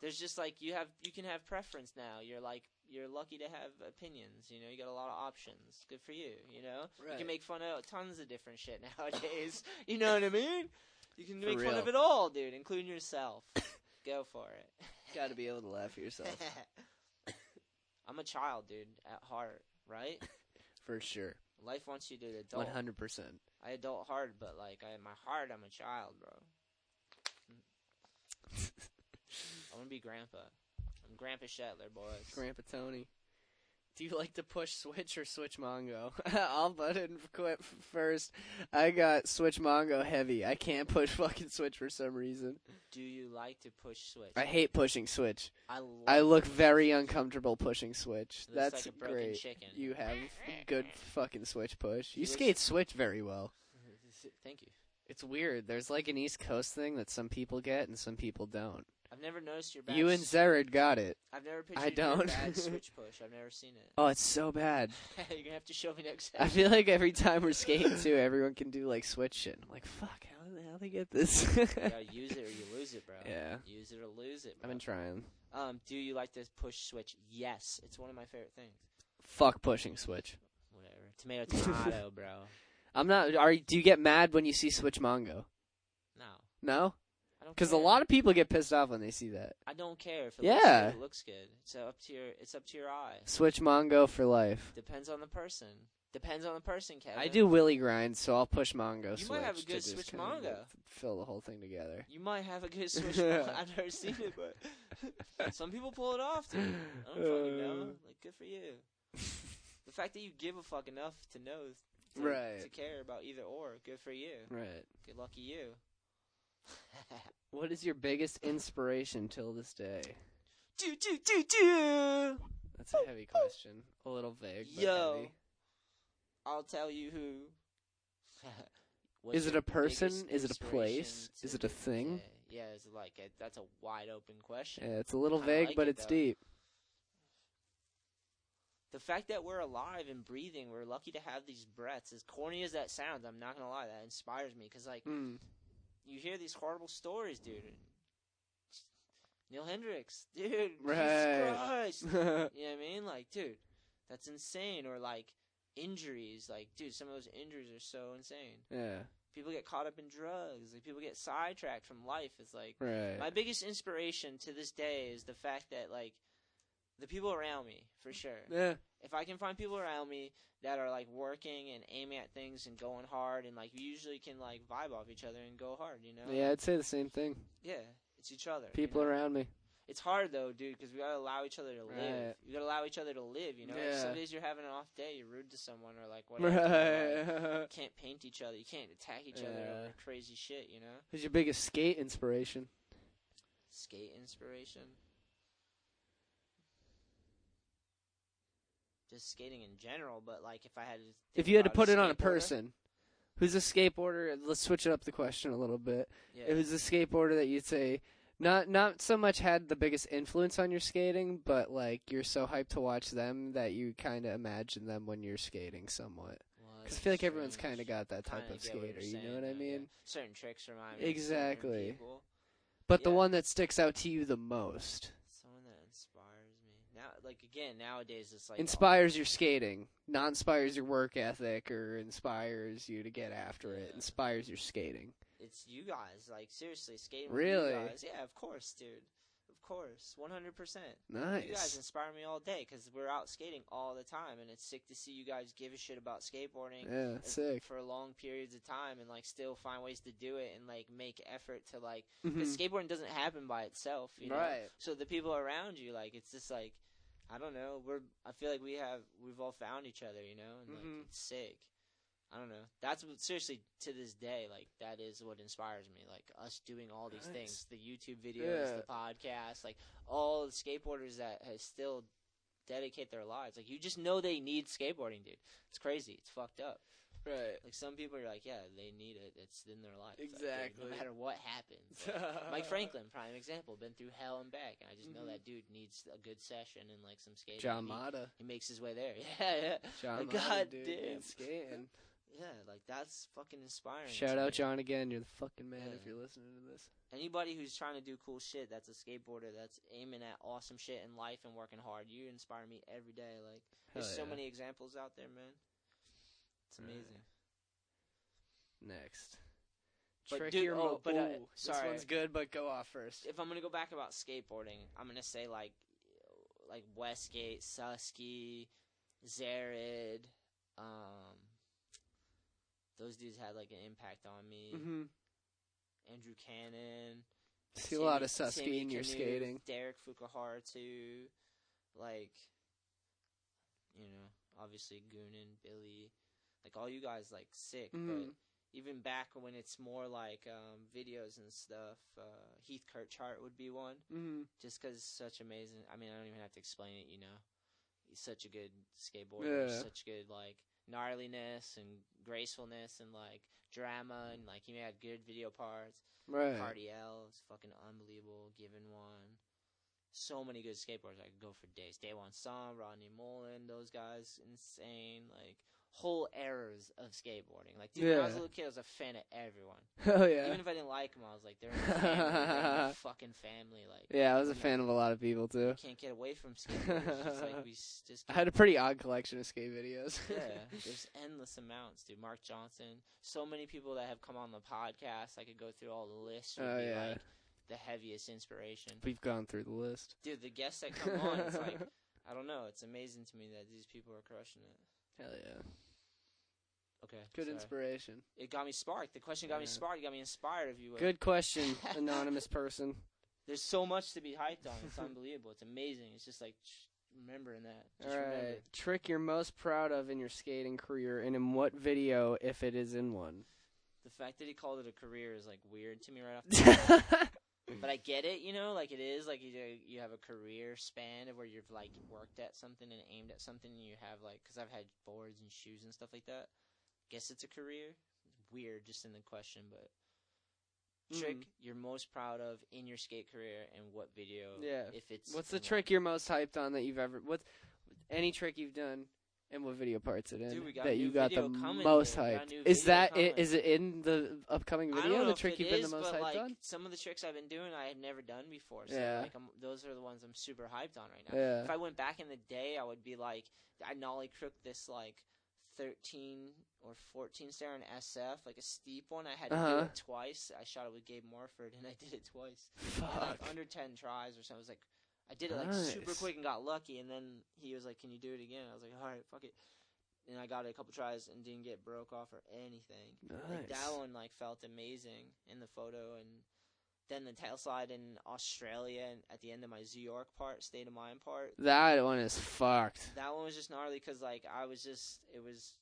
There's just like you have you can have preference now. You're like you're lucky to have opinions, you know, you got a lot of options. Good for you, you know? You can make fun of tons of different shit nowadays. you know what I mean? You can For make fun of it all, dude, including yourself. Go for it. Got to be able to laugh at yourself. I'm a child, dude, at heart, right? For sure. Life wants you to adult. 100%. I adult hard, but like I, in my heart, I'm a child, bro. I want to be grandpa. I'm Grandpa Shetler, boys. Grandpa Tony. Do you like to push Switch or Switch Mongo? I'll butt in quit first. I got Switch Mongo heavy. I can't push fucking Switch for some reason. Do you like to push switch? I hate pushing Switch. I, I look very uncomfortable pushing Switch. Looks That's like a broken great. chicken. You have good fucking Switch push. You looks- skate Switch very well. Thank you. It's weird. There's like an East Coast thing that some people get and some people don't. I've never noticed your bad. You and Zered got it. I've never pictured I don't. bad switch push. I've never seen it. Oh, it's so bad. You're gonna have to show me next I feel like every time we're skating too, everyone can do like switch shit. I'm like, fuck, how how they get this? you gotta use it or you lose it, bro. Yeah. Use it or lose it. I've been trying. Um, do you like this push switch? Yes, it's one of my favorite things. Fuck pushing switch. Whatever. Tomato, tomato, bro. I'm not. Are do you get mad when you see switch Mongo? No, No. Because a lot of people get pissed off when they see that. I don't care if it Yeah. looks good. It looks good. It's up to your. It's up to your eye. Switch Mongo for life. Depends on the person. Depends on the person, Kevin. I do willy grind, so I'll push Mongo. You switch might have a good switch Mongo. Fill the whole thing together. You might have a good switch. I've never seen it, but some people pull it off, dude. I don't fucking know. Uh. Like, good for you. the fact that you give a fuck enough to know, to, Right. to care about either or, good for you. Right. Good lucky you. What is your biggest inspiration till this day? do do do do. That's a heavy question. A little vague. But Yo. heavy. I'll tell you who. is it a person? Is it a place? Is it a thing? day? Yeah, it's like a, that's a wide open question. Yeah, it's a little vague, like but it, it's though. deep. The fact that we're alive and breathing, we're lucky to have these breaths. As corny as that sounds, I'm not gonna lie, that inspires me. Cause like Mm. You hear these horrible stories, dude. Neal Hendrix, dude. Right. Jesus Christ. You know what I mean? Like, dude, that's insane. Or like injuries, like, dude, some of those injuries are so insane. yeah. People get caught up in drugs. Like, people get sidetracked from life. It's like Right. my biggest inspiration to this day is the fact that like the people around me, for sure. yeah. If I can find people around me that are like working and aiming at things and going hard, and like we usually can like vibe off each other and go hard, you know? Yeah, I'd say the same thing. Yeah, it's each other. you People know? around me. It's hard though, dude, because we gotta allow each other to live. Right. You gotta allow each other to live. You know, like some days you're having an off day, you're rude to someone or like whatever. or, like, Right. can't paint each other. You can't attack each other over crazy shit. You know, Who's your biggest skate inspiration? skate inspiration. Just skating in general, but like if I had to, If you had to put it on a person, who's a skateboarder? Let's switch it up the question a little bit. yeah. Who's a skateboarder that you'd say not not so much had the biggest influence on your skating, but like you're so hyped to watch them that you kind of imagine them when you're skating somewhat. Well, Because I feel like everyone's kind of got that type of skater. you're know what I though, yeah. mean? Certain tricks remind me Exactly. But the one that sticks out to you the most Someone that inspires me. Now, like again, nowadays it's like inspires your skating, not inspires your work ethic or inspires you to get after it. Yeah. Inspires your skating. It's you guys, like seriously, skating. Really? guys. Yeah, of course, dude. Of course, one hundred percent. Nice. You guys inspire me all day because we're out skating all the time, and it's sick to see you guys give a shit about skateboarding Yeah, sick. for long periods of time, and like still find ways to do it and like make effort to like. Because mm-hmm. skateboarding doesn't happen by itself, you know. Right. So the people around you, like, it's just like, I don't know. We're. I feel like we have. We've all found each other, you know, and like Mhm. it's sick. I don't know. That's what, seriously to this day, like that is what inspires me. Like us doing all these Nice. things, the YouTube videos, Yeah. the podcast, like all the skateboarders that have still dedicate their lives. Like you just know they need skateboarding, dude. It's crazy. It's fucked up. Right. Like some people are like, yeah, they need it. It's in their life. Like, Exactly. no matter what happens. Like, Mike Franklin, prime example, been through hell and back, and I just know Mhm. that dude needs a good session and like some skating. John he, Mata. he makes his way there. Yeah, yeah, John Like, Mata, God dude, damn. skating. yeah. Like that's fucking inspiring. Shout out. John again. You're the fucking man if you're listening to this. Anybody who's trying to do cool shit, that's a skateboarder that's aiming at awesome shit in life and working hard. You inspire me every day. Like there's Hell so yeah. many examples out there, man. It's Right. amazing. Next. But Trick dude- your oh, but, uh, Ooh, This sorry. one's good, but go off first. If I'm gonna go back about skateboarding, I'm gonna say like, like Westgate, Suski, Zered, um, those dudes had like an impact on me. hmm Andrew Cannon, See a lot of Timmy- Suski in your skating. Derek Fukuhara too, like, you know, obviously Goonan, Billy, like all you guys like sick, but Mhm. even back when it's more like um, videos and stuff, uh, Heath Kirchart would be one, hmm just because such amazing. I mean, I don't even have to explain it, you know. He's such a good skateboarder, Yeah. such good like gnarliness and gracefulness and like drama and like he had good video parts. Right. Cardi L is fucking unbelievable. Given one. So many good skateboarders. I could go for days. Daewon Song, Rodney Mullen, those guys, insane. Like whole eras of skateboarding. Like dude, when I was a little kid, I was a fan of everyone. Oh yeah. Even if I didn't like them, I was like, they're family. they're in the fucking family. Like Yeah, I was a fan of a lot of people too. can't get away from skateboarders. it's like we just I had a pretty odd collection of skate videos. yeah, there's endless amounts, dude. Mark Johnson, so many people that have come on the podcast. I could go through all the lists. Oh, be yeah. like the heaviest inspiration, We've gone through the list. dude. The guests that come on, it's like I don't know. It's amazing to me that these people are crushing it. Hell yeah. Okay, Good sorry. inspiration. It got me sparked. The question got me Yeah. sparked. It got me inspired. If you will. Good question, anonymous person. There's so much to be hyped on. It's unbelievable. It's amazing. It's just like sh- remembering that. Just All remember. right. Trick you're most proud of in your skating career, and in what video, if it is in one? The fact that he called it a career is like weird to me right off. the bat. But I get it, you know, like it is like you you have a career span of where you've like worked at something and aimed at something, and you have like because I've had boards and shoes and stuff like that. Guess it's a career. It's weird, just in the question, but trick Mhm. you're most proud of in your skate career and what video? Yeah. If it's What's the trick you're most hyped on that you've ever? What? Any trick you've done, and what video parts it in Dude, we got that you got the most dude. We got a hyped? Is that it? coming. Is it in the upcoming video? The trick you've been the most hyped like on? some of the tricks I've been doing, I had never done before. So Yeah. like, I'm, those are the ones I'm super hyped on right now. Yeah. If I went back in the day, I would be like, I nollie crooked this like 13 or 14 stair in SF, like a steep one. I had to do Uh-huh. it twice. I shot it with Gabe Morford, and I did it twice. Fuck. like under 10 tries or something. I was like, I did it like super quick and got lucky. And then he was like, "Can you do it again?" I was like, "All right, fuck it." And I got it a couple tries and didn't get broke off or anything. Like that one like felt amazing in the photo and then the tail slide in Australia and at the end of my Zoo York part, state of mind part. That one is fucked. That one was just gnarly because like I was just it was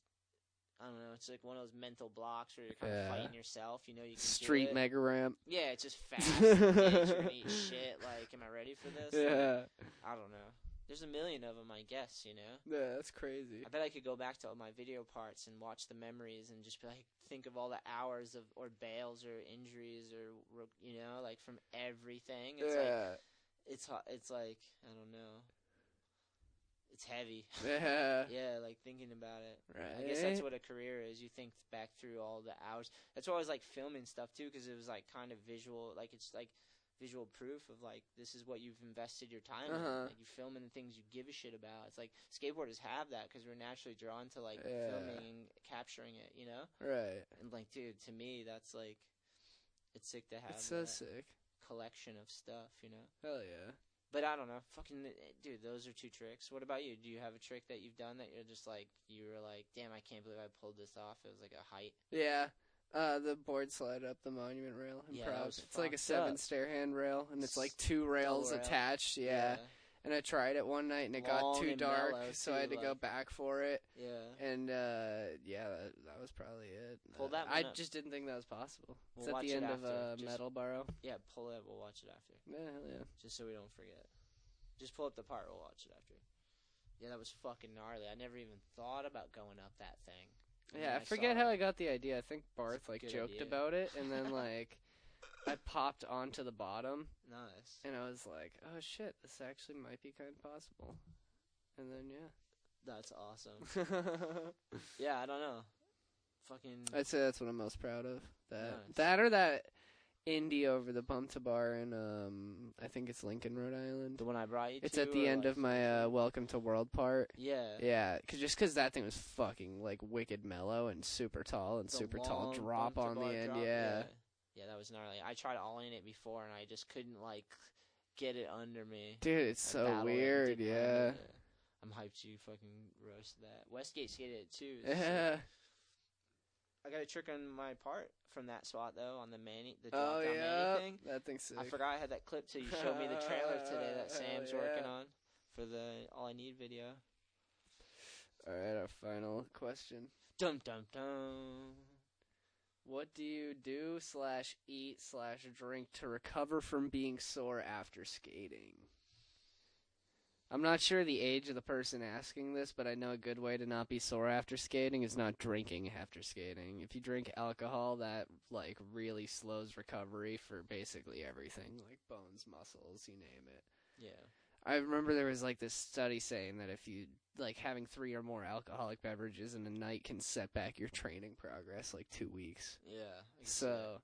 I don't know. It's like one of those mental blocks where you're kind Yeah. of fighting yourself. You know, you can do Street mega ramp. Yeah, it's just fast. eat shit. Like, am I ready for this? Like, Yeah. I don't know. There's a million of them, I guess. You know. Yeah, that's crazy. I bet I could go back to all my video parts and watch the memories and just be like think of all the hours of or bails or injuries or you know like from everything. It's like Yeah. it's ho- it's like I don't know. It's heavy. Yeah. yeah, like thinking about it. Right. I guess that's what a career is. You think back through all the hours. That's why I was like filming stuff too, because it was like kind of visual. Like it's like visual proof of like this is what you've invested your time in. Uh-huh. Like you filming the things you give a shit about. It's like skateboarders have that because we're naturally drawn to like Yeah. filming and capturing it. You know, Right. and like dude, to me that's like it's sick to have It's so sick. collection of stuff. You know. Hell yeah. But I don't know, fucking eh, dude. Those are two tricks. What about you? Do you have a trick that you've done that you're just like you were like, damn, I can't believe I pulled this off. It was like a height. Yeah. Uh, the board slide up the monument rail. I'm Yeah, proud. It's like a seven up. stair handrail, and it's like two rails rail. attached. Yeah. And I tried it one night, and it got too dark, mellow, so I had to go back for it. yeah, And uh, yeah, that, that was probably it. Pull Uh, that I up. just didn't think that was possible. We'll it's at the end of uh, just- Metal Burrow. yeah. Pull it. We'll watch it after, Yeah, hell yeah. just so we don't forget. Just pull up the part. We'll watch it after. Yeah, that was fucking gnarly. I never even thought about going up that thing. And Yeah, then I forget how it. I got the idea. I think Barth like joked idea. about it, and then like I popped onto the bottom, Nice. and I was like, "Oh shit, this actually might be kind of possible." And then yeah. That's awesome. yeah, I don't know. Fucking. I'd say that's what I'm most proud of. That Nice. that or that indie over the bump to bar in um I think it's Lincoln, Rhode Island. the one I brought you It's to, at the end like, of my uh, Welcome to World part. Yeah. Yeah, cause just because that thing was fucking like wicked mellow and super tall and The super tall drop on the end. drop, Yeah. yeah. That was gnarly. I tried ollieing it before, and I just couldn't like get it under me. dude, it's I so battled it weird. Yeah, it. I'm hyped you fucking roasted that. Westgate skated it too. yeah. I got a trick on my part from that spot though on the Manny the Oh yeah, Manny thing. that thing's sick. I forgot I had that clip till you showed me the trailer today that Sam's Yeah. working on for the All I Need video. All right, our final question. Dum dum dum. What do you do slash eat slash drink to recover from being sore after skating? I'm not sure the age of the person asking this, but I know a good way to not be sore after skating is not drinking after skating. If you drink alcohol, that like really slows recovery for basically everything, like bones, muscles, you name it. Yeah. I remember there was like this study saying that if you like having three or more alcoholic beverages in a night can set back your training progress like two weeks. Yeah. See So.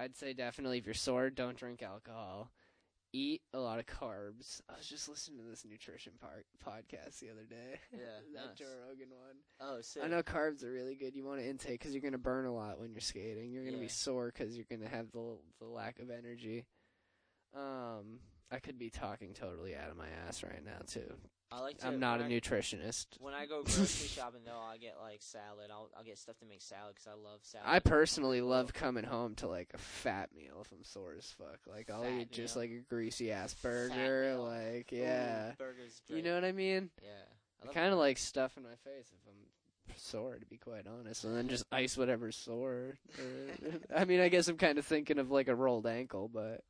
I'd say definitely if you're sore, don't drink alcohol. Eat a lot of carbs. I was just listening to this nutrition par- podcast the other day. Yeah, that nice. Joe Rogan one. Oh, sick. I know carbs are really good. You want to intake because you're going to burn a lot when you're skating. You're going to Yeah. be sore because you're going to have the the lack of energy. Um, I could be talking totally out of my ass right now too. I like to. I'm not a nutritionist. When I go grocery shopping though, I get like salad. I'll I'll get stuff to make salad because I love salad. I personally love coming home to like a fat meal if I'm sore as fuck. Like I'll Fat eat just like a greasy ass burger. meal. Like Ooh, yeah, burgers. you know what I mean. Yeah. I love kind of like stuff in my face if I'm sore, to be quite honest, and then just ice whatever's sore. I mean, I guess I'm kind of thinking of like a rolled ankle, but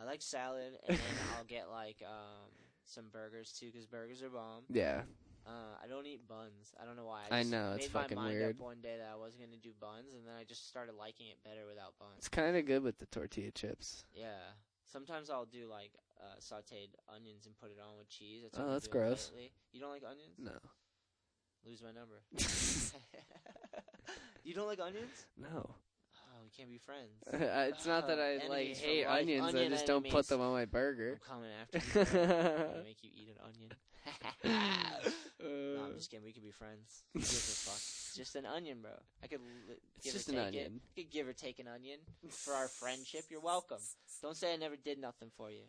I like salad, and then I'll get like um some burgers too because burgers are bomb. yeah, Uh, I don't eat buns. I don't know why. I just know, it's made fucking my mind weird. up one day that I wasn't gonna do buns, and then I just started liking it better without buns. it's kind of good with the tortilla chips. Yeah. Sometimes I'll do like uh, sautéed onions and put it on with cheese. That's Oh, that's gross. lately. You don't like onions? No, Lose my number. you don't like onions? no. Can't be friends. it's not that Ah, I like hate life. onions. I just don't put them on my burger. I'm coming after you. Make you eat an onion. no, I'm Uh, just kidding. We could be friends. Who gives a fuck? It's just an onion, bro. I could li- It's give just or an onion. it. I could give or take an onion for our friendship. You're welcome. Don't say I never did nothing for you.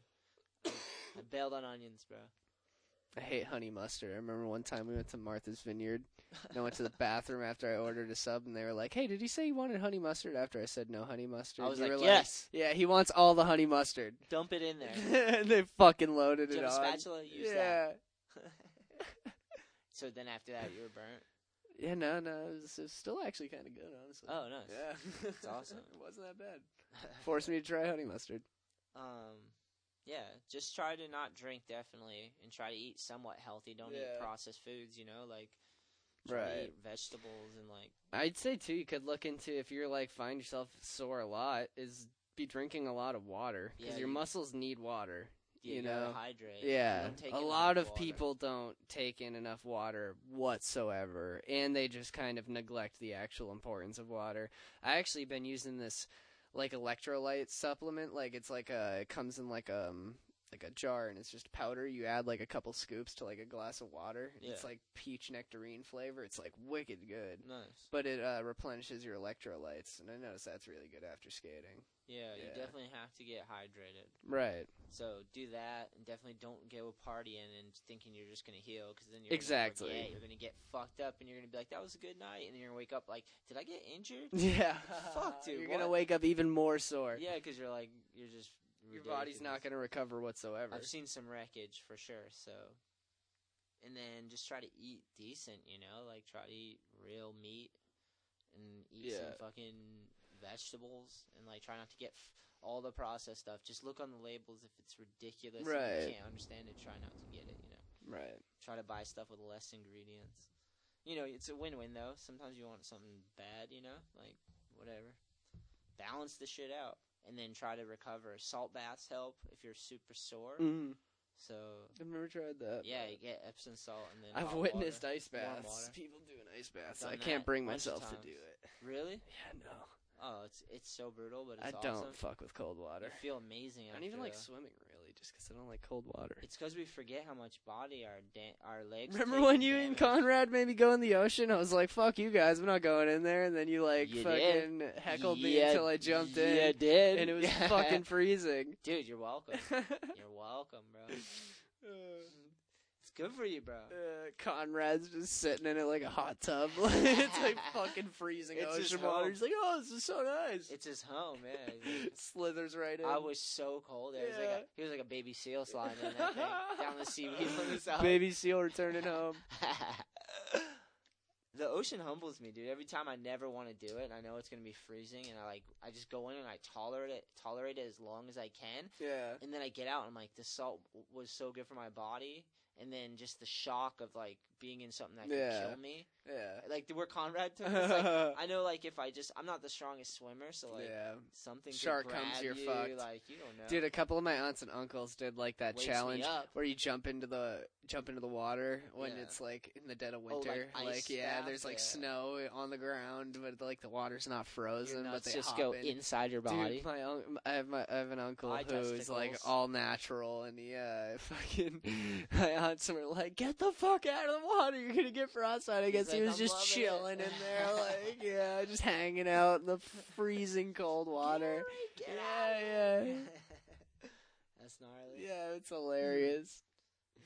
I bailed on onions, bro. I hate honey mustard. I remember one time we went to Martha's Vineyard. And I went to the bathroom after I ordered a sub, and they were like, "Hey, did he say he wanted honey mustard?" After I said no honey mustard, I was You like, yes. yeah, he wants all the honey mustard." Dump it in there. and they fucking loaded Do you it have a on. spatula? Use yeah, that. so then after that, you were burnt. yeah, no, no, it was, it was still actually kind of good, honestly. Oh, nice. yeah, That's awesome. it wasn't that bad. Forced me to try honey mustard. Um, yeah, just try to not drink definitely, and try to eat somewhat healthy. Don't Yeah. eat processed foods. You know, like Right. eat vegetables and like I'd say too, you could look into if you're like find yourself sore a lot, is be drinking a lot of water because Yeah, your you- muscles need water. you, you know, hydrate. Yeah, a lot of water. people don't take in enough water whatsoever, and they just kind of neglect the actual importance of water. I actually been using this like electrolyte supplement. Like it's like a, it comes in like um like a jar, and it's just powder. You add like a couple scoops to like a glass of water. and It's like peach nectarine flavor. It's like wicked good. Nice. But it uh, replenishes your electrolytes, and I noticed that's really good after skating. Yeah, you definitely have to get hydrated. Right. So do that, and definitely don't go partying and thinking you're just gonna heal, because then you're Exactly. Gonna forget, you're gonna get fucked up, and you're gonna be like, "That was a good night," and then you're gonna wake up like, "Did I get injured?" Yeah. Fuck, dude, You're gonna wake up even more sore. yeah, because you're like, you're just Your body's not gonna recover whatsoever. I've seen some wreckage for sure. So, and then just try to eat decent. You know, like try to eat real meat and eat Yeah. some fucking vegetables, and like try not to get f- all the processed stuff. Just look on the labels if it's ridiculous. and Right. you can't understand it. Try not to get it. You know, Right. try to buy stuff with less ingredients. You know, it's a win-win though. Sometimes you want something bad. You know, like whatever. Balance the shit out. And then try to recover. Salt baths help if you're super sore. Mm. So I've never tried that. yeah, you get Epsom salt and then I've witnessed water. ice baths. People doing ice baths. I can't bring a bunch of myself to do it. Really? Yeah, no. Oh, it's it's so brutal, but I it's don't fuck with cold water. I feel amazing. I don't even like swimming just because I don't like cold water. It's because we forget how much body our da- our legs. Remember when you and. Conrad made me go in the ocean? I was like, "Fuck you guys, I'm not going in there." And then you like You fucking heckled me Yeah, until I jumped in, did, and it was fucking freezing. Dude, you're welcome. you're welcome, bro. Mm. Good for you, bro. Uh, Conrad's just sitting in it like a hot tub. it's like fucking freezing It's ocean water. He's like, oh, this is so nice. It's his home, yeah. Slithers right in. I was so cold. There was like a, he was like a baby seal sliding in that thing down the seaweed on the side. Baby seal returning home. the ocean humbles me, dude. Every time I never want to do it, I know it's gonna be freezing, and I like I just go in and I tolerate it, tolerate it as long as I can, Yeah. and then I get out. and I'm like, the salt w- was so good for my body, and then just the shock of like being in something that could Yeah. kill me, Yeah. like where Conrad took. Us, like, I know, like if I just, I'm not the strongest swimmer, so like yeah. something Shark comes, you're you, fucked. Like you don't know, Dude, a couple of my aunts and uncles did like that Wakes challenge where you jump into the jump into the water when Yeah. it's like in the dead of Oh, like winter. ice yeah, bath? there's like Yeah. snow on the ground, but like the water's not frozen. But they just go in. inside your body. Dude, my un- I have my I have an uncle Eye who's like all natural, and he uh, fucking my aunts were like, "Get the fuck out of the water! You're gonna get frostbite." I guess he was "I'm just chilling it." in there, like yeah, just hanging out in the freezing cold water. Get Yeah, out. yeah. That's gnarly. Yeah, it's hilarious.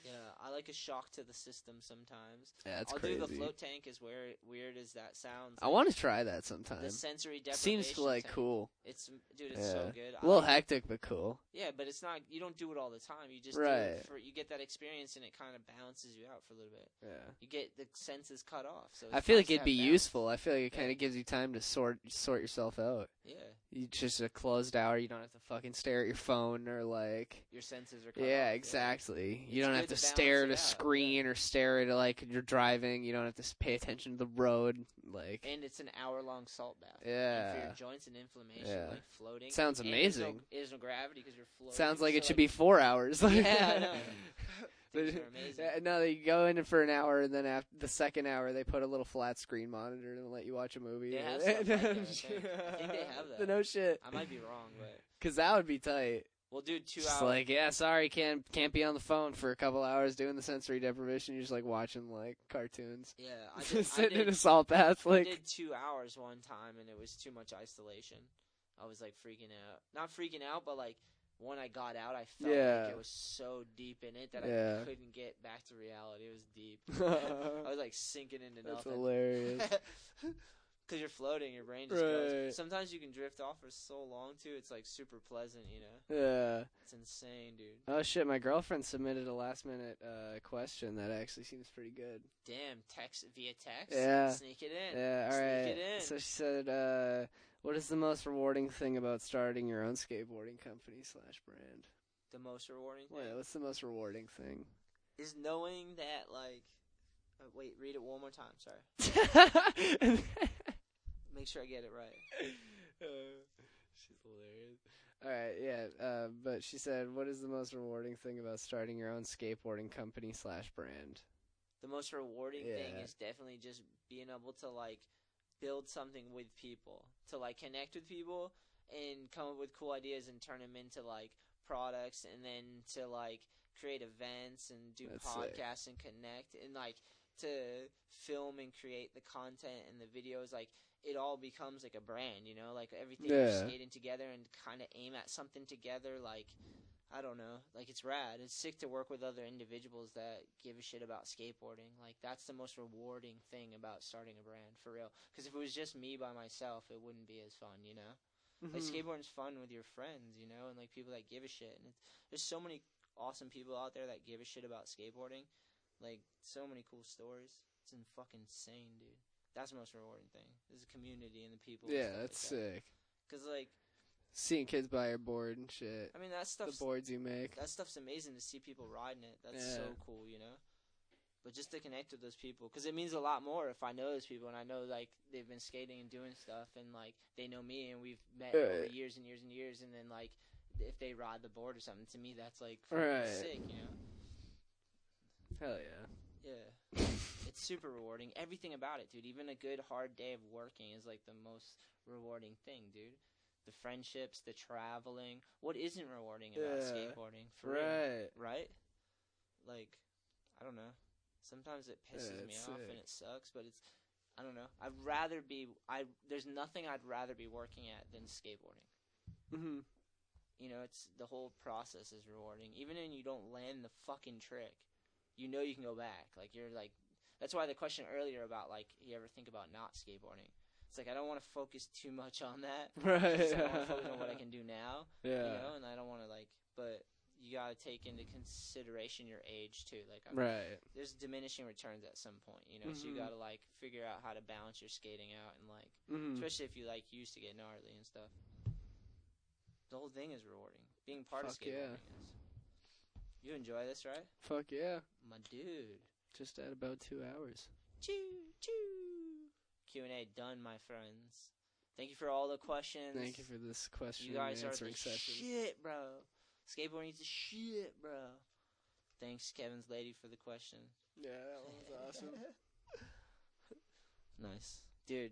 Yeah, I like a shock to the system sometimes. Yeah, it's I'll crazy. do the float tank as weird, weird as that sounds. I want to try that sometime. the sensory deprivation. Seems like tank. cool. It's dude, it's so good. A little I like it. hectic, but cool. Yeah, but it's not. You don't do it all the time. You just do Right. it for you get that experience and it kind of balances you out for a little bit. Yeah. You get the senses cut off. So I feel nice like it'd be balance. useful. I feel like it kind of gives you time to sort sort yourself out. Yeah, You just a closed hour. You don't have to fucking stare at your phone or like. your senses are cut off. Yeah, off, exactly. You It's don't have good to stare at a screen or stare at like you're driving. You don't have to pay attention to the road. Like, And it's an hour long salt bath. And for yeah, your joints and inflammation, Yeah. like floating. Sounds And there's no- amazing. No, gravity because you're floating. sounds like so, it should be four hours. Yeah, I know. amazing. Yeah, no, you go in for an hour, and then after the second hour, they put a little flat screen monitor and let you watch a movie. They have like that, I think. I think they have that. No shit, I might be wrong, but because that would be tight. We'll do two Just hours. like, yeah, sorry, can't can't be on the phone for a couple hours doing the sensory deprivation. You're just like watching like cartoons, yeah, I did, I sitting did, in a salt bath. Like, I did two hours one time, and it was too much isolation. I was like freaking out. Not freaking out, but like when I got out, I felt Yeah. like it was so deep in it that Yeah. I couldn't get back to reality. It was deep. I was like sinking into that's nothing. hilarious. Because you're floating, your brain just Right. goes. Sometimes you can drift off for so long too. It's like super pleasant, you know. Yeah. It's insane, dude. Oh shit! My girlfriend submitted a last minute uh, question that actually seems pretty good. Damn, text via text. Yeah. Sneak it in. Yeah, all Sneak right. it in. So she said, uh, "What is the most rewarding thing about starting your own skateboarding company slash brand? The most rewarding thing Wait, what's the most rewarding thing?" is knowing that, like. Uh, wait, read it one more time. Sorry. Make sure I get it right. she's hilarious. All right, yeah, uh, but she said, "What is the most rewarding thing about starting your own skateboarding company slash brand?" The most rewarding thing is definitely just being able to like build something with people, to like connect with people and come up with cool ideas and turn them into like products, and then to like create events and do That's sick. podcasts and connect and like to film and create the content and the videos like it all becomes like a brand you know like everything Yeah. skating together and kind of aim at something together like I don't know. Like it's rad. It's sick to work with other individuals that give a shit about skateboarding. Like that's the most rewarding thing about starting a brand for real. Because if it was just me by myself, it wouldn't be as fun, you know. Like Mhm. skateboarding's fun with your friends, you know, and like people that give a shit. And it's, there's so many awesome people out there that give a shit about skateboarding. Like so many cool stories. It's fucking insane, dude. That's the most rewarding thing. Is the community and the people. yeah, that's like that. sick. Cause like Seeing kids buy your board and shit. I mean that stuff. The boards you make. that stuff's amazing to see people riding it. That's Yeah. so cool, you know. But just to connect with those people, because it means a lot more if I know those people and I know like they've been skating and doing stuff, and like they know me and we've met over years and years and years, and then like if they ride the board or something, to me that's like Right. sick, you know. Hell yeah. Yeah, super rewarding. Everything about it, dude. Even a good hard day of working is like the most rewarding thing, dude. The friendships, the traveling. What isn't rewarding about Yeah. skateboarding? For real Right. right? Like, I don't know. Sometimes it pisses Yeah, me it's off and it sucks, but it's I don't know. I'd rather be I there's nothing I'd rather be working at than skateboarding. hmm You know, it's the whole process is rewarding. Even when you don't land the fucking trick, you know you can go back. Like you're like that's why the question earlier about like you ever think about not skateboarding. It's like I don't want to focus too much on that. Right. I want to focus on what I can do now. yeah. You know, and I don't want to like, but you gotta take into consideration your age too. Like I'm, Right. there's diminishing returns at some point. You know, so you Mhm. gotta like figure out how to balance your skating out and like Mm-hmm. especially if you like used to get gnarly and stuff. The whole thing is rewarding. Being part of Fuck yeah. is. You enjoy this, right? Fuck yeah. My dude. Just at about two hours. Choo choo. Q and A done, my friends. Thank you for all the questions. Thank you for this question You guys and are answering the session. shit, bro. Skateboarding is the shit, bro. Thanks, Kevin's lady, for the question. Yeah, that was awesome. Nice, dude.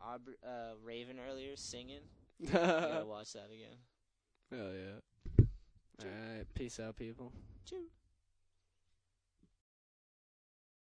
Aubrey, uh, Raven earlier singing. You gotta watch that again. Hell yeah. Alright, peace out, people. Choo.